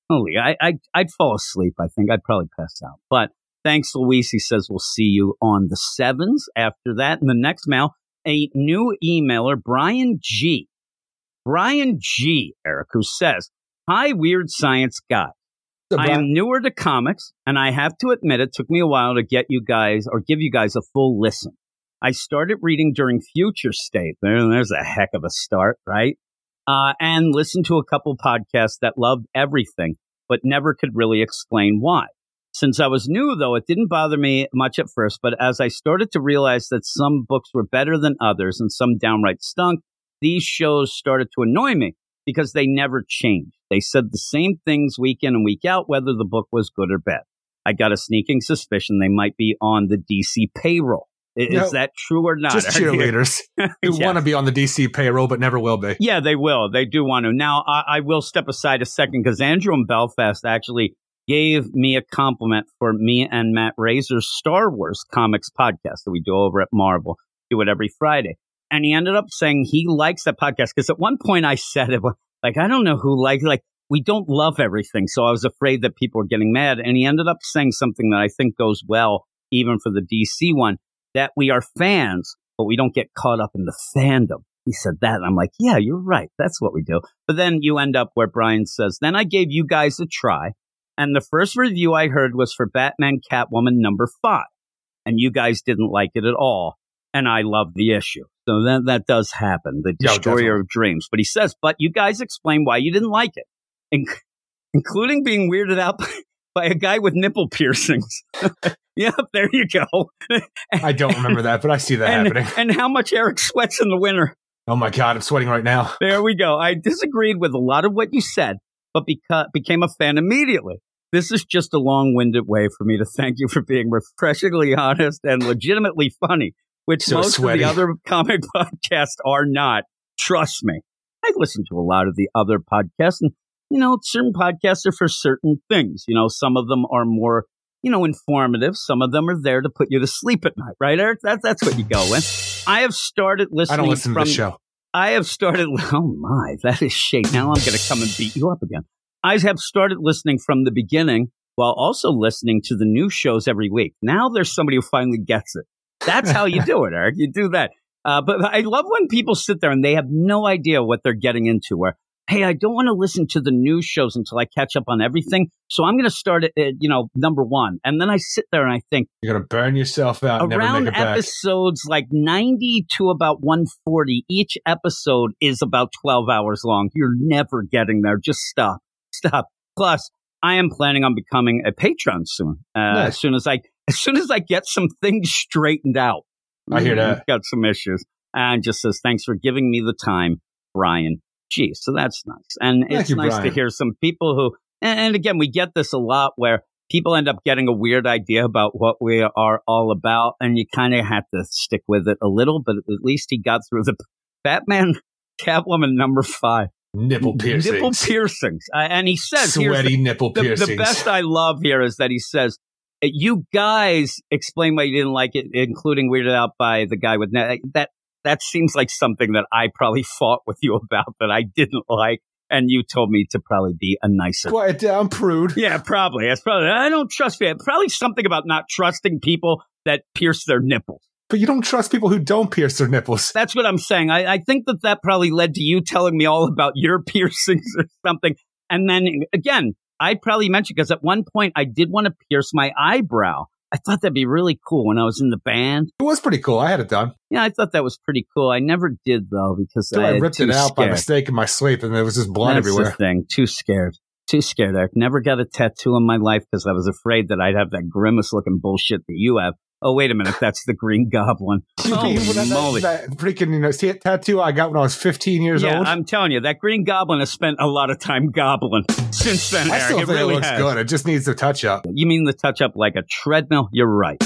Speaker 1: holy, I, I, I'd fall asleep. I think I'd probably pass out. But thanks, Luis. He says we'll see you on the sevens. After that, in the next mail, a new emailer, Brian G. Brian G. Eric, who says, "Hi, weird science guy." I am newer to comics, and I have to admit it took me a while to get you guys or give you guys a full listen. I started reading during Future State. There, there's a heck of a start, right? Uh, and listened to a couple podcasts that loved everything. but never could really explain why. Since I was new, though, it didn't bother me much at first, but as I started to realize that some books were better than others and some downright stunk, these shows started to annoy me because they never changed. They said the same things week in and week out, whether the book was good or bad. I got a sneaking suspicion they might be on the DC payroll. Is
Speaker 3: No,
Speaker 1: that true or not?
Speaker 3: Just cheerleaders who
Speaker 1: Yes.
Speaker 3: want to be on the DC payroll but never will be.
Speaker 1: Yeah, they will. They do want to. Now, I, I will step aside a second because Andrew in Belfast actually gave me a compliment for me and Matt Razor's Star Wars comics podcast that we do over at Marvel. Do it every Friday. And he ended up saying he likes that podcast because at one point I said it, like, I don't know who likes, like, we don't love everything. So I was afraid that people were getting mad. And he ended up saying something that I think goes well, even for the DC one, that we are fans, but we don't get caught up in the fandom. He said that. And I'm like, yeah, you're right. That's what we do. But then you end up where Brian says, then I gave you guys a try. And the first review I heard was for Batman Catwoman number five. And you guys didn't like it at all. And I love the issue. So that, that does happen, the
Speaker 3: Yeah,
Speaker 1: destroyer
Speaker 3: definitely.
Speaker 1: of dreams. But he says, but you guys explain why you didn't like it, in- including being weirded out by, by a guy with nipple piercings. yep, there you go.
Speaker 3: I don't remember that, but I see that
Speaker 1: and,
Speaker 3: happening.
Speaker 1: and how much Eric sweats in the winter.
Speaker 3: Oh my god, I'm sweating right now.
Speaker 1: There we go. I disagreed with a lot of what you said, but beca- became a fan immediately. This is just a long winded way for me to thank you for being refreshingly honest and legitimately funny, which
Speaker 3: So
Speaker 1: most
Speaker 3: sweaty.
Speaker 1: of the other comic podcasts are not. Trust me. I listen to a lot of the other podcasts, and, you know, certain podcasts are for certain things. You know, some of them are more, you know, informative. Some of them are there to put you to sleep at night, right, Eric? That, that's what you go with. I have started listening.
Speaker 3: I don't listen to
Speaker 1: from
Speaker 3: the show.
Speaker 1: I have started. Oh my, that is shade. Now I'm going to come and beat you up again. I have started listening from the beginning while also listening to the new shows every week. Now there's somebody who finally gets it. That's how you do it, Eric. You do that. Uh, but I love when people sit there and they have no idea what they're getting into. Where, hey, I don't want to listen to the news shows until I catch up on everything. So I'm going to start at, uh, you know, number one. And then I sit there and I think,
Speaker 3: You're gonna burn yourself out
Speaker 1: around
Speaker 3: make it back.
Speaker 1: episodes like 90 to about 140 each episode is about 12 hours long you're never getting there just stop stop plus i am planning on becoming a patron soon uh,
Speaker 3: Nice.
Speaker 1: as soon as i as soon as i get some things straightened out
Speaker 3: I hear that.
Speaker 1: Got some issues and just says thanks for giving me the time brian gee so that's nice and
Speaker 3: Thank
Speaker 1: it's
Speaker 3: you,
Speaker 1: nice to hear some people who and, and again we get this a lot where people end up getting a weird idea about what we are all about, and you kind of have to stick with it a little. But at least he got through the Batman Catwoman number five.
Speaker 3: Nipple piercings.
Speaker 1: Nipple piercings. Uh, and he says,
Speaker 3: Sweaty nipple
Speaker 1: the,
Speaker 3: piercings.
Speaker 1: the best I love here is that he says, "Uh, you guys explain why you didn't like it, including weirded out by the guy with that. That seems like something that I probably fought with you about that I didn't like, and you told me to probably be a nicer
Speaker 3: Quiet down, prude.
Speaker 1: yeah, probably. It's probably. I don't trust people. Probably something about not trusting people that pierce their nipples.
Speaker 3: But you don't trust people who don't pierce their nipples.
Speaker 1: That's what I'm saying. I, I think that that probably led to you telling me all about your piercings or something. And then again, I probably mentioned because at one point I did want to pierce my eyebrow. I thought that'd be really cool when I was in the band.
Speaker 3: It was pretty cool. I had it done.
Speaker 1: Yeah, I thought that was pretty cool. I never did though because
Speaker 3: So
Speaker 1: I,
Speaker 3: I, ripped it out by
Speaker 1: scared.
Speaker 3: mistake in my sleep, and there was just blood
Speaker 1: That's
Speaker 3: everywhere.
Speaker 1: thing. Too scared. Too scared. I've never got a tattoo in my life because I was afraid that I'd have that grimace looking bullshit that you have. Oh, wait a minute. That's the Green Goblin. Holy moly.
Speaker 3: that, that freaking you know, see it tattoo I got when I was 15 years
Speaker 1: yeah,
Speaker 3: old?
Speaker 1: I'm telling you, that Green Goblin has spent a lot of time gobbling since then.
Speaker 3: I
Speaker 1: Eric.
Speaker 3: still
Speaker 1: it
Speaker 3: think
Speaker 1: really
Speaker 3: it looks
Speaker 1: has.
Speaker 3: good. It just needs a touch up.
Speaker 1: You mean the touch up like a treadmill? You're right.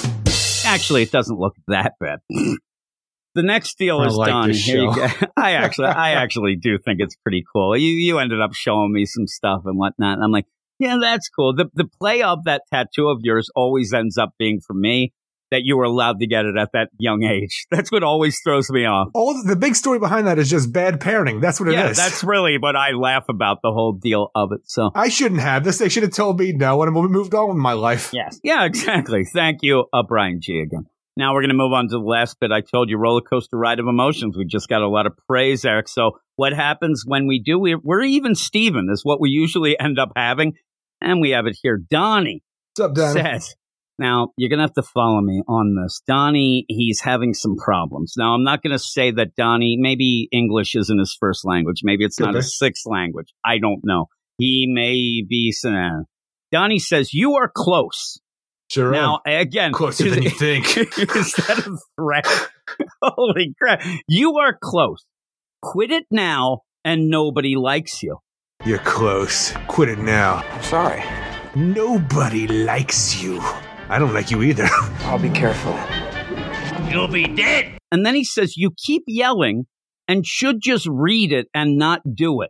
Speaker 1: Actually, it doesn't look that bad. the next deal
Speaker 3: I
Speaker 1: is
Speaker 3: like
Speaker 1: done. Here you go. I actually, I actually do think it's pretty cool. You, you ended up showing me some stuff and whatnot, and I'm like, yeah, that's cool. The the play of that tattoo of yours always ends up being for me that you were allowed to get it at that young age. That's what always throws me off.
Speaker 3: All the big story behind that is just bad parenting. That's what it is.
Speaker 1: yeah, that's really what I laugh about the whole deal of it. So
Speaker 3: I shouldn't have this. They should have told me no, and I moved on with my life.
Speaker 1: Yes. Yeah, exactly. Thank you, uh, Brian G. again. Now we're going to move on to the last bit. I told you roller coaster ride of emotions. We just got a lot of praise, Eric. So what happens when we do? We're, we're even Steven is what we usually end up having. And we have it here. Donnie
Speaker 3: What's up, Dan?
Speaker 1: says, now you're going to have to follow me on this. Donnie, he's having some problems. Now I'm not going to say that Donnie, maybe English isn't his first language. Maybe it's
Speaker 3: Could
Speaker 1: not
Speaker 3: be.
Speaker 1: his sixth language. I don't know. he may be. saying- eh. Donnie says, You are close.
Speaker 3: Sure.
Speaker 1: Now, again,
Speaker 3: closer than you think.
Speaker 1: is that a threat? Holy crap. You are close. Quit it now, and nobody likes you.
Speaker 3: You're close. Quit it now.
Speaker 5: I'm sorry.
Speaker 3: Nobody likes you. I don't like you either.
Speaker 5: I'll be careful. You'll be dead.
Speaker 1: And then he says, You keep yelling and should just read it and not do it.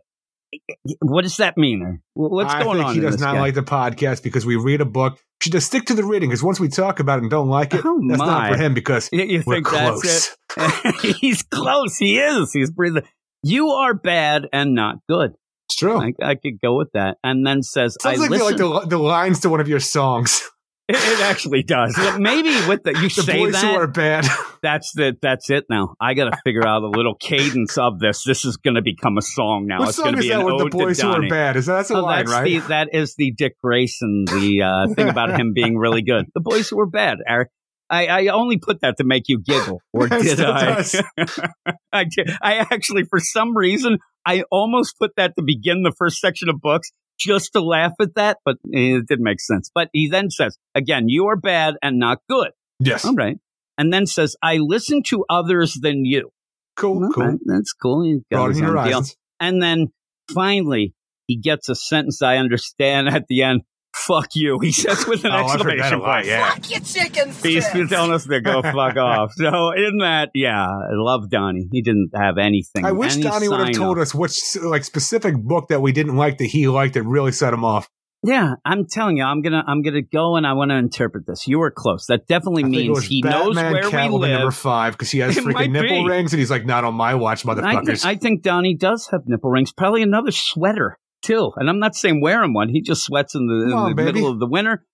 Speaker 1: What does that mean? What's
Speaker 3: I
Speaker 1: going
Speaker 3: think
Speaker 1: on?
Speaker 3: He does not
Speaker 1: guy?
Speaker 3: like the podcast because we read a book. Should just stick to the reading because once we talk about it and don't like it,
Speaker 1: Oh,
Speaker 3: that's
Speaker 1: my.
Speaker 3: not for him because
Speaker 1: You- you
Speaker 3: we're
Speaker 1: think
Speaker 3: close.
Speaker 1: that's it? He's close. He is. He's breathing. You are bad and not good.
Speaker 3: It's true.
Speaker 1: I, I could go with that. And then says,
Speaker 3: Sounds
Speaker 1: I
Speaker 3: like,
Speaker 1: listen.
Speaker 3: like the, the lines to one of your songs.
Speaker 1: It, it actually does. Maybe with the you
Speaker 3: The
Speaker 1: say
Speaker 3: boys
Speaker 1: that.
Speaker 3: who are bad.
Speaker 1: that's the that's it now. I got to figure out a little cadence of this. This is going to become a song now.
Speaker 3: what
Speaker 1: it's going
Speaker 3: song
Speaker 1: to
Speaker 3: is
Speaker 1: be
Speaker 3: that
Speaker 1: an
Speaker 3: with the boys who are bad? Is that that's a
Speaker 1: Oh,
Speaker 3: line,
Speaker 1: that's
Speaker 3: right?
Speaker 1: the, that is the Dick Grayson, the uh, thing about him being really good. The boys who were bad, Eric. I, I only put that to make you giggle, or
Speaker 3: Yes,
Speaker 1: did I? I did. I actually, for some reason, I almost put that to begin the first section of books just to laugh at that, but eh, it didn't make sense. But he then says, again, you are bad and not good.
Speaker 3: yes.
Speaker 1: All right. And then says, I listen to others than you.
Speaker 3: Cool,
Speaker 1: All
Speaker 3: cool.
Speaker 1: right, That's cool. He got his own deal. And then finally, he gets a sentence I understand at the end. Fuck you. He says with an
Speaker 3: Oh, I've heard that
Speaker 1: exclamation
Speaker 3: a lot,
Speaker 1: point.
Speaker 3: yeah.
Speaker 5: Fuck your chicken
Speaker 1: He's
Speaker 5: strips.
Speaker 1: telling us to go fuck off. So in that, yeah, I love Donnie. He didn't have anything.
Speaker 3: I wish
Speaker 1: any
Speaker 3: Donnie would have told
Speaker 1: of-
Speaker 3: us which like specific book that we didn't like that he liked that really set him off.
Speaker 1: Yeah, I'm telling you, I'm gonna, I'm gonna go and I want to interpret this. You were close. That definitely
Speaker 3: I
Speaker 1: means he
Speaker 3: Batman,
Speaker 1: knows where
Speaker 3: Catwoman
Speaker 1: we live.
Speaker 3: number five because he has
Speaker 1: It
Speaker 3: freaking nipple
Speaker 1: be.
Speaker 3: rings and he's like, not on my watch,
Speaker 1: I think,
Speaker 3: motherfuckers.
Speaker 1: I think Donnie does have nipple rings. Probably another sweater too. And I'm not saying wear him one. He just sweats in the, in
Speaker 3: on,
Speaker 1: the middle of the winter.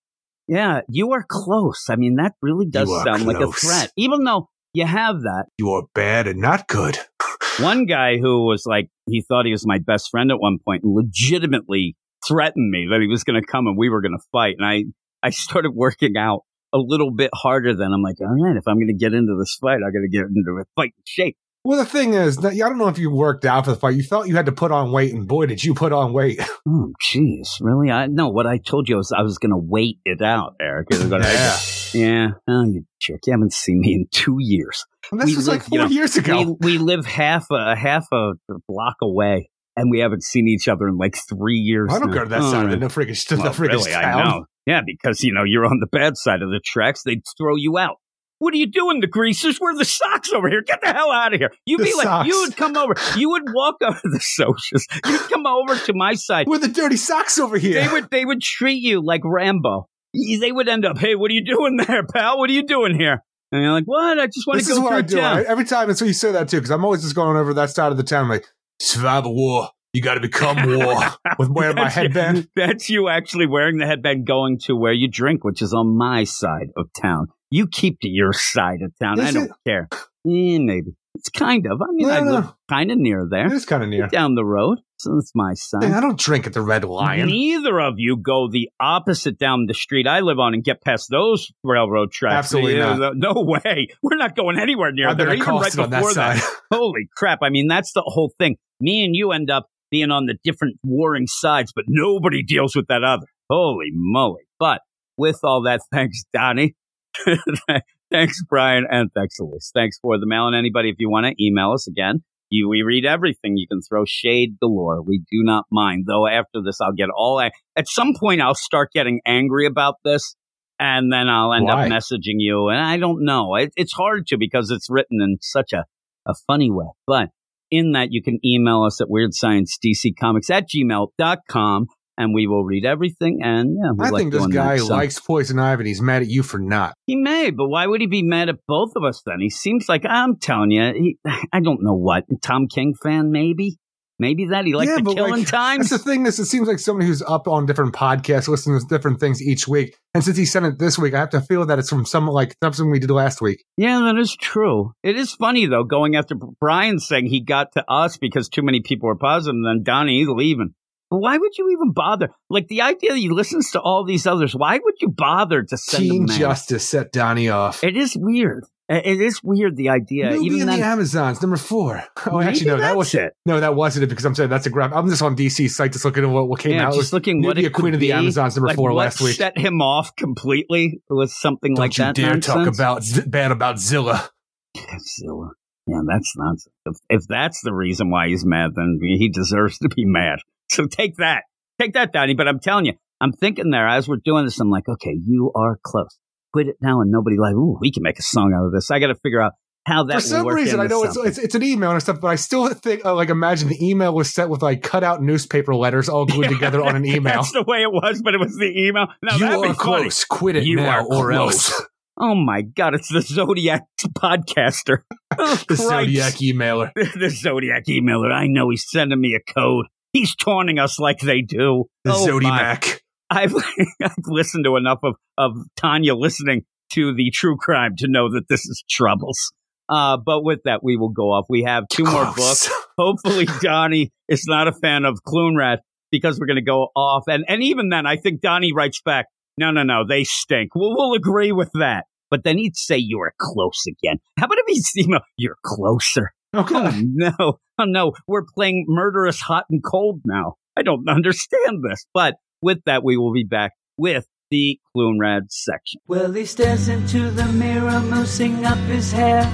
Speaker 1: Yeah, you are close. I mean, that really does sound like a threat. Even though you have that
Speaker 3: you are bad and not good.
Speaker 1: one guy who was like, he thought he was my best friend at one point and legitimately threatened me that he was going to come and we were going to fight. And I, I started working out a little bit harder than I'm like, all right, if I'm going to get into this fight, I got to get into a fight shape.
Speaker 3: Well, the thing is, I don't know if you worked out for the fight. You felt you had to put on weight, and boy, did you put on weight.
Speaker 1: Oh, jeez, really? I no. What I told you was I was going to wait it out, Eric. Gonna-
Speaker 3: Yeah.
Speaker 1: yeah. Oh, you jerk! You haven't seen me in two years.
Speaker 3: And this
Speaker 1: We
Speaker 3: was like
Speaker 1: live,
Speaker 3: four
Speaker 1: you know,
Speaker 3: years ago.
Speaker 1: We, we live half a half a block away, and we haven't seen each other in like three years.
Speaker 3: I don't
Speaker 1: now.
Speaker 3: go to that
Speaker 1: Oh,
Speaker 3: side of the no freaking, the freaking
Speaker 1: really, I know. Yeah, because you know you're on the bad side of the tracks. They'd throw you out. What are you doing, the greasers? Where are the socks over here? Get the hell out of here! You'd
Speaker 3: The
Speaker 1: be like,
Speaker 3: socks.
Speaker 1: you would come over. You would walk over the socials. You'd come over to my side.
Speaker 3: Where are the dirty socks over here?
Speaker 1: They would they would treat you like Rambo. They would end up, hey, what are you doing there, pal? What are you doing here? And you're like, what? I just want to.
Speaker 3: this
Speaker 1: to
Speaker 3: is what I do.
Speaker 1: town.
Speaker 3: Every time, it's what you say that too, because I'm always just going over that side of the town. like, survive a war. You got to become war with wearing my
Speaker 1: That's you-
Speaker 3: headband.
Speaker 1: That's you actually wearing the headband going to where you drink, which is on my side of town. You keep to your side of town. I don't care. Eh, maybe. It's kind of. I mean,
Speaker 3: No,
Speaker 1: I
Speaker 3: no.
Speaker 1: live kind of near there.
Speaker 3: It is kind of near.
Speaker 1: Down the road. So it's my side.
Speaker 3: Hey, I don't drink at the Red Lion.
Speaker 1: Neither of you go the opposite down the street I live on and get past those railroad tracks.
Speaker 3: Absolutely
Speaker 1: Yeah,
Speaker 3: not.
Speaker 1: No way. We're not going anywhere near
Speaker 3: I've
Speaker 1: there. Even right
Speaker 3: on that
Speaker 1: before that. Holy crap. I mean, that's the whole thing. Me and you end up being on the different warring sides, but nobody deals with that other. Holy moly. But with all that, thanks, Donnie. thanks, Brian. And thanks, Elise. Thanks for the mail. And anybody, if you want to email us again, you, we read everything. You can throw shade galore. We do not mind. Though after this, I'll get all. At some point, I'll start getting angry about this, and then I'll end
Speaker 3: Why?
Speaker 1: up messaging you. And I don't know. It, it's hard to because it's written in such a, a funny way. But in that, you can email us at weirdsciencedccomics at gmail.com, and we will read everything. And yeah,
Speaker 3: I
Speaker 1: like
Speaker 3: think this guy
Speaker 1: that. So-
Speaker 3: likes Poison Ivy and he's mad at you for not.
Speaker 1: he may, but why would he be mad at both of us then? He seems like I'm telling you, he, I don't know what Tom King fan, maybe, maybe that he likes
Speaker 3: Yeah,
Speaker 1: the killing
Speaker 3: like,
Speaker 1: times.
Speaker 3: That's the thing is, it seems like somebody who's up on different podcasts, listening to different things each week. And since he sent it this week, I have to feel that it's from some like something we did last week.
Speaker 1: Yeah, that is true. It is funny though, going after Brian saying he got to us because too many people were positive, and then Donnie he's leaving. But why would you even bother? Like the idea that he listens to all these others. Why would you bother to send
Speaker 3: Teen? Justice set Donnie off.
Speaker 1: It is weird. It it is weird the idea.
Speaker 3: Nubia
Speaker 1: Even
Speaker 3: in
Speaker 1: then,
Speaker 3: the Amazons, number four. Oh, actually, no, that was
Speaker 1: it.
Speaker 3: No, that wasn't it because I'm saying that's a graph. I'm just on DC site, just looking at what, what came
Speaker 1: yeah,
Speaker 3: out. It
Speaker 1: just looking what
Speaker 3: Nubia,
Speaker 1: it could
Speaker 3: Queen of the. Amazons, number
Speaker 1: like,
Speaker 3: four last week.
Speaker 1: set him off completely was something
Speaker 3: Don't
Speaker 1: like
Speaker 3: you
Speaker 1: that.
Speaker 3: dare
Speaker 1: nonsense.
Speaker 3: talk about bad about Zilla.
Speaker 1: Zilla. Yeah, that's nonsense. If, if that's the reason why he's mad, then he deserves to be mad. So take that. Take that, Donnie. But I'm telling you, I'm thinking there as we're doing this, I'm like, okay, you are close. Quit it now, and nobody like, ooh, we can make a song out of this. I got to figure out how that
Speaker 3: For some reason, I know it's, it's it's an email and stuff, but I still think, uh, like, imagine the email was set with like cut out newspaper letters all glued together on an email.
Speaker 1: That's the way it was, but it was the email. Now,
Speaker 3: you are
Speaker 1: funny.
Speaker 3: close. Quit it
Speaker 1: You
Speaker 3: now,
Speaker 1: are
Speaker 3: or
Speaker 1: close.
Speaker 3: else.
Speaker 1: Oh my God, it's the Zodiac podcaster. Oh,
Speaker 3: The
Speaker 1: Christ.
Speaker 3: Zodiac emailer.
Speaker 1: the Zodiac emailer. I know he's sending me a code. He's taunting us like they do.
Speaker 3: The
Speaker 1: oh.
Speaker 3: Zodiac.
Speaker 1: I've, I've listened to enough of, of Tanya listening to the true crime to know that this is troubles. Uh, but with that, we will go off. We have two more books. Hopefully, Donnie is not a fan of Clunrat because we're going to go off. And, and even then, I think Donnie writes back, no, no, no, they stink. We'll, we'll agree with that. But then he'd say you're close again. How about if he's, you know, you're closer?
Speaker 3: Okay.
Speaker 1: Oh no, oh no, we're playing murderous hot and cold now. I don't understand this. But with that, we will be back with the Clunrad section.
Speaker 2: Well, he stares into the mirror, moosing up his hair.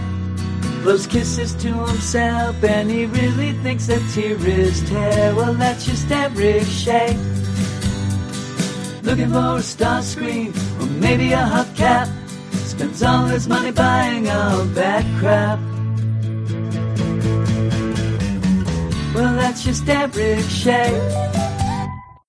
Speaker 2: Blows kisses to himself, and he really thinks that tear is tear. Well, that's just Eric Shea. Looking for a star screen, or maybe a hubcap. Spends all his money buying all that crap. Well, that's just Eric Shea.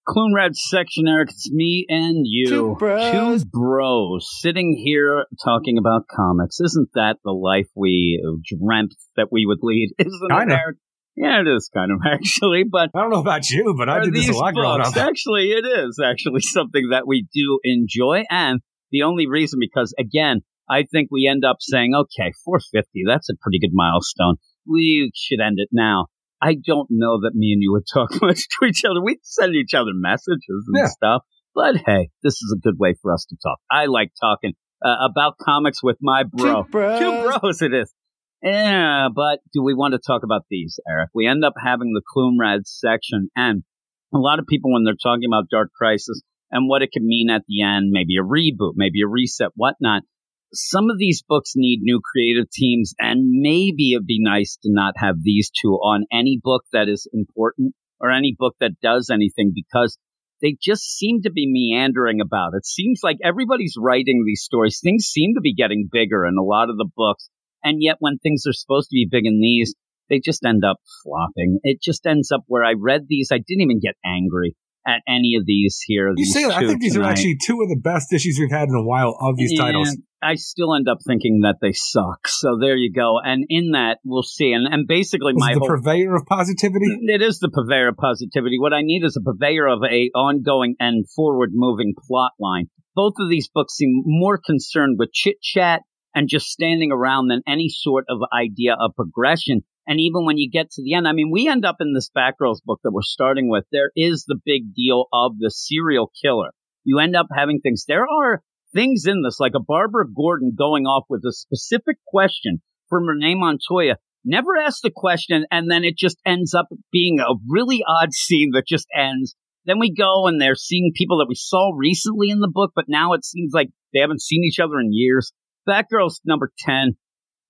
Speaker 1: Clunrad section, Eric. It's me and you,
Speaker 2: Two bros.
Speaker 1: Two bros sitting here talking about comics. Isn't that the life we dreamt that we would lead? Isn't
Speaker 3: Kinda.
Speaker 1: it, Eric? Yeah, it is kind of actually, but
Speaker 3: I don't know about you, but I did this a lot growing up.
Speaker 1: Actually, it is actually something that we do enjoy, and the only reason because again, I think we end up saying, okay, 450, that's a pretty good milestone. We should end it now. I don't know that me and you would talk much to each other. We'd send each other messages and
Speaker 3: Yeah.
Speaker 1: stuff, but hey, this is a good way for us to talk. I like talking uh, about comics with my bro.
Speaker 2: Two bros.
Speaker 1: Two bros it is. Yeah, but do we want to talk about these, Eric? We end up having the Clunrad section, and a lot of people, when they're talking about Dark Crisis and what it could mean at the end, maybe a reboot, maybe a reset, whatnot, some of these books need new creative teams, and maybe it'd be nice to not have these two on any book that is important or any book that does anything because they just seem to be meandering about. It seems like everybody's writing these stories. Things seem to be getting bigger in a lot of the books. And yet when things are supposed to be big in these, they just end up flopping. It just ends up where I read these. I didn't even get angry at any of these here.
Speaker 3: You
Speaker 1: these
Speaker 3: say that. I think these are actually two of the best issues we've had in a while of these titles.
Speaker 1: I still end up thinking that they suck. So there you go. And in that, we'll see. And, and basically, my
Speaker 3: the
Speaker 1: whole
Speaker 3: purveyor of positivity.
Speaker 1: it is the purveyor of positivity. What I need is a purveyor of a ongoing and forward moving plot line. Both of these books seem more concerned with chit chat and just standing around than any sort of idea of progression. And even when you get to the end, I mean, we end up in this Batgirls book that we're starting with. There is the big deal of the serial killer. You end up having things. There are things in this, like a Barbara Gordon going off with a specific question from Renee Montoya never asked the question, and then it just ends up being a really odd scene that just ends. Then we go and they're seeing people that we saw recently in the book, but now it seems like they haven't seen each other in years. Batgirl's number 10,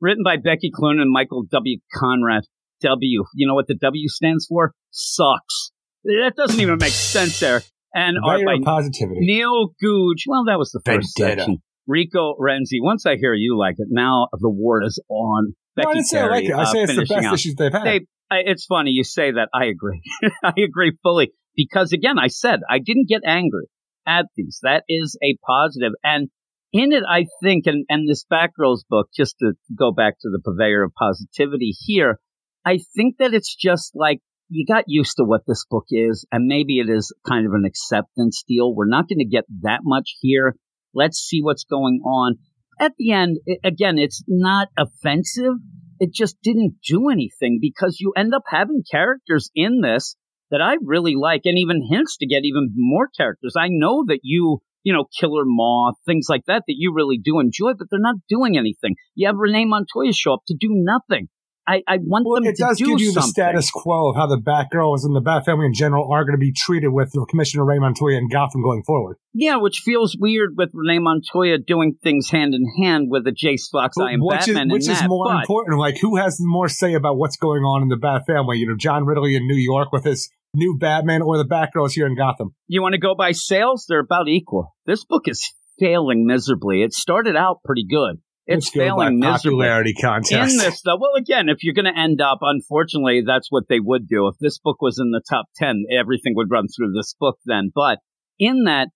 Speaker 1: written by Becky Cloonan and Michael W. Conrad. W. You know what the W stands for? Sucks. That doesn't even make sense, Eric. And art by
Speaker 3: positivity.
Speaker 1: Neil Googe. Well, that was the first
Speaker 3: Vendetta.
Speaker 1: section. Rico Renzi. Once I hear you like it, now the war is on.
Speaker 3: No,
Speaker 1: Becky
Speaker 3: I didn't say I like it. I
Speaker 1: uh,
Speaker 3: say it's the best
Speaker 1: out.
Speaker 3: issues they've had.
Speaker 1: They, I, it's funny you say that. I agree. I agree fully because again, I said I didn't get angry at these. That is a positive. And in it, I think, and, and this Batgirls book, just to go back to the purveyor of positivity here, I think that it's just like you got used to what this book is, and maybe it is kind of an acceptance deal. We're not going to get that much here. Let's see what's going on. At the end, i again, it's not offensive. It just didn't do anything because you end up having characters in this that I really like and even hints to get even more characters. I know that you, you know, Killer Moth, things like that that you really do enjoy, but they're not doing anything. You have Renee Montoya show up to do nothing. I, I want
Speaker 3: Well,
Speaker 1: them
Speaker 3: it
Speaker 1: to
Speaker 3: does
Speaker 1: do
Speaker 3: give you
Speaker 1: something.
Speaker 3: the status quo of how the Batgirls and the Bat family in general are going to be treated with Commissioner Ray Montoya and Gotham going forward.
Speaker 1: Yeah, which feels weird with Renee Montoya doing things hand in hand with a Jace Fox I am
Speaker 3: which
Speaker 1: Batman
Speaker 3: is, which is
Speaker 1: that,
Speaker 3: more
Speaker 1: but-
Speaker 3: important. Like, who has more say about what's going on in the Bat family? You know, John Ridley in New York with his new Batman, or the Batgirls here in Gotham.
Speaker 1: You want to go by sales? They're about equal. This book is failing miserably. It started out pretty good. It's
Speaker 3: Let's go by
Speaker 1: failing miserably.
Speaker 3: popularity contest.
Speaker 1: In this, though, well, again, if you're going to end up, unfortunately, that's what they would do. If this book was in the top 10, everything would run through this book then. But in that,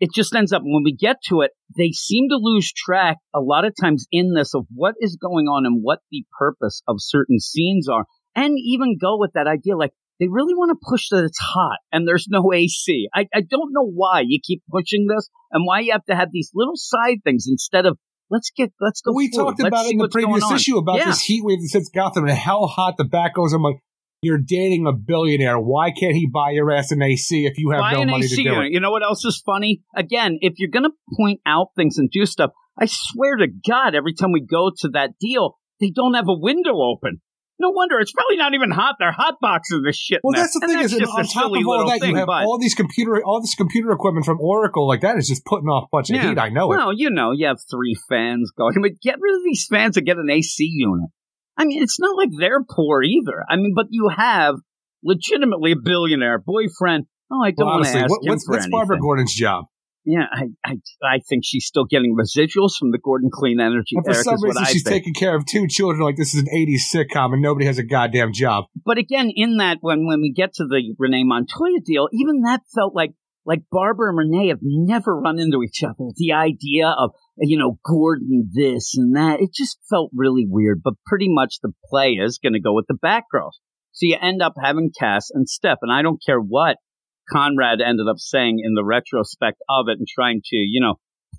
Speaker 1: it just ends up, when we get to it, they seem to lose track a lot of times in this of what is going on and what the purpose of certain scenes are. And even go with that idea, like, they really want to push that it's hot and there's no AC. I, I don't know why you keep pushing this and why you have to have these little side things instead of let's get let's go.
Speaker 3: we
Speaker 1: forward.
Speaker 3: talked
Speaker 1: Let's
Speaker 3: about in the previous issue about
Speaker 1: Yeah.
Speaker 3: this heat wave that sits Gotham and how hot the back goes. I'm like, you're dating a billionaire. Why can't he buy your ass an AC if you have
Speaker 1: Buy
Speaker 3: no money
Speaker 1: AC
Speaker 3: to do
Speaker 1: unit.
Speaker 3: it?
Speaker 1: You know what else is funny? Again, if you're going to point out things and do stuff, I swear to God, every time we go to that deal, they don't have a window open. No wonder it's probably not even hot. They're hot boxes this shit.
Speaker 3: Well, that's the thing is,
Speaker 1: just
Speaker 3: on top of all that,
Speaker 1: thing,
Speaker 3: you have
Speaker 1: but-
Speaker 3: all these computer, all this computer equipment from Oracle. Like that is just putting off a bunch of heat. I know it.
Speaker 1: Well, you know, you have three fans going, but get rid of these fans and get an AC unit. I mean, it's not like they're poor either. I mean, but you have legitimately a billionaire boyfriend. Oh, I don't
Speaker 3: Well,
Speaker 1: want to
Speaker 3: honestly,
Speaker 1: ask
Speaker 3: what,
Speaker 1: him
Speaker 3: what's,
Speaker 1: for
Speaker 3: what's Barbara
Speaker 1: anything.
Speaker 3: Gordon's job?
Speaker 1: Yeah, I, I, I think she's still getting residuals from the Gordon Clean Energy.
Speaker 3: And for
Speaker 1: Eric,
Speaker 3: some reason, she's
Speaker 1: think.
Speaker 3: taking care of two children like this is an 80s sitcom and nobody has a goddamn job.
Speaker 1: but again, in that when when we get to the Renee Montoya deal, even that felt like like Barbara and Renee have never run into each other. The idea of you know Gordon this and that, it just felt really weird. But pretty much the play is going to go with the Batgirls. So you end up having Cass and Steph, and I don't care what Conrad ended up saying in the retrospect of it and trying to you know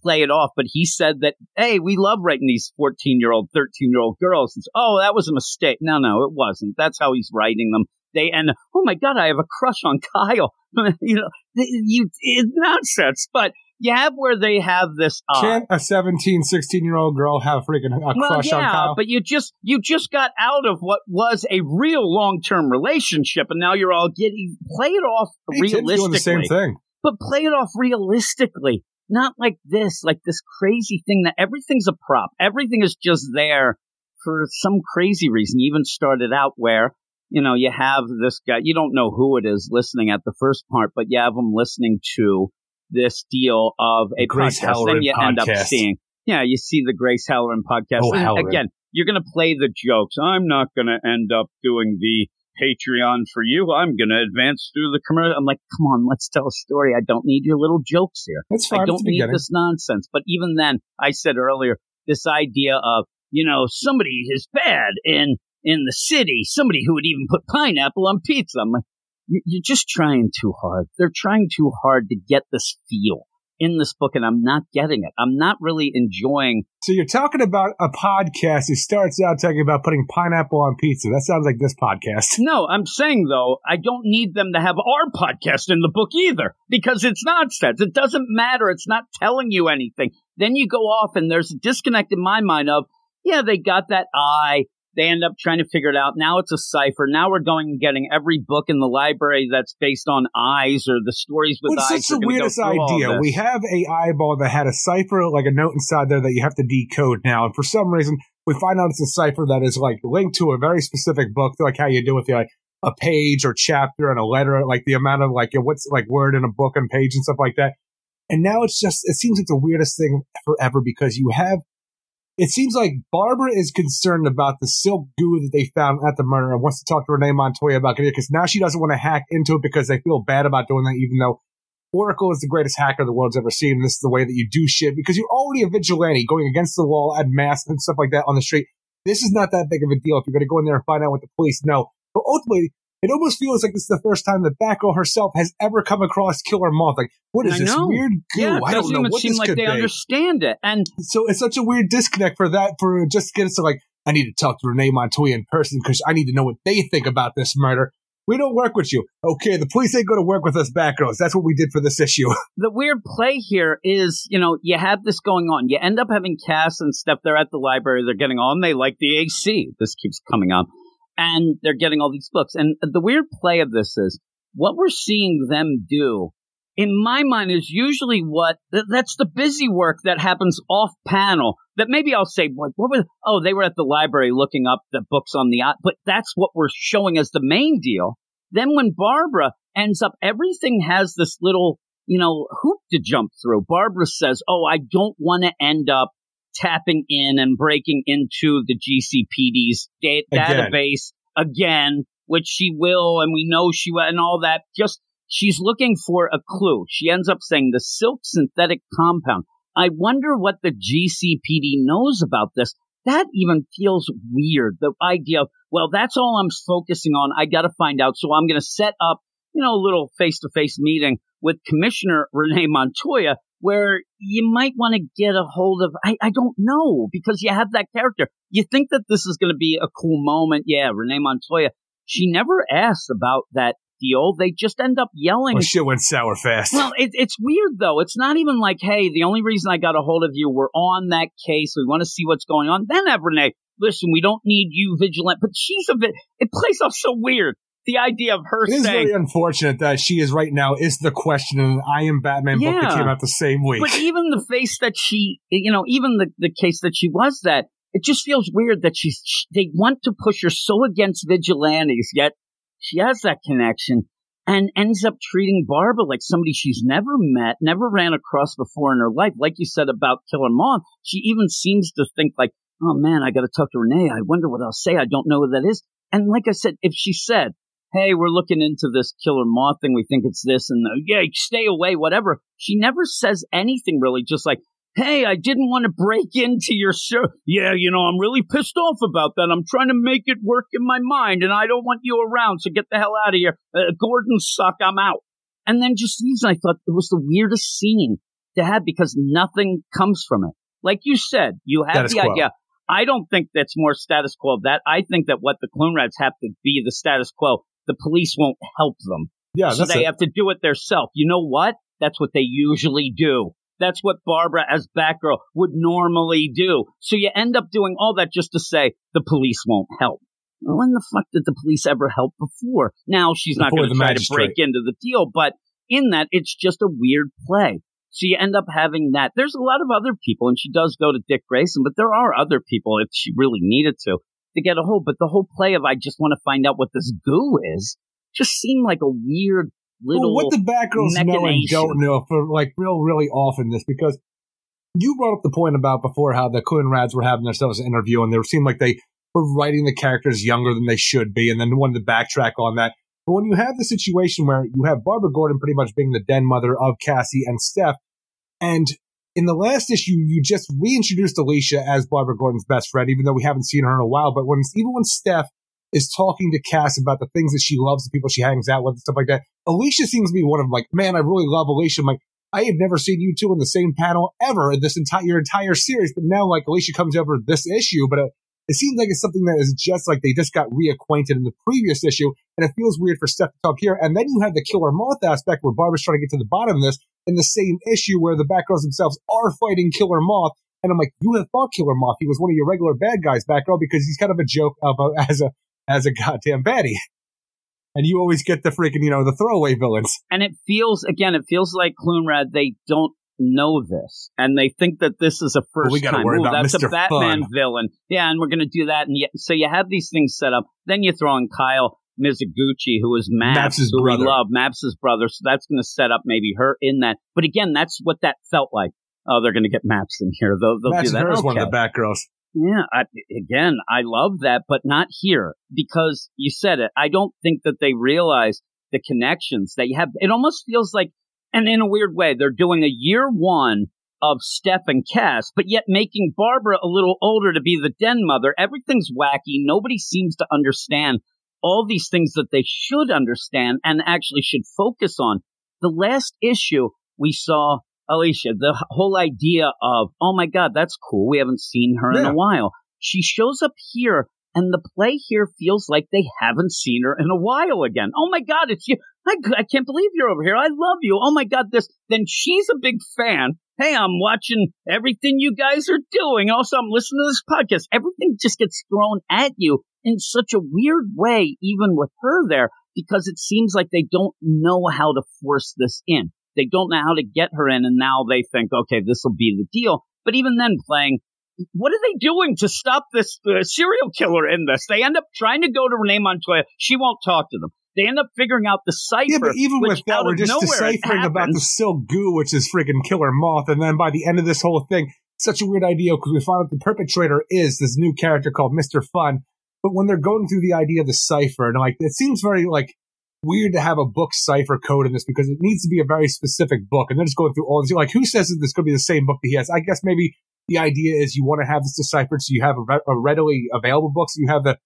Speaker 1: play it off. But he said that, hey, we love writing these 14 year old, 13 year old girls. It's, oh, that was a mistake. No, no, it wasn't. That's how he's writing them. They, and oh my God, I have a crush on Kyle. you know, you, it's nonsense. But you have where they have this, uh,
Speaker 3: Can't a 17, 16 year old girl have freaking a
Speaker 1: well,
Speaker 3: crush
Speaker 1: yeah,
Speaker 3: on Kyle?
Speaker 1: but you just you just got out of what was a real long term relationship, and now you're all getting play it off
Speaker 3: Hey,
Speaker 1: realistically
Speaker 3: doing the same thing.
Speaker 1: but play it off realistically. Not like this, like this crazy thing that everything's a prop. Everything is just there for some crazy reason. You even started out where, you know, you have this guy, you don't know who it is listening at the first part, but you have him listening to this deal of a
Speaker 3: Grace
Speaker 1: podcast.
Speaker 3: Halloran
Speaker 1: then you end up seeing, yeah, you see the Grace Halloran podcast.
Speaker 3: Oh, Halloran.
Speaker 1: Again, you're going to play the jokes. I'm not going to end up doing the Patreon for you. I'm going to advance through the commercial. I'm like, come on, let's tell a story. I don't need your little jokes here.
Speaker 3: That's fine.
Speaker 1: I don't need this nonsense. But even then, I said earlier, this idea of, you know, somebody is bad in in the city, somebody who would even put pineapple on pizza. I'm like, "You- you're just trying too hard. They're trying too hard to get this feel in this book, and I'm not getting it. I'm not really enjoying.
Speaker 3: So you're talking about a podcast that starts out talking about putting pineapple on pizza. That sounds like this podcast.
Speaker 1: No, I'm saying though, I don't need them to have our podcast in the book either because it's nonsense. It doesn't matter. It's not telling you anything. Then you go off and there's a disconnect in my mind of, yeah, they got that eye. They end up trying to figure it out. Now it's a cipher. Now we're going and getting every book in the library that's based on eyes or the stories with
Speaker 3: What's
Speaker 1: eyes.
Speaker 3: such
Speaker 1: are
Speaker 3: the weirdest idea? We have a eyeball that had a cipher, like a note inside there that you have to decode now. And for some reason, we find out it's a cipher that is like linked to a very specific book, like how you do with the, like a page or chapter and a letter, like the amount of like what's like word in a book and page and stuff like that. And now it's just it seems like the weirdest thing forever because you have it seems like Barbara is concerned about the silk goo that they found at the murder and wants to talk to Renee Montoya about it because now she doesn't want to hack into it because they feel bad about doing that, even though Oracle is the greatest hacker the world's ever seen. This is the way that you do shit because you're already a vigilante going against the wall at mass and stuff like that on the street. This is not that big of a deal if you're going to go in there and find out what the police know. But ultimately, it almost feels like this is the first time that Batgirl herself has ever come across Killer Moth. Like, what is
Speaker 1: I
Speaker 3: this
Speaker 1: know.
Speaker 3: weird goo?
Speaker 1: yeah,
Speaker 3: I don't know
Speaker 1: even
Speaker 3: what
Speaker 1: seem
Speaker 3: this
Speaker 1: like
Speaker 3: could
Speaker 1: they
Speaker 3: be.
Speaker 1: understand it. And
Speaker 3: So it's such a weird disconnect for that, for just to get us to like, I need to talk to Renee Montoya in person because I need to know what they think about this murder. We don't work with you. Okay, the police ain't going to work with us, Batgirls. That's what we did for this issue.
Speaker 1: the weird play here is, you know, you have this going on. You end up having Cass and Steph. They're at the library. They're getting on. They like the AC. This keeps coming up. And they're getting all these books. And the weird play of this is what we're seeing them do, in my mind, is usually what th- that's the busy work that happens off panel. That maybe I'll say, like, what was, oh, they were at the library looking up the books on the, but that's what we're showing as the main deal. Then when Barbara ends up, everything has this little, you know, hoop to jump through. Barbara says, oh, I don't want to end up tapping in and breaking into the GCPD's da-
Speaker 3: Again.
Speaker 1: database again, which she will, and we know she will, and all that. Just she's looking for a clue. She ends up saying the silk synthetic compound. I wonder what the GCPD knows about this. That even feels weird. The idea of, well, that's all I'm focusing on. I got to find out. So I'm going to set up, you know, a little face to face meeting with Commissioner Renee Montoya where you might want to get a hold of, I, I don't know, because you have that character. You think that this is going to be a cool moment. Yeah, Renee Montoya. She never asks about that deal. They just end up yelling.
Speaker 3: Well, shit went sour fast.
Speaker 1: Well, it, it's weird though. It's not even like, hey, the only reason I got a hold of you, we're on that case. We want to see what's going on. Then have Renee, listen, we don't need you vigilant, but she's a bit, it plays off so weird. The idea of her
Speaker 3: it is
Speaker 1: saying,
Speaker 3: very unfortunate that she is right now is the question in an I Am Batman book that came out the same week.
Speaker 1: but even the face that she, you know, even the, the case that she was that, it just feels weird that she's, they want to push her so against vigilantes, yet she has that connection and ends up treating Barbara like somebody she's never met, never ran across before in her life. Like you said about Killer Moth, she even seems to think like, oh man, I got to talk to Renee. I wonder what I'll say. I don't know what that is. And like I said, if she said, hey, we're looking into this killer moth thing. We think it's this and uh, yeah, stay away, whatever. She never says anything really, just like, hey, I didn't want to break into your show. Yeah, you know, I'm really pissed off about that. I'm trying to make it work in my mind and I don't want you around. So get the hell out of here. Uh, Gordon suck. I'm out. And then just leaves. And I thought it was the weirdest scene to have because nothing comes from it. Like you said, you have the
Speaker 3: quo.
Speaker 1: idea. I don't think that's more status quo of that. I think that what the Clone Rats have to be the status quo. The police won't help them.
Speaker 3: yeah,
Speaker 1: so they
Speaker 3: it.
Speaker 1: have to do it themselves. You know what? That's what they usually do. That's what Barbara as Batgirl would normally do. So you end up doing all that just to say the police won't help. Well, When the fuck did the police ever help before? Now she's not going to try to break into the deal, but in that, it's just a weird play. So you end up having that. There's a lot of other people, and she does go to Dick Grayson, but there are other people if she really needed to to get a hold. But the whole play of I just want to find out what this goo is just seemed like a weird little.
Speaker 3: Well, what the Batgirls know and don't know for like real, really often this because you brought up the point about before how the Coen Rads were having themselves an interview and they seemed like they were writing the characters younger than they should be and then wanted to backtrack on that. But when you have the situation where you have Barbara Gordon pretty much being the den mother of Cassie and Steph, and in the last issue, you just reintroduced Alicia as Barbara Gordon's best friend, even though we haven't seen her in a while. But when even when Steph is talking to Cass about the things that she loves, the people she hangs out with, and stuff like that, Alicia seems to be one of them. Like, man, I really love Alicia. I'm like, I have never seen you two in the same panel ever in this entire your entire series. But now, like, Alicia comes over this issue, but uh, it seems like it's something that is just like they just got reacquainted in the previous issue, and it feels weird for Steph to talk here. And then you have the Killer Moth aspect where Barbara's trying to get to the bottom of this in the same issue where the Batgirls themselves are fighting Killer Moth. And I'm like, you have fought Killer Moth. He was one of your regular bad guys, Batgirl, because he's kind of a joke of a, as a as a goddamn baddie. And you always get the freaking, you know, the throwaway villains.
Speaker 1: and it feels again, it feels like Clunrad. They don't know this, and they think that this is a first
Speaker 3: we gotta
Speaker 1: time.
Speaker 3: worry
Speaker 1: Ooh,
Speaker 3: about
Speaker 1: that's
Speaker 3: Mr.
Speaker 1: a Batman
Speaker 3: Fun.
Speaker 1: villain. Yeah, and we're going to do that. And yet, so you have these things set up. Then you throw in Kyle Mizoguchi, who is Maps,
Speaker 3: Maps'
Speaker 1: who
Speaker 3: brother.
Speaker 1: we love, Maps' brother. So that's going to set up maybe her in that. But again, that's what that felt like. Oh, they're going to get Maps in here. They'll, they'll
Speaker 3: Max
Speaker 1: do
Speaker 3: and
Speaker 1: that.
Speaker 3: her is one of
Speaker 1: Okay.
Speaker 3: the Batgirls.
Speaker 1: Yeah, I, again, I love that, but not here because you said it. I don't think that they realize the connections that you have. It almost feels like, and in a weird way, they're doing a year one of Steph and Cass, but yet making Barbara a little older to be the den mother. Everything's wacky. Nobody seems to understand all these things that they should understand and actually should focus on. The last issue we saw Alicia, the whole idea of, oh my God, that's cool. We haven't seen her in a while. She shows up here And the play here feels like they haven't seen her in a while again. Oh my God, it's you. I, I can't believe you're over here. I love you. Oh my God, this. Then she's a big fan. Hey, I'm watching everything you guys are doing. Also, I'm listening to this podcast. Everything just gets thrown at you in such a weird way, even with her there, because it seems like they don't know how to force this in. They don't know how to get her in, and now they think, okay, this will be the deal. But even then, playing, what are they doing to stop this uh, serial killer in this? They end up trying to go to Renee Montoya. She won't talk to them. They end up figuring out the cipher.
Speaker 3: Yeah, but even with that, we're just deciphering about the silk goo, which is freaking killer moth. And then by the end of this whole thing, such a weird idea because we find out the perpetrator is this new character called Mr. Fun. But when they're going through the idea of the cipher, and like, it seems very like weird to have a book cipher code in this because it needs to be a very specific book. And they're just going through all this. Like, who says that this could be the same book that he has? I guess maybe the idea is you want to have this deciphered so you have a, re- a readily available book. So you have the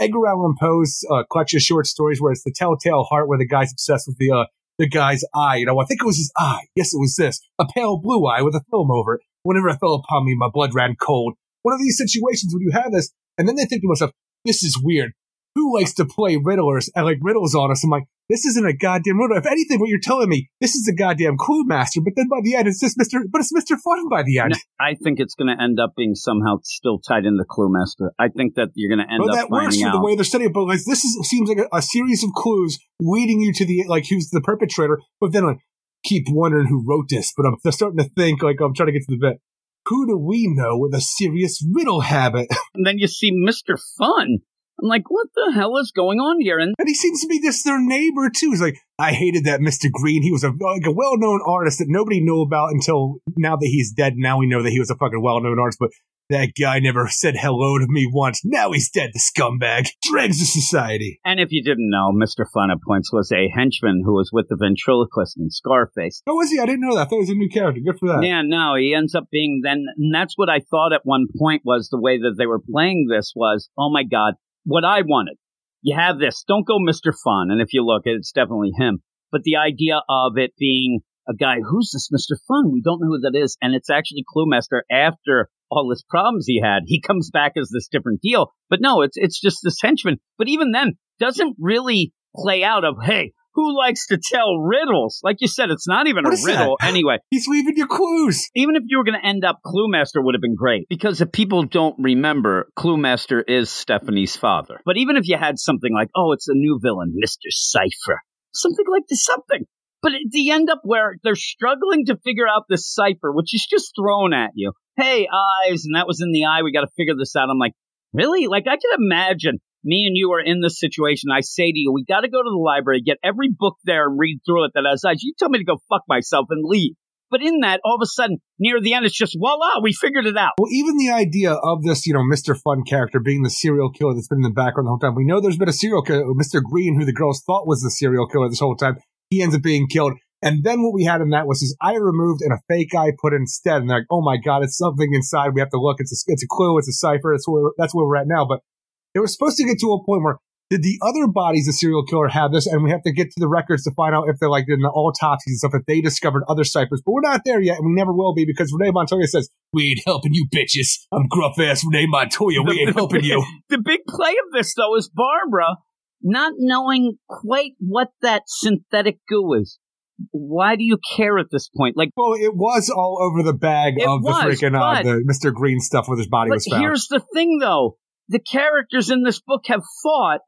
Speaker 3: Edgar Allan Poe's uh, collection of short stories where it's the Telltale Heart, where the guy's obsessed with the uh, the guy's eye. You know, I think it was his eye. Yes, it was this a pale blue eye with a film over it. Whenever it fell upon me, my blood ran cold. One of these situations when you have this, and then they think to myself, "This is weird. Who likes to play riddlers and like riddles on us?" I'm like, "This isn't a goddamn riddle. If anything, what you're telling me, this is a goddamn clue master." But then by the end, it's just Mister. But it's Mister Fun by the end.
Speaker 1: No, I think it's going to end up being somehow still tied into Cluemaster. I think that you're going to end
Speaker 3: Well,
Speaker 1: up
Speaker 3: that works for
Speaker 1: out.
Speaker 3: the way they're studying it, but like this is seems like a, a series of clues leading you to the like who's the perpetrator. But then like keep wondering who wrote this. But I'm starting to think like I'm trying to get to the bit. Who do we know with a serious riddle habit?
Speaker 1: and then you see Mr. Fun. I'm like, what the hell is going on here? And
Speaker 3: And he seems to be just their neighbor too. He's like, I hated that Mr. Green. He was a like a well known artist that nobody knew about until now that he's dead. Now we know that he was a fucking well known artist, but that guy never said hello to me once. Now he's dead, the scumbag. Dregs of society.
Speaker 1: and if you didn't know, Mr. Fun was a henchman who was with the ventriloquist in Scarface.
Speaker 3: Oh, was he? I didn't know that. I thought he was a new character. Good for that.
Speaker 1: Yeah, no, he ends up being then, and that's what I thought at one point was the way that they were playing this was, oh my god, what I wanted. You have this, don't go Mr. Fun, and if you look, it's definitely him. But the idea of it being a guy, who's this Mr. Fun? We don't know who that is, and it's actually Cluemaster after all his problems he had. He comes back as this different deal, but no, it's it's just this henchman. But even then, doesn't really play out of hey. Who likes to tell riddles? Like you said, it's not even
Speaker 3: What
Speaker 1: a
Speaker 3: is that?
Speaker 1: riddle anyway
Speaker 3: He's leaving you clues.
Speaker 1: even if you were going to end up Cluemaster would have been great because if people don't remember, Cluemaster is Stephanie's father. But even if you had something like, oh, it's a new villain, Mr. Cipher, something like this, something. But it, they end up where they're struggling to figure out this cipher, which is just thrown at you. Hey, eyes, and that was in the eye. We got to figure this out. I'm like, really? Like, I can imagine me and you are in this situation. I say to you, we got to go to the library, get every book there and read through it that has eyes. You tell me to go fuck myself and leave. But in that, all of a sudden, near the end, it's just voila, we figured it out.
Speaker 3: Well, even the idea of this, you know, Mr. Fun character being the serial killer that's been in the background the whole time. We know there's been a serial killer, Mr. Green, who the girls thought was the serial killer this whole time. He ends up being killed. And then what we had in that was his eye removed and a fake eye put instead. And they're like, oh my God, it's something inside. We have to look. It's a, it's a clue. It's a cipher. That's where, that's where we're at now. But they were supposed to get to a point where did the other bodies of serial killer have this? And we have to get to the records to find out if they're like in the autopsies and stuff, if they discovered other ciphers. But we're not there yet, and we never will be because Renee Montoya says, We ain't helping you bitches. I'm gruff ass Renee Montoya. We ain't helping you.
Speaker 1: The big play of this, though, is Barbara not knowing quite what that synthetic goo is. Why do you care at this point? Like,
Speaker 3: Well, it was all over the bag
Speaker 1: It
Speaker 3: of the
Speaker 1: was,
Speaker 3: freaking uh, the Mr. Green stuff where his body was found.
Speaker 1: here's the thing, though. The characters in this book have fought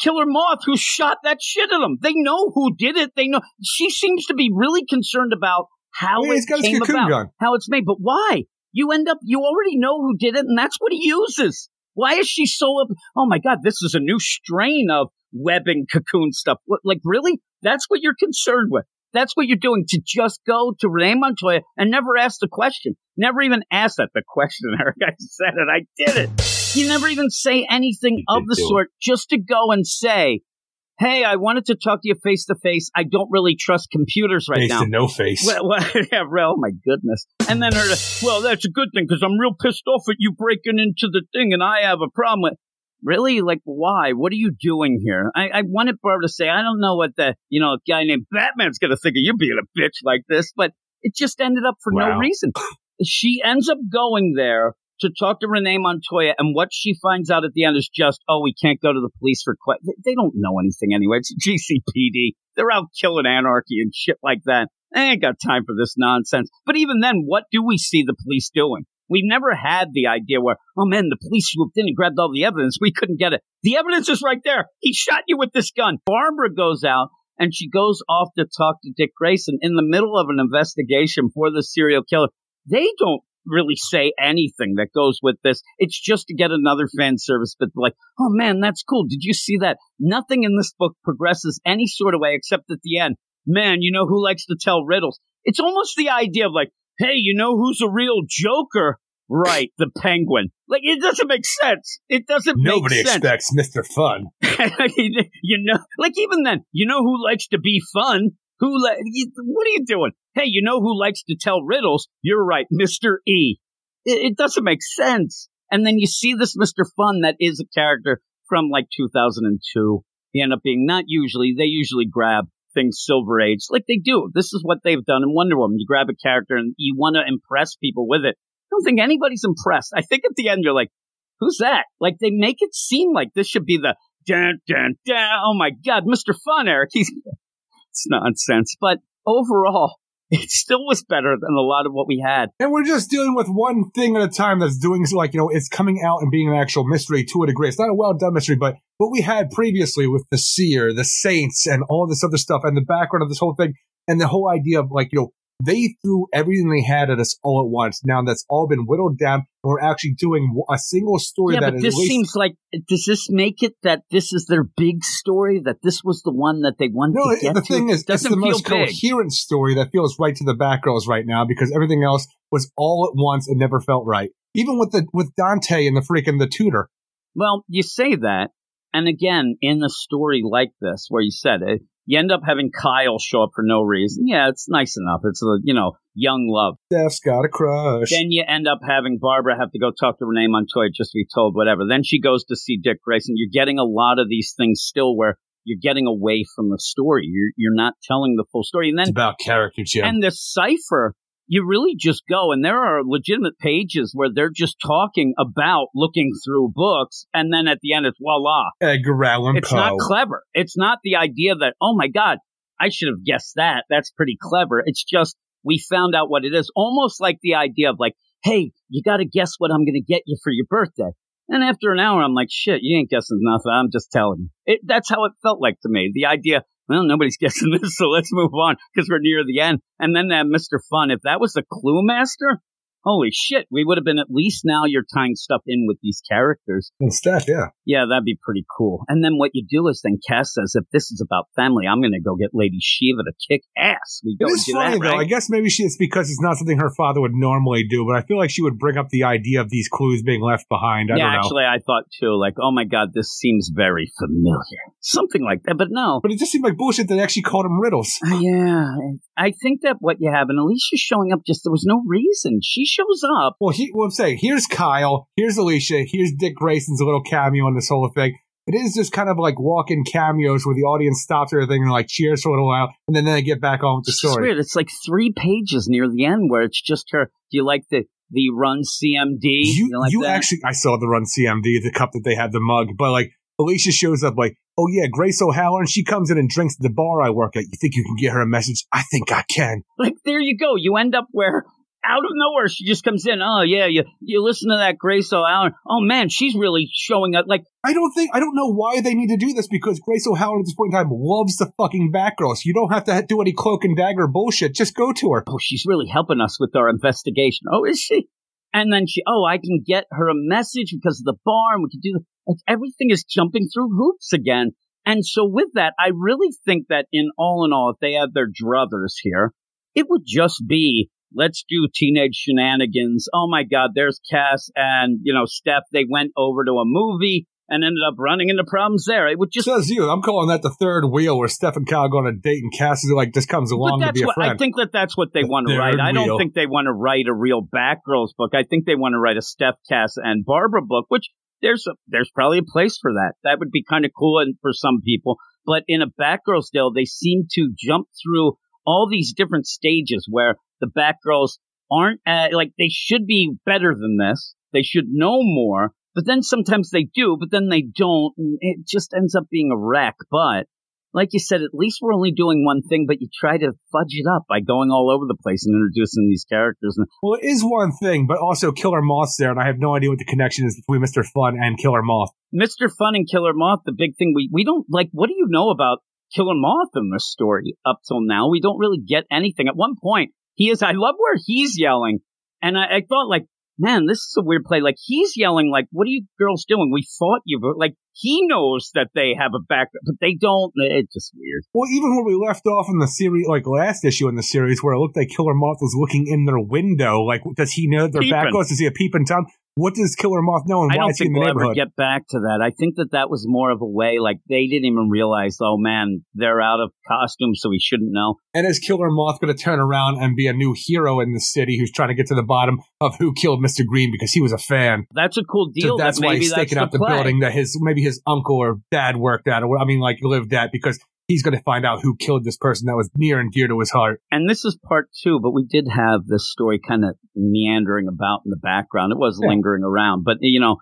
Speaker 1: Killer Moth who shot that shit at them. They know who did it. They know. She seems to be really concerned about how
Speaker 3: Well,
Speaker 1: it
Speaker 3: got
Speaker 1: came about,
Speaker 3: gun.
Speaker 1: how it's made. But why? You end up, you already know who did it, and that's what he uses. Why is she so up? Oh my God, this is a new strain of webbing cocoon stuff. What, like, really? That's what you're concerned with. That's what you're doing to just go to Renee Montoya and never ask the question. Never even ask that the question, Eric. I said it. I did it. You never even say anything of the
Speaker 4: do it.
Speaker 1: sort just to go and say, Hey, I wanted to talk to you face to face. I don't really trust computers right
Speaker 3: Face
Speaker 1: now.
Speaker 3: no face.
Speaker 1: Well, well, yeah, well, oh my goodness. And then her, well, that's a good thing because I'm real pissed off at you breaking into the thing and I have a problem with. Really? Like, why? What are you doing here? I, I wanted Barbara to say, I don't know what the, you know, guy named Batman's going to think of you being a bitch like this, but it just ended up for no reason. She ends up going there to talk to Renee Montoya, and what she finds out at the end is just, oh, we can't go to the police for questions. They don't know anything anyway. It's GCPD. They're out killing anarchy and shit like that. They ain't got time for this nonsense. But even then, what do we see the police doing? We've never had the idea where, oh man, the police swooped in and grabbed all the evidence. We couldn't get it. The evidence is right there. He shot you with this gun. Barbara goes out and she goes off to talk to Dick Grayson in the middle of an investigation for the serial killer. They don't really say anything that goes with this. It's just to get another fan service, but like, oh man, that's cool. Did you see that? Nothing in this book progresses any sort of way except at the end. Man, you know who likes to tell riddles? It's almost the idea of like, hey, you know who's a real joker? Right, the penguin. Like, it doesn't make sense. It doesn't
Speaker 3: Nobody
Speaker 1: make sense.
Speaker 3: expects Mr. Fun.
Speaker 1: you know, like even then, you know who likes to be fun? Who, you- what are you doing? Hey, you know who likes to tell riddles? You're right, Mr. E. It, it doesn't make sense. And then you see this Mr. Fun that is a character from like 2002. He end up being not usually, they usually grab things Silver Age like they do. This is what they've done in Wonder Woman. You grab a character and you want to impress people with it. I don't think anybody's impressed. I think at the end you're like, who's that? Like they make it seem like this should be the dun dun dun. Oh my God, Mr. Fun, Eric. He's it's nonsense. But overall, it still was better than a lot of what we had.
Speaker 3: And we're just dealing with one thing at a time that's doing like, you know, it's coming out and being an actual mystery to a degree. It's not a well done mystery, but what we had previously with the seer, the saints, and all this other stuff, and the background of this whole thing, and the whole idea of like, you know, they threw everything they had at us all at once. Now that's all been whittled down, we're actually doing a single story
Speaker 1: yeah,
Speaker 3: that
Speaker 1: but
Speaker 3: is
Speaker 1: this
Speaker 3: least
Speaker 1: seems like does this make it that this is their big story? That this was the one that they wanted
Speaker 3: No,
Speaker 1: to get
Speaker 3: the
Speaker 1: to?
Speaker 3: thing is, it's
Speaker 1: doesn't
Speaker 3: the most
Speaker 1: big.
Speaker 3: coherent story that feels right to the Batgirls right now because everything else was all at once and never felt right. Even with the with Dante and the freaking the tutor.
Speaker 1: Well, you say that, and again, in a story like this, where you said it, you end up having Kyle show up for no reason. Yeah, it's nice enough. It's a you know young love.
Speaker 3: Steph's got a crush.
Speaker 1: Then you end up having Barbara have to go talk to Renee Montoya just to be told whatever. Then she goes to see Dick Grayson. You're getting a lot of these things still where you're getting away from the story. You're you're not telling the full story. And
Speaker 3: it's
Speaker 1: then
Speaker 3: about character, Jim.
Speaker 1: and the cipher, you really just go and there are legitimate pages where they're just talking about looking through books, and then at the end it's voila.
Speaker 3: Edgar Allan
Speaker 1: It's
Speaker 3: Poe.
Speaker 1: not clever. It's not the idea that, oh my God, I should have guessed that. That's pretty clever. It's just we found out what it is. Almost like the idea of like, hey, you got to guess what I'm going to get you for your birthday. And after an hour, I'm like, shit, you ain't guessing nothing. I'm just telling you. It, that's how it felt like to me. The idea, well, nobody's guessing this, so let's move on because we're near the end. And then uh, that Mr. Fun, if that was the clue master, holy shit, we would have been at least now you're tying stuff in with these characters.
Speaker 3: and Steph, yeah.
Speaker 1: Yeah, that'd be pretty cool. And then what you do is then Cass says, if this is about family, I'm going to go get Lady Shiva to kick ass. We
Speaker 3: It
Speaker 1: go
Speaker 3: is
Speaker 1: do
Speaker 3: funny
Speaker 1: that,
Speaker 3: though. I guess maybe she, it's because it's not something her father would normally do, but I feel like she would bring up the idea of these clues being left behind. I
Speaker 1: yeah,
Speaker 3: don't know.
Speaker 1: actually, I thought too, like, oh my god, this seems very familiar. Something like that, but no.
Speaker 3: but it just seemed like bullshit that they actually called him riddles.
Speaker 1: Uh, yeah, I think that what you have, and Alicia showing up just, there was no reason. She shows up.
Speaker 3: Well, he, well, I'm saying, here's Kyle, here's Alicia, here's Dick Grayson's little cameo in this whole thing. It is just kind of like walk-in cameos where the audience stops everything and like cheers for a little while, and then they get back on with the
Speaker 1: It's
Speaker 3: story.
Speaker 1: weird. It's like three pages near the end where it's just her. Do you like the, the run CMD?
Speaker 3: You,
Speaker 1: like
Speaker 3: you
Speaker 1: that?
Speaker 3: actually, I saw the run CMD, the cup that they had, the mug, but like Alicia shows up like, oh yeah, Grace O'Halloran, she comes in and drinks at the bar I work at. You think you can get her a message? I think I can.
Speaker 1: like there you go. You end up where out of nowhere she just comes in. Oh yeah, you you listen to that Grace O'Halloran. Oh man, she's really showing up. Like
Speaker 3: I don't think, I don't know why they need to do this because Grace O'Halloran at this point in time loves the fucking Batgirl. So you don't have to do any cloak and dagger bullshit. Just go to her.
Speaker 1: oh, she's really helping us with our investigation. Oh, is she? And then she, oh, I can get her a message because of the bar, and we can do like everything is jumping through hoops again. And so with that, I really think that in all in all, if they had their druthers here, it would just be let's do teenage shenanigans. Oh my God, there's Cass and you know Steph. They went over to a movie and ended up running into problems there. It would just
Speaker 3: Says you. I'm calling that the third wheel where Steph and Kyle go on a date and Cass is like just comes along to be a
Speaker 1: what
Speaker 3: friend.
Speaker 1: I think that that's what they
Speaker 3: The
Speaker 1: want to write. I don't think they want to write a real Batgirls book. I think they want to write a Steph Cass and Barbara book, which there's a, there's probably a place for that. That would be kind of cool and for some people. But in a Batgirls deal, they seem to jump through all these different stages where the Batgirls aren't uh, like they should be better than this. They should know more. But then sometimes they do, but then they don't. and It just ends up being a wreck. But like you said, at least we're only doing one thing, but you try to fudge it up by going all over the place and introducing these characters.
Speaker 3: Well, it is one thing, but also Killer Moth's there, and I have no idea what the connection is between Mr. Fun and Killer Moth.
Speaker 1: Mr. Fun and Killer Moth, the big thing we, we don't like, what do you know about Killer Moth in this story up till now? We don't really get anything. At one point, he is, I love where he's yelling. And I, I thought like, man, this is a weird play. Like he's yelling like, what are you girls doing? We fought you. Like he knows that they have a back, but they don't. It's just weird.
Speaker 3: Well, even when we left off in the series, like last issue in the series, where it looked like Killer Moth was looking in their window, like, does he know that their back
Speaker 1: Peeping.
Speaker 3: goes? Does he a peeping Tom? What does Killer Moth know, and
Speaker 1: I don't
Speaker 3: is he in
Speaker 1: think
Speaker 3: the
Speaker 1: we'll ever get back to that. I think that that was more of a way, like they didn't even realize, oh man, they're out of costume, so we shouldn't know.
Speaker 3: And is Killer Moth going to turn around and be a new hero in the city who's trying to get to the bottom of who killed Mr. Green because he was a fan?
Speaker 1: That's a cool deal.
Speaker 3: so that's
Speaker 1: that
Speaker 3: why
Speaker 1: maybe
Speaker 3: he's taking out the
Speaker 1: play.
Speaker 3: building that his maybe his uncle or dad worked at, or I mean, like lived at, because he's going to find out who killed this person that was near and dear to his heart.
Speaker 1: and this is part two, but we did have this story kind of meandering about in the background. It was
Speaker 3: Yeah.
Speaker 1: lingering around, but you know,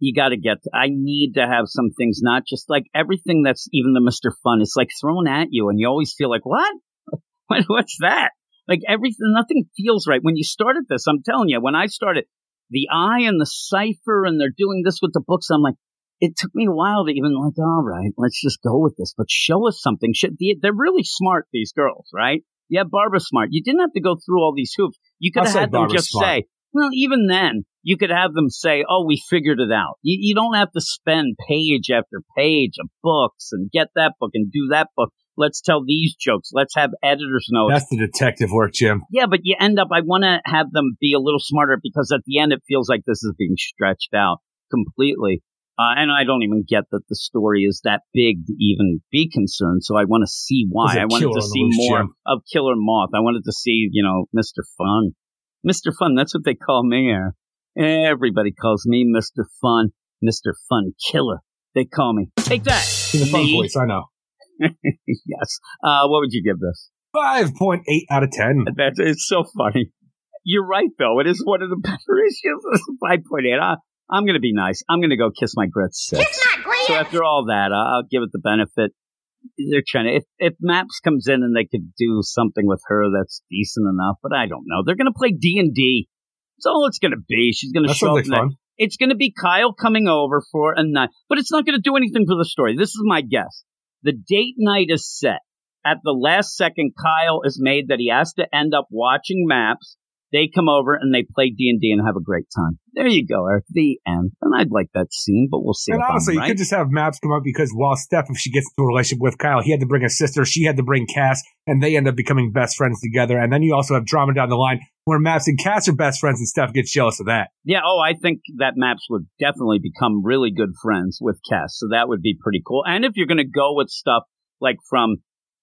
Speaker 1: you got to get. I need to have some things, not just like everything that's even the Mister Fun. It's like thrown at you, and you always feel like, what? What- What's that? Like everything, nothing feels right. When you started this, I'm telling you, when I started, the eye and the cipher, and they're doing this with the books, I'm like. It took me a while to even like, all right, let's just go with this. But show us something. Should- They're really smart, these girls, right? Yeah, Barbara's smart. You didn't have to go through all these hoops. You could
Speaker 3: I'll
Speaker 1: have had them just
Speaker 3: smart.
Speaker 1: say, well, even then, you could have them say, oh, we figured it out. You, you don't have to spend page after page of books and get that book and do that book. Let's tell these jokes. Let's have editor's notes.
Speaker 3: That's the detective work, Jim.
Speaker 1: yeah, but you end up, I want to have them be a little smarter because at the end, it feels like this is being stretched out completely. Uh, and I don't even get that the story is that big to even be concerned. So I want to see why. I wanted to see more
Speaker 3: Jim.
Speaker 1: of Killer Moth. I wanted to see, you know, Mr. Fun. Mr. Fun, that's what they call me. Everybody calls me Mr. Fun, Mr. Fun Killer. They call me. Take that.
Speaker 3: In the fun
Speaker 1: Me.
Speaker 3: voice, I know.
Speaker 1: yes. Uh, what would you give this?
Speaker 3: 5.8 out of 10.
Speaker 1: That's it's so funny. You're right, though. It is one of the better issues. Five point eight. I, I'm going to be nice. I'm going to go kiss my grits six.
Speaker 6: Kiss my grits.
Speaker 1: So after all that, I- I'll give it the benefit. They're trying to. If, if Maps comes in and they could do something with her that's decent enough, but I don't know. They're going to play D and D. That's all it's going to be. She's going to show up.
Speaker 3: like fun.
Speaker 1: It's going to be Kyle coming over for a night, but it's not going to do anything for the story. This is my guess. The date night is set. At the last second, Kyle is made that he has to end up watching maps. They come over and they play D and D and have a great time. There you go, Eric. The end. And I'd like that scene, but we'll see.
Speaker 3: And honestly, you could just have maps come up because while Steph, if she gets into a relationship with Kyle, he had to bring a sister, she had to bring Cass, and they end up becoming best friends together. And then you also have drama down the line where Maps and Cass are best friends, and Steph gets jealous of that.
Speaker 1: Yeah, oh, I think that Maps would definitely become really good friends with Cass, so that would be pretty cool. And if you're going to go with stuff like from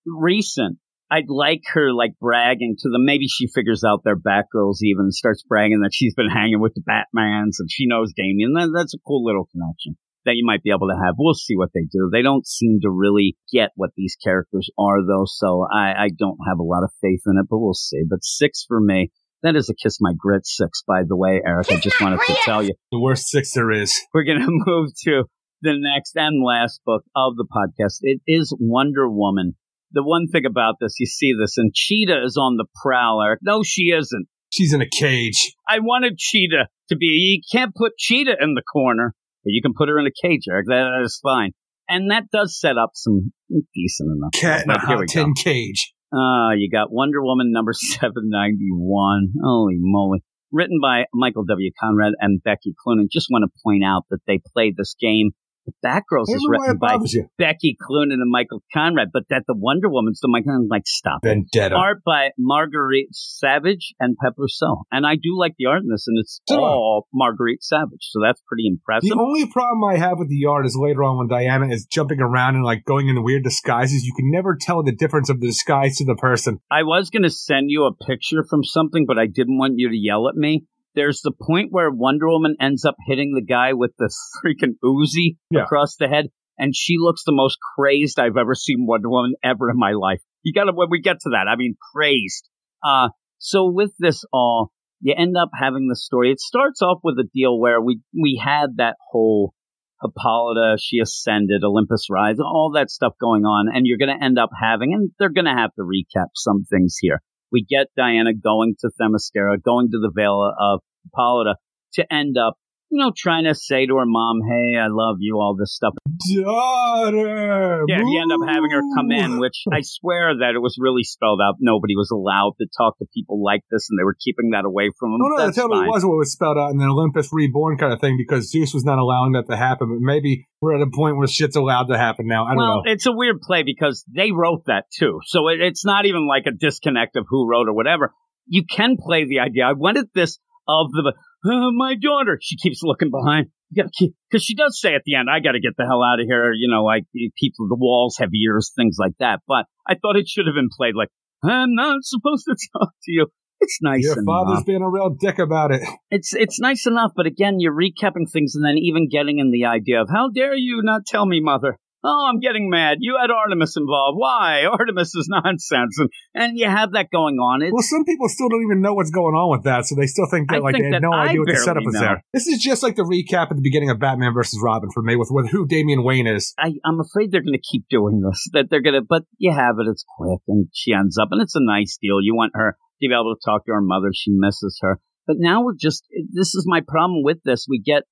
Speaker 1: recent, I'd like her like bragging to them. Maybe she figures out they're Batgirls even and starts bragging that she's been hanging with the Batmans and she knows Damian. That, that's a cool little connection that you might be able to have. We'll see what they do. They don't seem to really get what these characters are though, so I, I don't have a lot of faith in it, but we'll see. But six for me. That is a kiss my grit six, by the way, Eric. I just
Speaker 6: my
Speaker 1: wanted to tell you.
Speaker 3: The worst six there is.
Speaker 1: We're going to move to the next and last book of the podcast. It is Wonder Woman. The one thing about this, you see this, and Cheetah is on the prowl, Eric. No, she isn't.
Speaker 3: She's in a cage.
Speaker 1: I wanted Cheetah to be, you can't put Cheetah in the corner, but you can put her in a cage, Eric. That is fine. And that does set up some decent enough.
Speaker 3: Cat in a
Speaker 1: But here we
Speaker 3: hot tin cage.
Speaker 1: Ah, you got Wonder Woman number 791. Holy moly. Written by Michael W. Conrad and Becky Cloonan. Just want to point out that they played this game. The Batgirls is
Speaker 3: don't know why
Speaker 1: written by
Speaker 3: you.
Speaker 1: Becky Cloonan and Michael Conrad, but that the Wonder Woman's the Michael, I'm like, stop. it.
Speaker 3: Vendetta.
Speaker 1: Art by Marguerite Sauvage and Pep Rousseau. And I do like the art in this, and it's
Speaker 3: So
Speaker 1: all Marguerite Sauvage. So that's pretty impressive.
Speaker 3: The only problem I have with the art is later on when Diana is jumping around and like going into weird disguises, you can never tell the difference of the disguise to the person.
Speaker 1: I was going to send you a picture from something, but I didn't want you to yell at me. There's the point where Wonder Woman ends up hitting the guy with the freaking Uzi
Speaker 3: Yeah.
Speaker 1: across the head, and she looks the most crazed I've ever seen Wonder Woman ever in my life. You got to when we get to that, I mean crazed. Uh, so with this all, you end up having the story. It starts off with a deal where we we had that whole Hippolyta, she ascended, Olympus rise, all that stuff going on, and you're going to end up having, and they're going to have to recap some things here. We get Diana going to Themyscira, going to the Vale of Hippolyta to end up, you know, trying to say to her mom, "Hey, I love you," all this stuff.
Speaker 3: Daughter.
Speaker 1: Yeah, you end up having her come in, which I swear that it was really spelled out. Nobody was allowed to talk to people like this, and they were keeping that away from them.
Speaker 3: Oh, no, no,
Speaker 1: That's
Speaker 3: that totally
Speaker 1: fine.
Speaker 3: was what was spelled out in the Olympus Reborn kind of thing because Zeus was not allowing that to happen. But maybe we're at a point where shit's allowed to happen now. I don't
Speaker 1: well,
Speaker 3: know.
Speaker 1: it's a weird play because they wrote that too. So it, it's not even like a disconnect of who wrote or whatever. You can play the idea. I wanted this of the, uh, my daughter. She keeps looking behind. You gotta keep, cause she does say at the end, I gotta get the hell out of here. You know, like people, the walls have ears, things like that. But I thought it should have been played like, I'm not supposed to talk to you. It's nice
Speaker 3: Your
Speaker 1: enough.
Speaker 3: father's being a real dick about it.
Speaker 1: It's it's nice enough, but again, you're recapping things and then even getting in the idea of how dare you not tell me, mother? Oh, I'm getting mad. You had Artemis involved. Why? Artemis is nonsense, and and you have that going on.
Speaker 3: Well, some people still don't even know what's going on with that, so they still think that
Speaker 1: I
Speaker 3: like
Speaker 1: think
Speaker 3: they had no
Speaker 1: I
Speaker 3: idea what the setup is there. This is just like the recap at the beginning of Batman versus Robin for me with, with who Damian Wayne is.
Speaker 1: I, I'm afraid they're going to keep doing this. That they're going to, but you have it. It's quick, and she ends up, and it's a nice deal. You want her to be able to talk to her mother. She misses her, but now we're just. This is my problem with this. We get,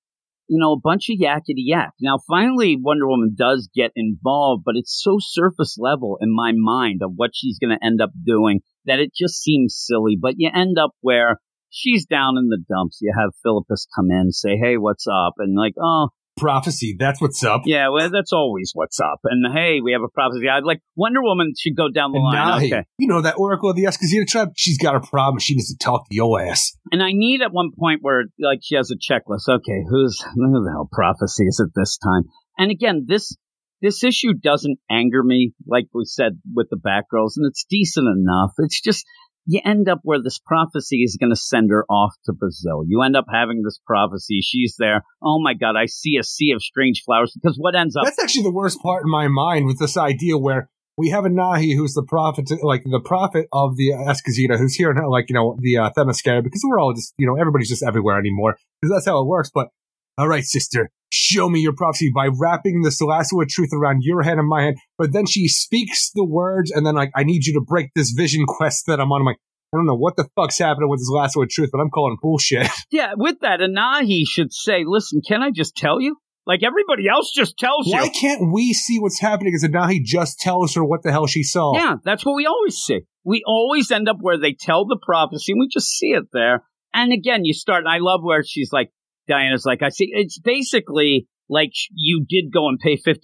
Speaker 1: you know, a bunch of yakety yak. Now, finally, Wonder Woman does get involved, but it's so surface level in my mind of what she's going to end up doing that it just seems silly. But you end up where. She's down in the dumps. You have Philippus come in, say, "Hey, what's up?" And like, "Oh,
Speaker 3: Prophecy, that's what's up.
Speaker 1: yeah, well, that's always what's up. And hey, we have a prophecy. I'd like Wonder Woman should go down the
Speaker 3: And
Speaker 1: line.
Speaker 3: Nahi,
Speaker 1: Okay.
Speaker 3: you know that Oracle of the Escazita tribe? She's got a problem. She needs to talk to your ass.
Speaker 1: And I need at one point where like she has a checklist. Okay, who's who the hell prophecy is at this time? And again, this this issue doesn't anger me, like we said with the Batgirls, and it's decent enough. It's just you end up where this prophecy is going to send her off to Brazil. You end up having this prophecy. She's there. Oh my God, I see a sea of strange flowers. Because what ends up
Speaker 3: That's actually the worst part in my mind with this idea where we have a Nahi who's the prophet, like the prophet of the Escazita, who's here in like, you know, the uh, Themyscira, because we're all just, you know, everybody's just everywhere anymore, because that's how it works. But, all right, sister, show me your prophecy by wrapping this lasso of truth around your hand and my hand. But then she speaks the words, and then, like, I need you to break this vision quest that I'm on. I'm like, I don't know what the fuck's happening with this lasso of truth, but I'm calling bullshit.
Speaker 1: Yeah, with that, Anahi should say, listen, can I just tell you? Like everybody else just tells
Speaker 3: Why
Speaker 1: you.
Speaker 3: Why can't we see what's happening as Anahi just tells her what the hell she saw?
Speaker 1: Yeah, that's what we always see. We always end up where they tell the prophecy and we just see it there. And again, you start, and I love where she's like, Diana's like, I see, it's basically like you did go and pay $50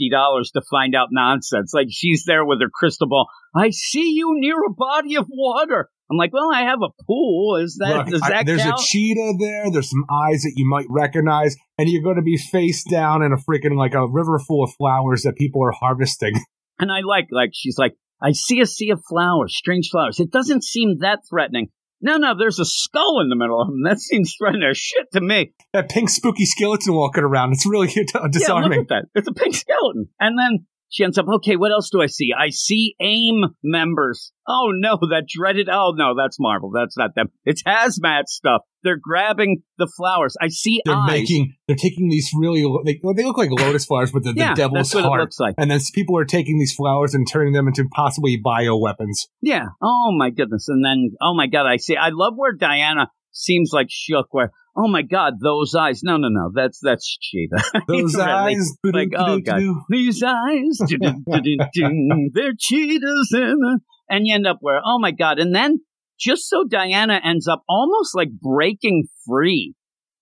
Speaker 1: to find out nonsense. Like she's there with her crystal ball. I see you near a body of water. I'm like, well, I have a pool. Is that,
Speaker 3: Look,
Speaker 1: does
Speaker 3: I-
Speaker 1: that
Speaker 3: there's
Speaker 1: count?
Speaker 3: a cheetah there. There's some eyes that you might recognize, and you're going to be face down in a freaking like a river full of flowers that people are harvesting.
Speaker 1: And I like, like, she's like, I see a sea of flowers, strange flowers. It doesn't seem that threatening. No, no, there's a skull in the middle of them. That seems threatening as shit to me.
Speaker 3: That pink spooky skeleton walking around. It's really disarming.
Speaker 1: Yeah, look at that. It's a pink skeleton. And then she ends up, okay, what else do I see? I see AIM members. Oh no, that dreaded, oh no, that's Marvel. That's not them. It's hazmat stuff. They're grabbing the flowers. I see
Speaker 3: they're
Speaker 1: eyes.
Speaker 3: making. They're taking these really. They, they look like lotus flowers, but the,
Speaker 1: yeah,
Speaker 3: the devil's
Speaker 1: that's what it looks like.
Speaker 3: And then people are taking these flowers and turning them into possibly bioweapons.
Speaker 1: Yeah. Oh my goodness. And then, oh my God, I see. I love where Diana seems like shook. Where, oh my God, those eyes. No, no, no. That's that's Cheetah.
Speaker 3: Those eyes.
Speaker 1: like, oh, God. These eyes, they're cheetahs, and and you end up where, oh my God. And then just so Diana ends up almost like breaking free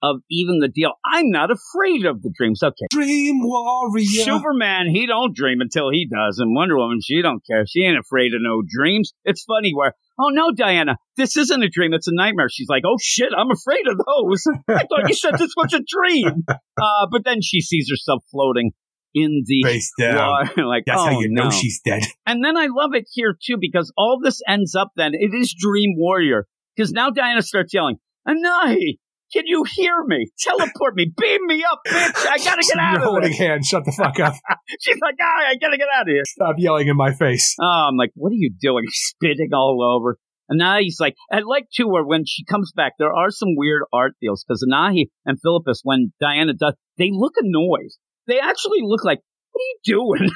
Speaker 1: of even the deal. I'm not afraid of the dreams. Okay.
Speaker 3: Dream warrior.
Speaker 1: Superman, he don't dream until he does, and Wonder Woman, she don't care. She ain't afraid of no dreams. It's funny where, oh no, Diana, this isn't a dream. It's a nightmare. She's like, oh shit, I'm afraid of those. I thought you said this was a dream. Uh, but then she sees herself floating in the
Speaker 3: Face down.
Speaker 1: water, like,
Speaker 3: That's
Speaker 1: oh,
Speaker 3: how you know she's dead.
Speaker 1: And then I love it here too because all this ends up then it is Dream Warrior because now Diana starts yelling, Anahi, can you hear me? Teleport me, beam me up, bitch! I gotta get
Speaker 3: You're
Speaker 1: out of
Speaker 3: holding
Speaker 1: here.
Speaker 3: hands. Shut the fuck up.
Speaker 1: She's like, ah, I gotta get out of here.
Speaker 3: Stop yelling in my face.
Speaker 1: Oh, I'm like, what are you doing? Spitting all over. And now he's like, I like too, where when she comes back, there are some weird art deals because Nahi and Philippus, when Diana does, they look annoyed. They actually look like, what are you doing?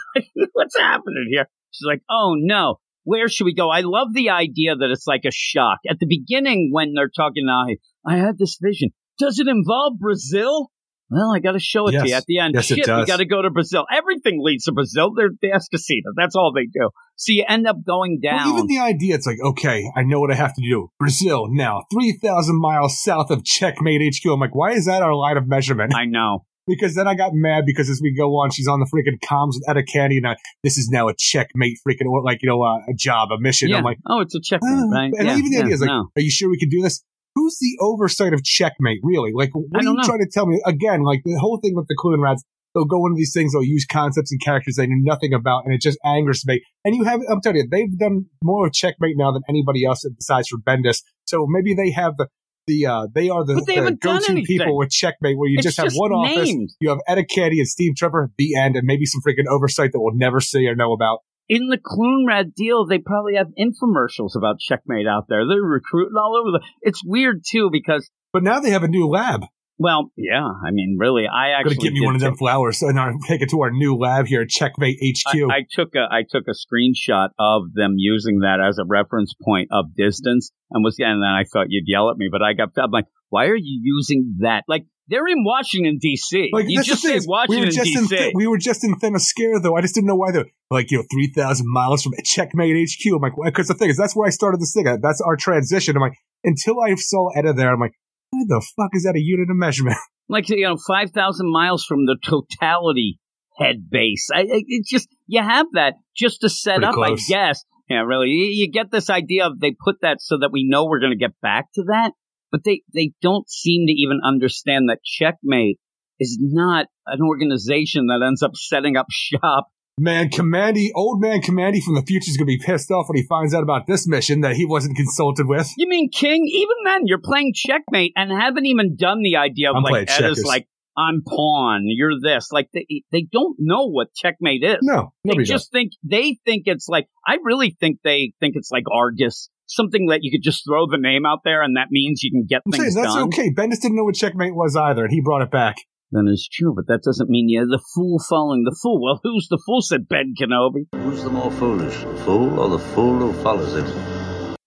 Speaker 1: What's happening here? She's like, oh no, where should we go? I love the idea that it's like a shock. At the beginning, when they're talking Nahi, I had this vision. Does it involve Brazil? Well, I got to show it to you at the end.
Speaker 3: Yes, it
Speaker 1: Shit, we got to go to Brazil. Everything leads to Brazil. They're the Escocita. That's all they do. So you end up going down.
Speaker 3: Well, even the idea, it's like, okay, I know what I have to do. Brazil, now, 3,000 miles south of Checkmate HQ. I'm like, why is that our line of measurement?
Speaker 1: I know.
Speaker 3: because then I got mad because as we go on, she's on the freaking comms with Etta Candy, and I, this is now a checkmate freaking, or like, you know, uh, a job, a mission.
Speaker 1: Yeah.
Speaker 3: I'm like,
Speaker 1: oh, it's a checkmate,
Speaker 3: uh,
Speaker 1: right?
Speaker 3: and
Speaker 1: yeah,
Speaker 3: even the
Speaker 1: yeah,
Speaker 3: idea is like,
Speaker 1: no.
Speaker 3: are you sure we can do this? Who's the oversight of checkmate, really? Like, what are you
Speaker 1: know.
Speaker 3: trying to tell me? Again, like the whole thing with the Clue and Rats, they'll go into these things, they'll use concepts and characters they know nothing about, and it just angers me. And you have, I'm telling you, they've done more of checkmate now than anybody else besides for Bendis. So maybe they have the, the, uh, they are the,
Speaker 1: they
Speaker 3: the go-to people with checkmate where you
Speaker 1: It's
Speaker 3: just have
Speaker 1: just
Speaker 3: one office, you have Etta Candy and Steve Trevor, the end, and maybe some freaking oversight that we'll never see or know about.
Speaker 1: In the Clunrad deal, they probably have infomercials about Checkmate out there. They're recruiting all over the. It's weird too because,
Speaker 3: But now they have a new lab.
Speaker 1: well, yeah, I mean, really, I actually
Speaker 3: gonna give me one of them flowers and I'll take it to our new lab here at Checkmate HQ.
Speaker 1: I, I took a I took a screenshot of them using that as a reference point of distance and was and then I thought you'd yell at me, but I got I'm like, why are you using that? Like they're in Washington D.C.
Speaker 3: Like
Speaker 1: you just say
Speaker 3: is, we
Speaker 1: Washington
Speaker 3: were just in
Speaker 1: D.C.
Speaker 3: Th- we were just in Themyscira though. I just didn't know why they're like you know three thousand miles from Checkmate HQ. I'm like, because the thing is that's where I started this thing. That's our transition. I'm like, until I saw Etta there, I'm like, why the fuck is that a unit of measurement?
Speaker 1: like you know five thousand miles from the totality head base. I, I, it's just you have that just to set
Speaker 3: Pretty
Speaker 1: up,
Speaker 3: close.
Speaker 1: I guess. Yeah, really. You, you get this idea of they put that so that we know we're going to get back to that, but they they don't seem to even understand that checkmate is not an organization that ends up setting up shop.
Speaker 3: Man, Kamandi, old man Kamandi from the future is gonna be pissed off when he finds out about this mission that he wasn't consulted with.
Speaker 1: You mean King? Even then, you're playing checkmate and haven't even done the idea of
Speaker 3: I'm
Speaker 1: like Etta's
Speaker 3: checkers.
Speaker 1: like I'm pawn, you're this. Like they they don't know what checkmate is.
Speaker 3: No,
Speaker 1: They
Speaker 3: nobody does.
Speaker 1: just think they think it's like I really think they think it's like Argus, something that you could just throw the name out there and that means you can get
Speaker 3: I'm saying that's
Speaker 1: done.
Speaker 3: okay. Bendis didn't know what Checkmate was either, and he brought it back.
Speaker 1: Then it's true, but that doesn't mean you're the fool following the fool. Well, who's the fool? Said Ben Kenobi.
Speaker 5: Who's the more foolish, the fool or the fool who follows it?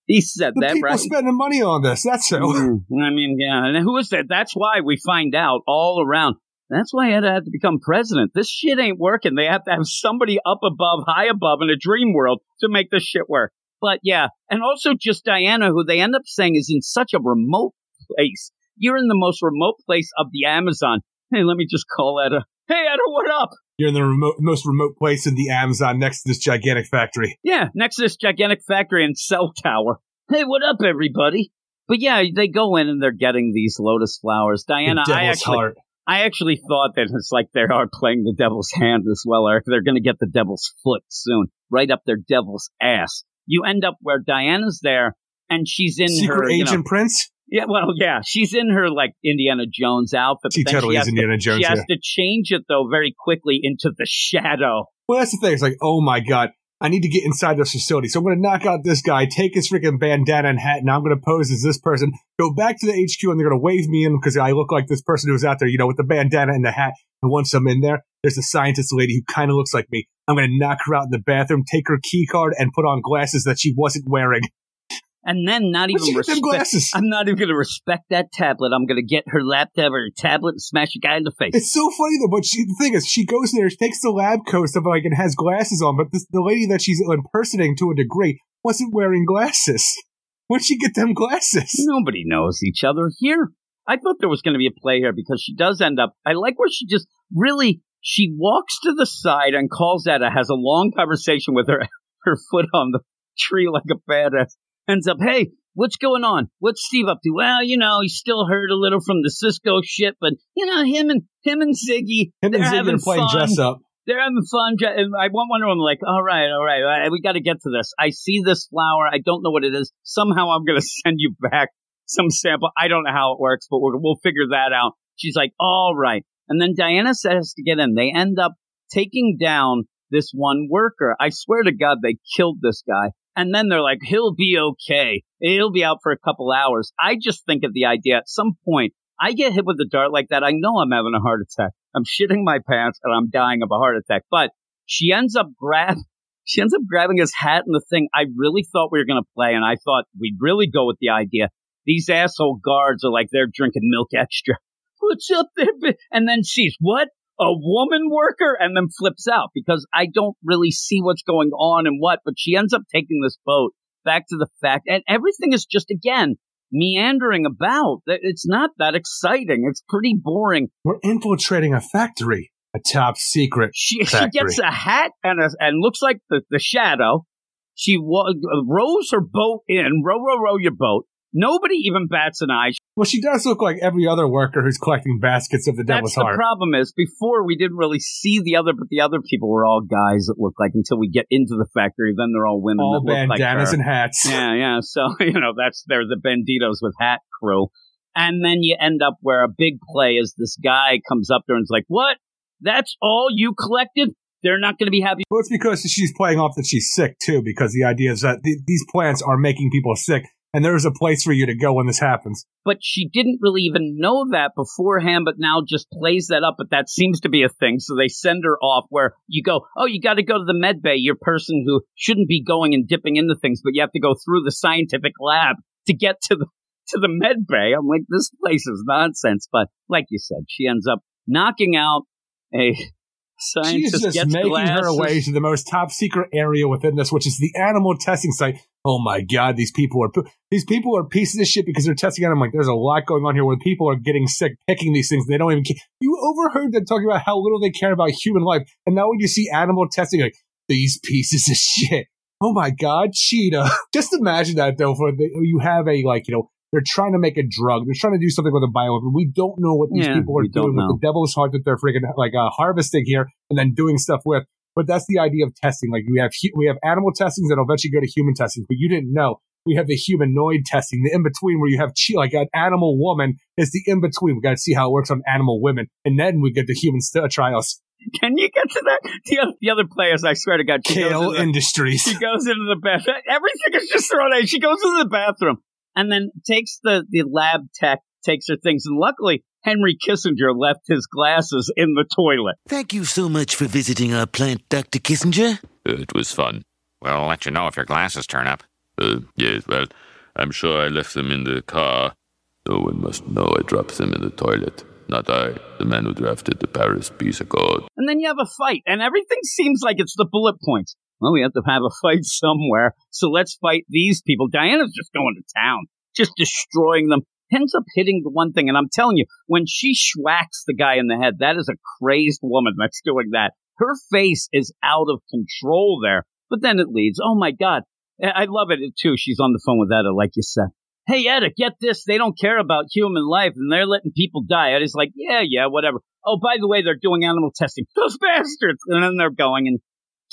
Speaker 1: He said
Speaker 3: The
Speaker 1: that,
Speaker 3: people
Speaker 1: right?
Speaker 3: spending money on this. That's so.
Speaker 1: Mm, I mean, yeah. And who is that? That's why we find out all around. That's why Ed had to become president. This shit ain't working. They have to have somebody up above, high above in a dream world to make this shit work. But yeah, and also just Diana, who they end up saying is in such a remote place. You're in the most remote place of the Amazon. Hey, let me just call Etta. Hey, Etta, what up?
Speaker 3: You're in the remote, most remote place in the Amazon next to this gigantic factory.
Speaker 1: Yeah, next to this gigantic factory and cell tower. Hey, what up, everybody? But yeah, they go in and they're getting these lotus flowers. Diana, I actually,
Speaker 3: heart.
Speaker 1: I actually thought that it's like they are playing the devil's hand as well, Eric. They're going to get the devil's foot soon, right up their devil's ass. You end up where Diana's there, and she's in
Speaker 3: Secret
Speaker 1: her, you
Speaker 3: Agent
Speaker 1: know,
Speaker 3: Prince.
Speaker 1: Yeah, well, yeah, she's in her like Indiana Jones outfit.
Speaker 3: She totally
Speaker 1: has
Speaker 3: is
Speaker 1: to-
Speaker 3: Indiana Jones.
Speaker 1: She has
Speaker 3: yeah.
Speaker 1: to change it though very quickly into the shadow.
Speaker 3: Well, that's the thing. It's like, oh my god, I need to get inside this facility. So I'm going to knock out this guy, take his freaking bandana and hat, and I'm going to pose as this person. Go back to the HQ, and they're going to wave me in because I look like this person who's out there, you know, with the bandana and the hat. And once I'm in there, there's a scientist lady who kind of looks like me. I'm going to knock her out in the bathroom, take her key card, and put on glasses that she wasn't wearing.
Speaker 1: And then not
Speaker 3: Where'd
Speaker 1: even
Speaker 3: you get them
Speaker 1: respect.
Speaker 3: glasses?
Speaker 1: I'm not even going to respect that tablet. I'm going to get her laptop or her tablet and smash a guy in the face.
Speaker 3: It's so funny though, but she, the thing is, she goes there, she takes the lab coat stuff like and has glasses on, but this, the lady that she's impersonating to a degree wasn't wearing glasses. Where'd she get them glasses?
Speaker 1: Nobody knows each other here. I thought there was going to be a play here because she does end up. I like where she just really she walks to the side and calls Etta, has a long conversation with her, her foot on the tree like a badass. Ends up, hey, what's going on? What's Steve up to? Well, you know, he's still hurt a little from the Cisco shit, but you know, him and him and Ziggy,
Speaker 3: Him
Speaker 1: they're
Speaker 3: and Ziggy
Speaker 1: having
Speaker 3: are playing
Speaker 1: fun.
Speaker 3: dress up.
Speaker 1: they're having fun. And I want one of them like, all right, all right, all right, we got to get to this. I see this flower. I don't know what it is. Somehow I'm going to send you back some sample. I don't know how it works, but we're, we'll figure that out. She's like, all right. And then Diana says to get in. They end up taking down this one worker. I swear to God, they killed this guy. And then they're like, he'll be okay. He'll be out for a couple hours. I just think of the idea at some point, I get hit with a dart like that. I know I'm having a heart attack. I'm shitting my pants and I'm dying of a heart attack. But she ends up grab, she ends up grabbing his hat and the thing. I really thought we were going to play and I thought we'd really go with the idea. These asshole guards are like, they're drinking milk extra. What's up there? And then she's, what? A woman worker? And then flips out because I don't really see what's going on and what, but she ends up taking this boat back to the fact and everything is just again meandering about. It's not that exciting. It's pretty boring.
Speaker 3: We're infiltrating a factory, a top secret.
Speaker 1: She, she gets a hat and a, and looks like the, the shadow. She wa- uh, rows her boat in, row, row, row your boat. Nobody even bats an eye.
Speaker 3: Well, she does look like every other worker who's collecting baskets of the devil's
Speaker 1: That's
Speaker 3: devil's
Speaker 1: the problem is before we didn't really see the other, but the other people were all guys that looked like until we get into the factory, then they're all women
Speaker 3: All
Speaker 1: that look like
Speaker 3: bandanas
Speaker 1: her.
Speaker 3: and hats.
Speaker 1: Yeah, yeah. So, you know, that's they're the banditos with hat crew. And then you end up where a big play is this guy comes up there and is like, What? That's all you collected? They're not going to be happy.
Speaker 3: Well, it's because she's playing off that she's sick too, because the idea is that th- these plants are making people sick, and there's a place for you to go when this happens.
Speaker 1: But she didn't really even know that beforehand, but now just plays that up. But that seems to be a thing. So they send her off where you go, Oh, you got to go to the med bay. You're a person who shouldn't be going and dipping into things, but you have to go through the scientific lab to get to the to the med bay. I'm like, this place is nonsense. But like you said, she ends up knocking out a
Speaker 3: She's
Speaker 1: scientist.
Speaker 3: just
Speaker 1: gets
Speaker 3: making her way to the most top secret area within this, which is the animal testing site. Oh my god, these people are these people are pieces of shit because they're testing on them. Like, there's a lot going on here where people are getting sick, picking these things. They don't even. Care. You overheard them talking about how little they care about human life, and now when you see animal testing, like these pieces of shit. Oh my god, cheetah! Just imagine that though. For the, you have a like you know they're trying to make a drug. They're trying to do something with a bioweapon. We don't know what these
Speaker 1: Yeah,
Speaker 3: people are doing with the devil's heart that they're freaking like uh, harvesting here and then doing stuff with. But that's the idea of testing. Like we have we have animal testing that'll eventually go to human testing. But you didn't know we have the humanoid testing, the in between where you have chi- like an animal woman is the in between. We got to see how it works on animal women, and then we get the human st- trials.
Speaker 1: Can you get to that? The other, the other players, I swear to God, she goes
Speaker 3: Cale
Speaker 1: into the-
Speaker 3: Industries.
Speaker 1: she goes into the bathroom. Everything is just thrown out. She goes into the bathroom and then takes the, the lab tech, takes her things. And luckily, Henry Kissinger left his glasses in the toilet.
Speaker 7: Thank you so much for visiting our plant, Dr. Kissinger.
Speaker 8: It was fun.
Speaker 9: We'll Uh, let you know if your glasses turn up.
Speaker 8: Uh, yes, well, I'm sure I left them in the car. No one must know I dropped them in the toilet. Not I, the man who drafted the Paris Peace Accord.
Speaker 1: And then you have a fight, and everything seems like it's the bullet points. Well, we have to have a fight somewhere, so let's fight these people. Diana's just going to town, just destroying them. Ends up hitting the one thing, and I'm telling you, when she schwacks the guy in the head, that is a crazed woman that's doing that. Her face is out of control there, but then it leads. Oh my God. I love it too. She's on the phone with Etta, like you said. Hey, Etta, get this. They don't care about human life and they're letting people die. Etta's like, yeah, yeah, whatever. Oh, by the way, they're doing animal testing. Those bastards. And then they're going and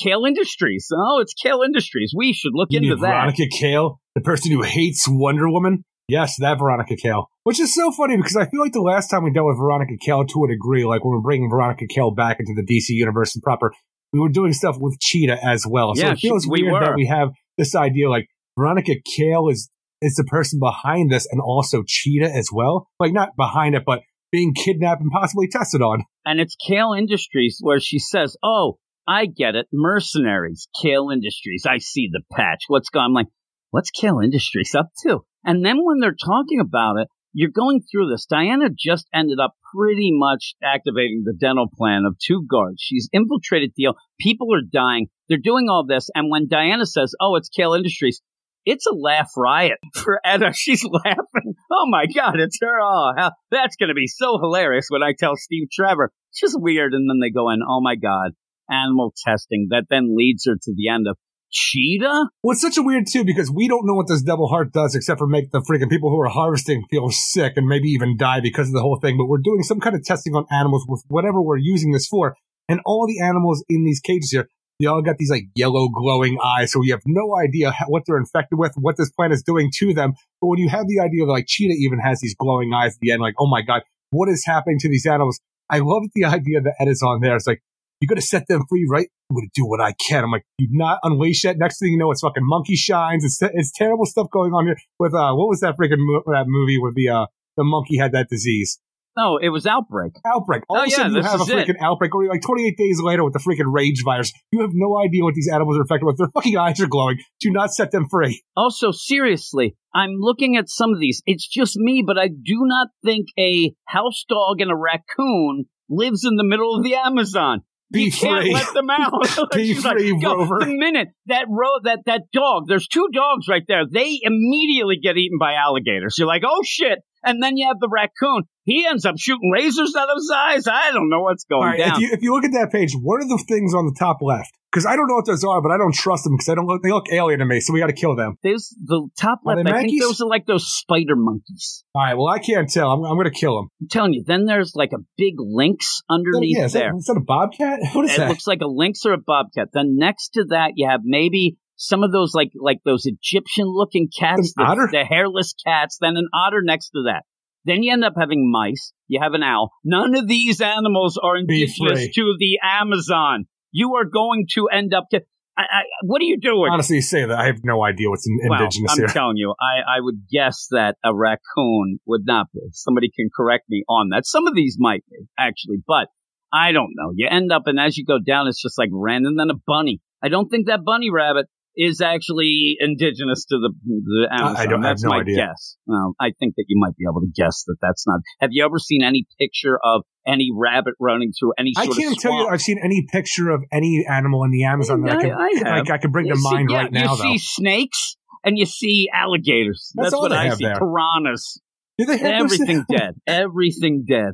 Speaker 1: Cale Industries. Oh, it's Cale Industries. We should look
Speaker 3: You
Speaker 1: into that.
Speaker 3: Veronica Cale, the person who hates Wonder Woman. Yes, that Veronica Cale. Which is so funny because I feel like the last time we dealt with Veronica Cale to a degree, like when we're bringing Veronica Cale back into the DC universe and proper, we were doing stuff with Cheetah as well. So
Speaker 1: Yeah,
Speaker 3: it feels
Speaker 1: she- we
Speaker 3: weird
Speaker 1: were.
Speaker 3: that we have this idea like Veronica Cale is is the person behind this and also Cheetah as well. Like not behind it, but being kidnapped and possibly tested on.
Speaker 1: and it's Cale Industries where she says, "Oh, I get it, mercenaries, Cale Industries. I see the patch. What's going?" I'm like, "What's Cale Industries up to?" And then when they're talking about it, you're going through this. Diana just ended up pretty much activating the dental plan of two guards. She's infiltrated deal. People are dying. They're doing all this, and when Diana says, "Oh, it's Cale Industries," it's a laugh riot for Etta. She's laughing. Oh my God, it's her. Oh, how, that's going to be so hilarious when I tell Steve Trevor. It's just weird. And then they go in, oh my God, animal testing. That then leads her to the end of Cheetah?
Speaker 3: Well, it's such a weird too because we don't know what this devil heart does except for make the freaking people who are harvesting feel sick and maybe even die because of the whole thing. But we're doing some kind of testing on animals with whatever we're using this for, and all the animals in these cages here, they all got these like yellow glowing eyes, so we have no idea what they're infected with, what this plant is doing to them. But when you have the idea of like cheetah even has these glowing eyes at the end, like oh my god, what is happening to these animals? I love the idea that Ed is on there. It's like You got to set them free, right? I'm going to do what I can. I'm like, you not unleash that. Next thing you know, it's fucking monkey shines. It's it's terrible stuff going on here with uh, what was that freaking mo- that movie where the uh the monkey had that disease
Speaker 1: No, it was Outbreak.
Speaker 3: outbreak. All
Speaker 1: Oh,
Speaker 3: of a
Speaker 1: yeah,
Speaker 3: sudden, you have a
Speaker 1: is it.
Speaker 3: freaking outbreak. Or like 28 days later with the freaking rage virus. You have no idea what these animals are affected with. Their fucking eyes are glowing. Do not set them free.
Speaker 1: Also, seriously, I'm looking at some of these. It's just me, but I do not think a house dog and a raccoon lives in the middle of the Amazon.
Speaker 3: Be
Speaker 1: you can't let them out.
Speaker 3: Be
Speaker 1: She's like,
Speaker 3: free,
Speaker 1: "Yo,
Speaker 3: Rover."
Speaker 1: The minute that ro- that that dog, there's two dogs right there. They immediately get eaten by alligators. You're like, oh shit! And then you have the raccoon. He ends up shooting lasers out of his eyes. I don't know what's going
Speaker 3: right,
Speaker 1: down.
Speaker 3: if you, if you look at that page, what are the things on the top left? Because I don't know what those are, but I don't trust them because I don't look, they look alien to me. So we got to kill them.
Speaker 1: There's the top left. I think those are like those spider monkeys.
Speaker 3: All right, well I can't tell. I'm, I'm going to kill them.
Speaker 1: I'm telling you. Then there's like a big lynx underneath
Speaker 3: yeah, is that,
Speaker 1: there.
Speaker 3: is that a bobcat? What is
Speaker 1: it
Speaker 3: that?
Speaker 1: looks like a lynx or a bobcat. Then next to that, you have maybe some of those like like those Egyptian looking cats, the, the hairless cats. Then an otter next to that. Then you end up having mice. You have an owl. None of these animals are indigenous to the Amazon. You are going to end up. To, I, I, what are you doing?
Speaker 3: Honestly, you say that. I have no idea what's in,
Speaker 1: Well, I'm
Speaker 3: here.
Speaker 1: telling you, I, I would guess that a raccoon would not be. Somebody can correct me on that. Some of these might be, actually, but I don't know. You end up, and as you go down, it's just like random. Then a bunny. I don't think that bunny rabbit is actually indigenous to the, the Amazon.
Speaker 3: I don't- I have
Speaker 1: that's
Speaker 3: no
Speaker 1: my
Speaker 3: idea.
Speaker 1: guess. Well, I think that you might be able to guess that that's not. Have you ever seen any picture of any rabbit running through any
Speaker 3: I can't tell you? I've seen any picture of any animal in the Amazon that I,
Speaker 1: I-
Speaker 3: can,
Speaker 1: I
Speaker 3: like, I can bring
Speaker 1: You
Speaker 3: to
Speaker 1: see-
Speaker 3: mind
Speaker 1: yeah,
Speaker 3: right now,
Speaker 1: You
Speaker 3: though.
Speaker 1: see snakes and you see alligators.
Speaker 3: That's
Speaker 1: That's, what I see.
Speaker 3: there.
Speaker 1: Piranhas.
Speaker 3: Do they have
Speaker 1: Everything dead. Everything dead.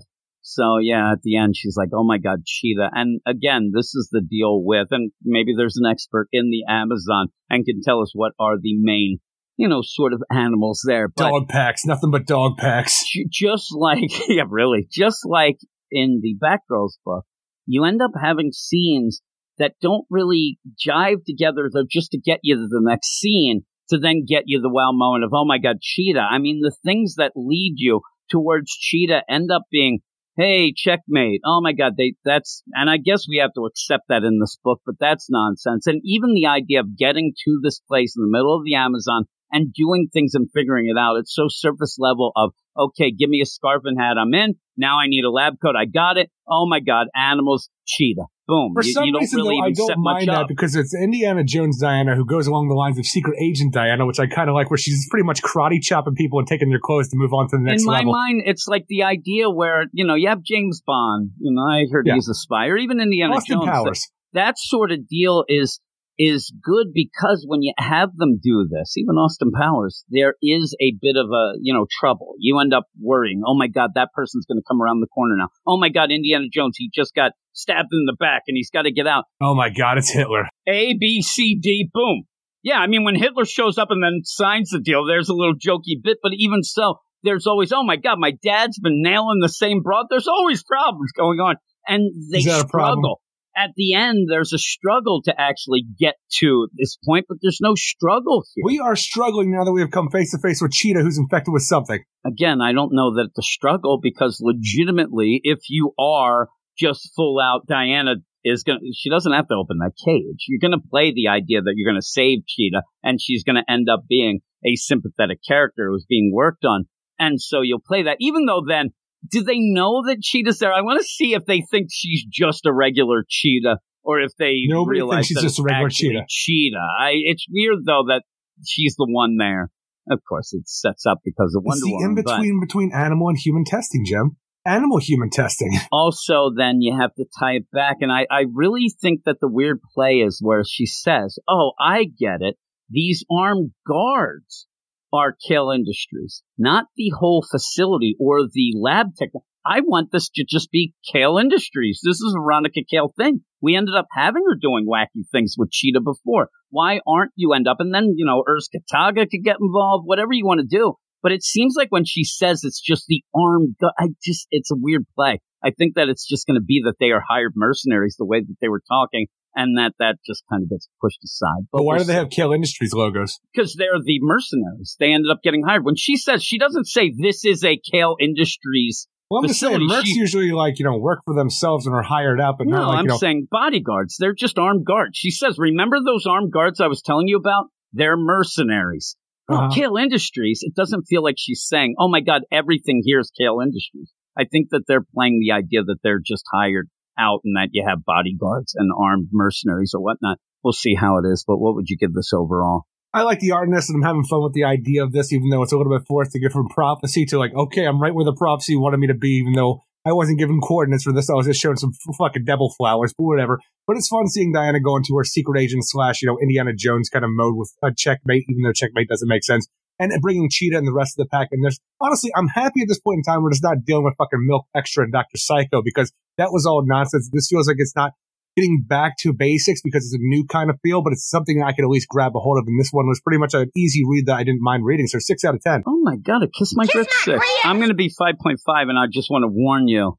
Speaker 1: So yeah, at the end she's like, "Oh my God, cheetah!" And again, this is the deal with, and maybe there's an expert in the Amazon and can tell us what are the main, you know, sort of animals there. But
Speaker 3: dog packs, nothing but dog packs.
Speaker 1: just like, yeah, really, just like in the Batgirls book, you end up having scenes that don't really jive together. They're just to get you to the next scene to then get you the wow moment of, oh my God, Cheetah. I mean, the things that lead you towards Cheetah end up being, hey, checkmate. Oh my God, they, that's, and I guess we have to accept that in this book, but that's nonsense. And even the idea of getting to this place in the middle of the Amazon and doing things and figuring it out, it's so surface level of, okay, give me a scarf and hat, I'm in. Now I need a lab coat, I got it. Oh my God, animals, cheetah. Boom.
Speaker 3: For
Speaker 1: you,
Speaker 3: some
Speaker 1: you don't
Speaker 3: reason,
Speaker 1: really
Speaker 3: though, I don't mind that because it's Indiana Jones Diana who goes along the lines of Secret Agent Diana, which I kind of like, where she's pretty much karate chopping people and taking their clothes to move on to the next level.
Speaker 1: in my
Speaker 3: level.
Speaker 1: mind, it's like the idea where, you know, you have James Bond, you know, I heard
Speaker 3: Yeah.
Speaker 1: he's a spy, or even Indiana
Speaker 3: Austin
Speaker 1: Jones.
Speaker 3: Powers.
Speaker 1: that sort of deal is is good because when you have them do this, even Austin Powers, there is a bit of a you know trouble. You end up worrying, oh my god, that person's going to come around the corner now. Oh my god, Indiana Jones, he just got stabbed in the back and he's got to get out.
Speaker 3: Oh my God, it's Hitler.
Speaker 1: A B C D, boom. Yeah, I mean when Hitler shows up and then signs the deal, there's a little jokey bit, but even so, there's always, oh my god, my dad's been nailing the same broad. There's always problems going on, and they
Speaker 3: Is a problem?
Speaker 1: struggle. At the end, there's a struggle to actually get to this point, but there's no struggle here.
Speaker 3: We are struggling now that we have come face to face with Cheetah, who's infected with something.
Speaker 1: Again, I don't know that the struggle because legitimately, if you are just full out Diana is going to, she doesn't have to open that cage. You're going to play the idea that you're going to save Cheetah and she's going to end up being a sympathetic character who's being worked on. And so you'll play that, even though then, do they know that Cheetah's there? I want to see if they think she's just a regular Cheetah or if they
Speaker 3: Nobody
Speaker 1: realize
Speaker 3: she's just a regular cheetah.
Speaker 1: Cheetah. I, it's weird though that she's the one there. Of course, it sets up because of
Speaker 3: It's
Speaker 1: Wonder
Speaker 3: the
Speaker 1: Woman.
Speaker 3: in
Speaker 1: but-
Speaker 3: between between animal and human testing, Jim. Animal human testing.
Speaker 1: also then you have to tie it back and I, I really think that the weird play is where she says oh i get it these armed guards are Cale Industries, not the whole facility or the lab tech. I want this to just be Cale Industries. This is a Veronica Cale thing. We ended up having her doing wacky things with Cheetah before. Why aren't you end up? And then, you know, Urzkartaga could get involved, whatever you want to do. But it seems like when she says it's just the armed, gu- I just, it's a weird play. I think that it's just going to be that they are hired mercenaries the way that they were talking and that that just kind of gets pushed aside.
Speaker 3: But why do they have Cale Industries logos?
Speaker 1: because they're the mercenaries. They ended up getting hired. When she says, she doesn't say this is a Cale Industries
Speaker 3: Well, I'm just saying,
Speaker 1: facility.
Speaker 3: mercs
Speaker 1: She-
Speaker 3: usually like you know work for themselves and are hired out, but
Speaker 1: no,
Speaker 3: not like
Speaker 1: I'm
Speaker 3: you know.
Speaker 1: saying bodyguards. They're just armed guards. She says, remember those armed guards I was telling you about? They're mercenaries. Oh,
Speaker 3: Uh-huh.
Speaker 1: Cale Industries. It doesn't feel like she's saying, oh my God, everything here is Cale Industries. I think that they're playing the idea that they're just hired out and that you have bodyguards and armed mercenaries or whatnot. We'll see how it is, but what would you give this overall?
Speaker 3: I like the artness, and I'm having fun with the idea of this, even though it's a little bit forced to get from prophecy to like, okay, I'm right where the prophecy wanted me to be, even though I wasn't given coordinates for this. I was just showing some fucking devil flowers, but whatever. But it's fun seeing Diana go into her secret agent slash, you know, Indiana Jones kind of mode with a checkmate, even though checkmate doesn't make sense. And bringing Cheetah and the rest of the pack And there's honestly, I'm happy at this point in time we're just not dealing with fucking Milk Extra and Dr. Psycho because that was all nonsense. This feels like it's not getting back to basics because it's a new kind of feel, but it's something I could at least grab a hold of. And this one was pretty much an easy read that I didn't mind reading. So six out of ten.
Speaker 1: Oh my God, a kiss my grits six. I'm going to be 5.5, and I just want to warn you,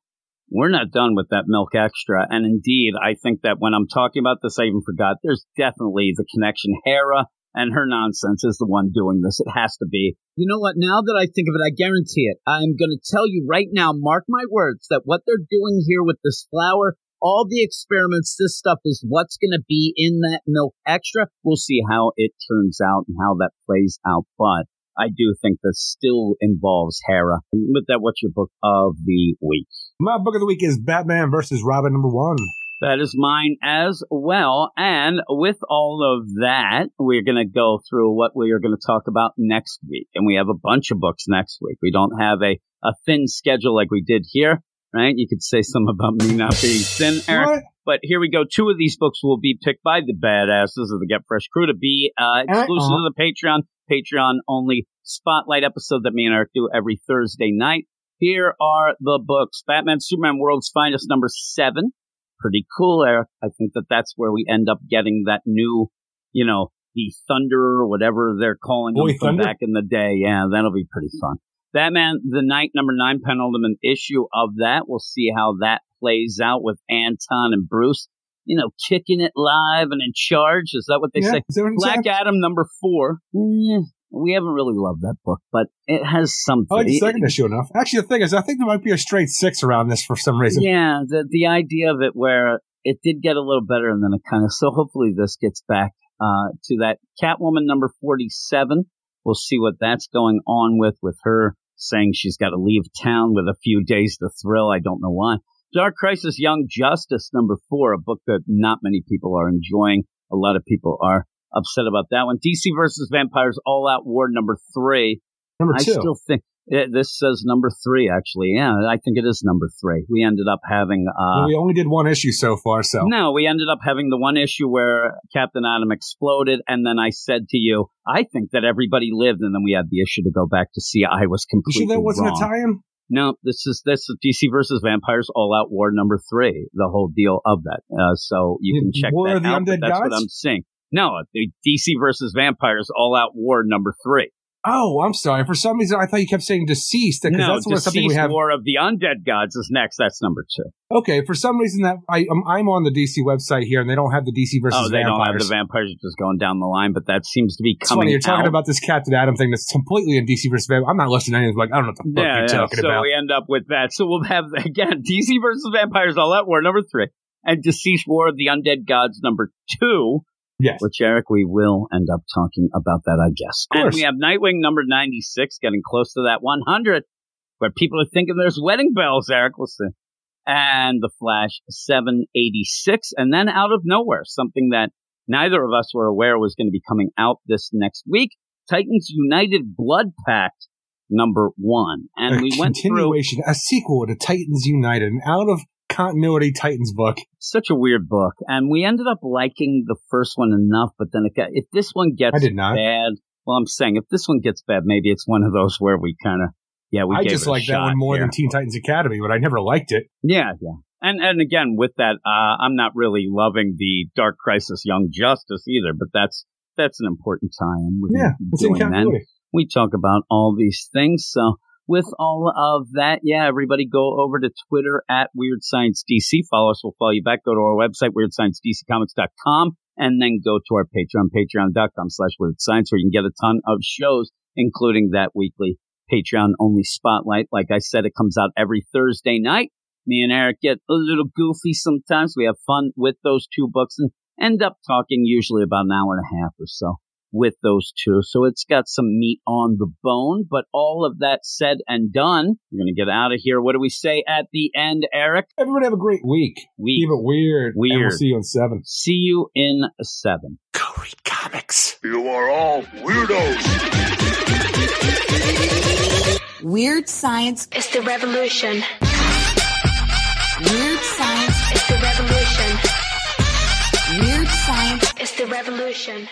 Speaker 1: we're not done with that milk extra. And indeed, I think that when I'm talking about this, I even forgot, there's definitely the connection. Hera and her nonsense is the one doing this. It has to be. You know what? Now that I think of it, I guarantee it. I'm going to tell you right now, mark my words, that what they're doing here with this flour, all the experiments, this stuff is what's going to be in that milk extra. We'll see how it turns out and how that plays out. But I do think this still involves Hera. With that, what's your book of the week?
Speaker 3: My book of the week is Batman versus Robin number one.
Speaker 1: That is mine as well. And with all of that, we're going to go through what we are going to talk about next week. And we have a bunch of books next week. We don't have a, a thin schedule like we did here, right? You could say some about me not being thin, Eric.
Speaker 3: What?
Speaker 1: But here we go. Two of these books will be picked by the badasses of the Get Fresh crew to be uh, exclusive
Speaker 3: Uh-uh.
Speaker 1: to the Patreon, Patreon only spotlight episode that me and Eric do every Thursday night. Here are the books. Batman, Superman, World's Finest, number seven. Pretty cool, Eric. I think that that's where we end up getting that new, you know, the Thunder or whatever they're calling
Speaker 3: Boy
Speaker 1: them from
Speaker 3: Thunder?
Speaker 1: back in the day. Yeah, that'll be pretty fun. Batman, the Knight, number nine, penultimate issue of that. We'll see how that plays out with Anton and Bruce, you know, kicking it live and in charge. Is that what they
Speaker 3: Yeah,
Speaker 1: say?
Speaker 3: is that what it
Speaker 1: Black? Adam, number four. We haven't really loved that book, but it has something.
Speaker 3: I like the second issue enough. Actually, the thing is, I think there might be a straight six around this for some reason.
Speaker 1: Yeah, the the idea of it where it did get a little better and then it kind of so hopefully this gets back uh to that Catwoman number 47. We'll see what that's going on with with her saying she's got to leave town with a few days to thrill. I don't know why. Dark Crisis Young Justice number 4, a book that not many people are enjoying. A lot of people are upset about that one. DC versus Vampires All Out War number 3.
Speaker 3: Number two.
Speaker 1: I still think yeah, this says number three. Actually, yeah, I think it is number three. We ended up having. Uh,
Speaker 3: Well, we only did one issue so far, so
Speaker 1: no, we ended up having the one issue where Captain Atom exploded, and then I said to you, "I think that everybody lived," and then we had the issue to go back to see. I was
Speaker 3: you
Speaker 1: completely
Speaker 3: sure that wasn't
Speaker 1: wrong.
Speaker 3: tie-in?
Speaker 1: No, this is this is DC versus Vampires All Out War number three. The whole deal of that. Uh, so you can check
Speaker 3: War
Speaker 1: that
Speaker 3: of the
Speaker 1: out. that's what I'm seeing. No, the DC versus Vampires All Out War number three.
Speaker 3: Oh, I'm sorry. For some reason, I thought you kept saying deceased
Speaker 1: No,
Speaker 3: that's what something we
Speaker 1: DCeased
Speaker 3: have.
Speaker 1: War of the Undead Gods is next. That's number two.
Speaker 3: Okay, for some reason that I um, I'm on the DC website here and they don't have the DC versus
Speaker 1: oh, they don't have
Speaker 3: vampires.
Speaker 1: the vampires just going down the line, but that seems to be coming
Speaker 3: funny you're talking
Speaker 1: out.
Speaker 3: about this Captain Atom thing that's completely in DC versus vampires. I'm not listening to anything. Like I don't know what the fuck
Speaker 1: yeah,
Speaker 3: you're talking
Speaker 1: so
Speaker 3: about.
Speaker 1: So we end up with that. So we'll have again DC versus vampires all out war number three, and DCeased War of the Undead Gods number two.
Speaker 3: Yes.
Speaker 1: Which Eric, we will end up talking about that, I guess.
Speaker 3: Of
Speaker 1: And we have Nightwing number ninety six, getting close to that one hundred, where people are thinking there's wedding bells. Eric, we'll see. And the Flash seven eighty six, and then out of nowhere, something that neither of us were aware was going to be coming out this next week. Titans United Blood Pact number one, and
Speaker 3: a
Speaker 1: we went through
Speaker 3: continuation, a sequel to Titans United, an out of continuity Titans book.
Speaker 1: such a weird book, and we ended up liking the first one enough. But then it got, if this one gets
Speaker 3: I did not.
Speaker 1: bad, well, I'm saying if this one gets bad, maybe it's one of those where we kind of yeah we
Speaker 3: I just like that one more
Speaker 1: here.
Speaker 3: than Teen Titans Academy, but I never liked it.
Speaker 1: Yeah, yeah. And and again with that, uh, I'm not really loving the Dark Crisis Young Justice either, but that's that's an important time. We're
Speaker 3: Yeah, it's in
Speaker 1: that. We talk about all these things. So with all of that, yeah, everybody go over to Twitter at Weird Science DC. Follow us. We'll follow you back. Go to our website, weirdsciencedccomics.com, and then go to our Patreon, patreon.com slash weird science, where you can get a ton of shows, including that weekly Patreon only spotlight. Like I said, it comes out every Thursday night. Me and Eric get a little goofy sometimes. We have fun with those two books and end up talking usually about an hour and a half or so with those two. So it's got some meat on the bone. But all of that said and done, we're going to get out of here. What do we say at the end, Eric?
Speaker 3: Everybody have a great week.
Speaker 1: We
Speaker 3: Keep it weird. And we'll see you in seven.
Speaker 1: see you in seven.
Speaker 7: Go read comics.
Speaker 4: You are all weirdos.
Speaker 10: Weird science
Speaker 6: is the revolution.
Speaker 10: Weird science.
Speaker 6: is the revolution.
Speaker 10: Weird science.
Speaker 6: is the revolution.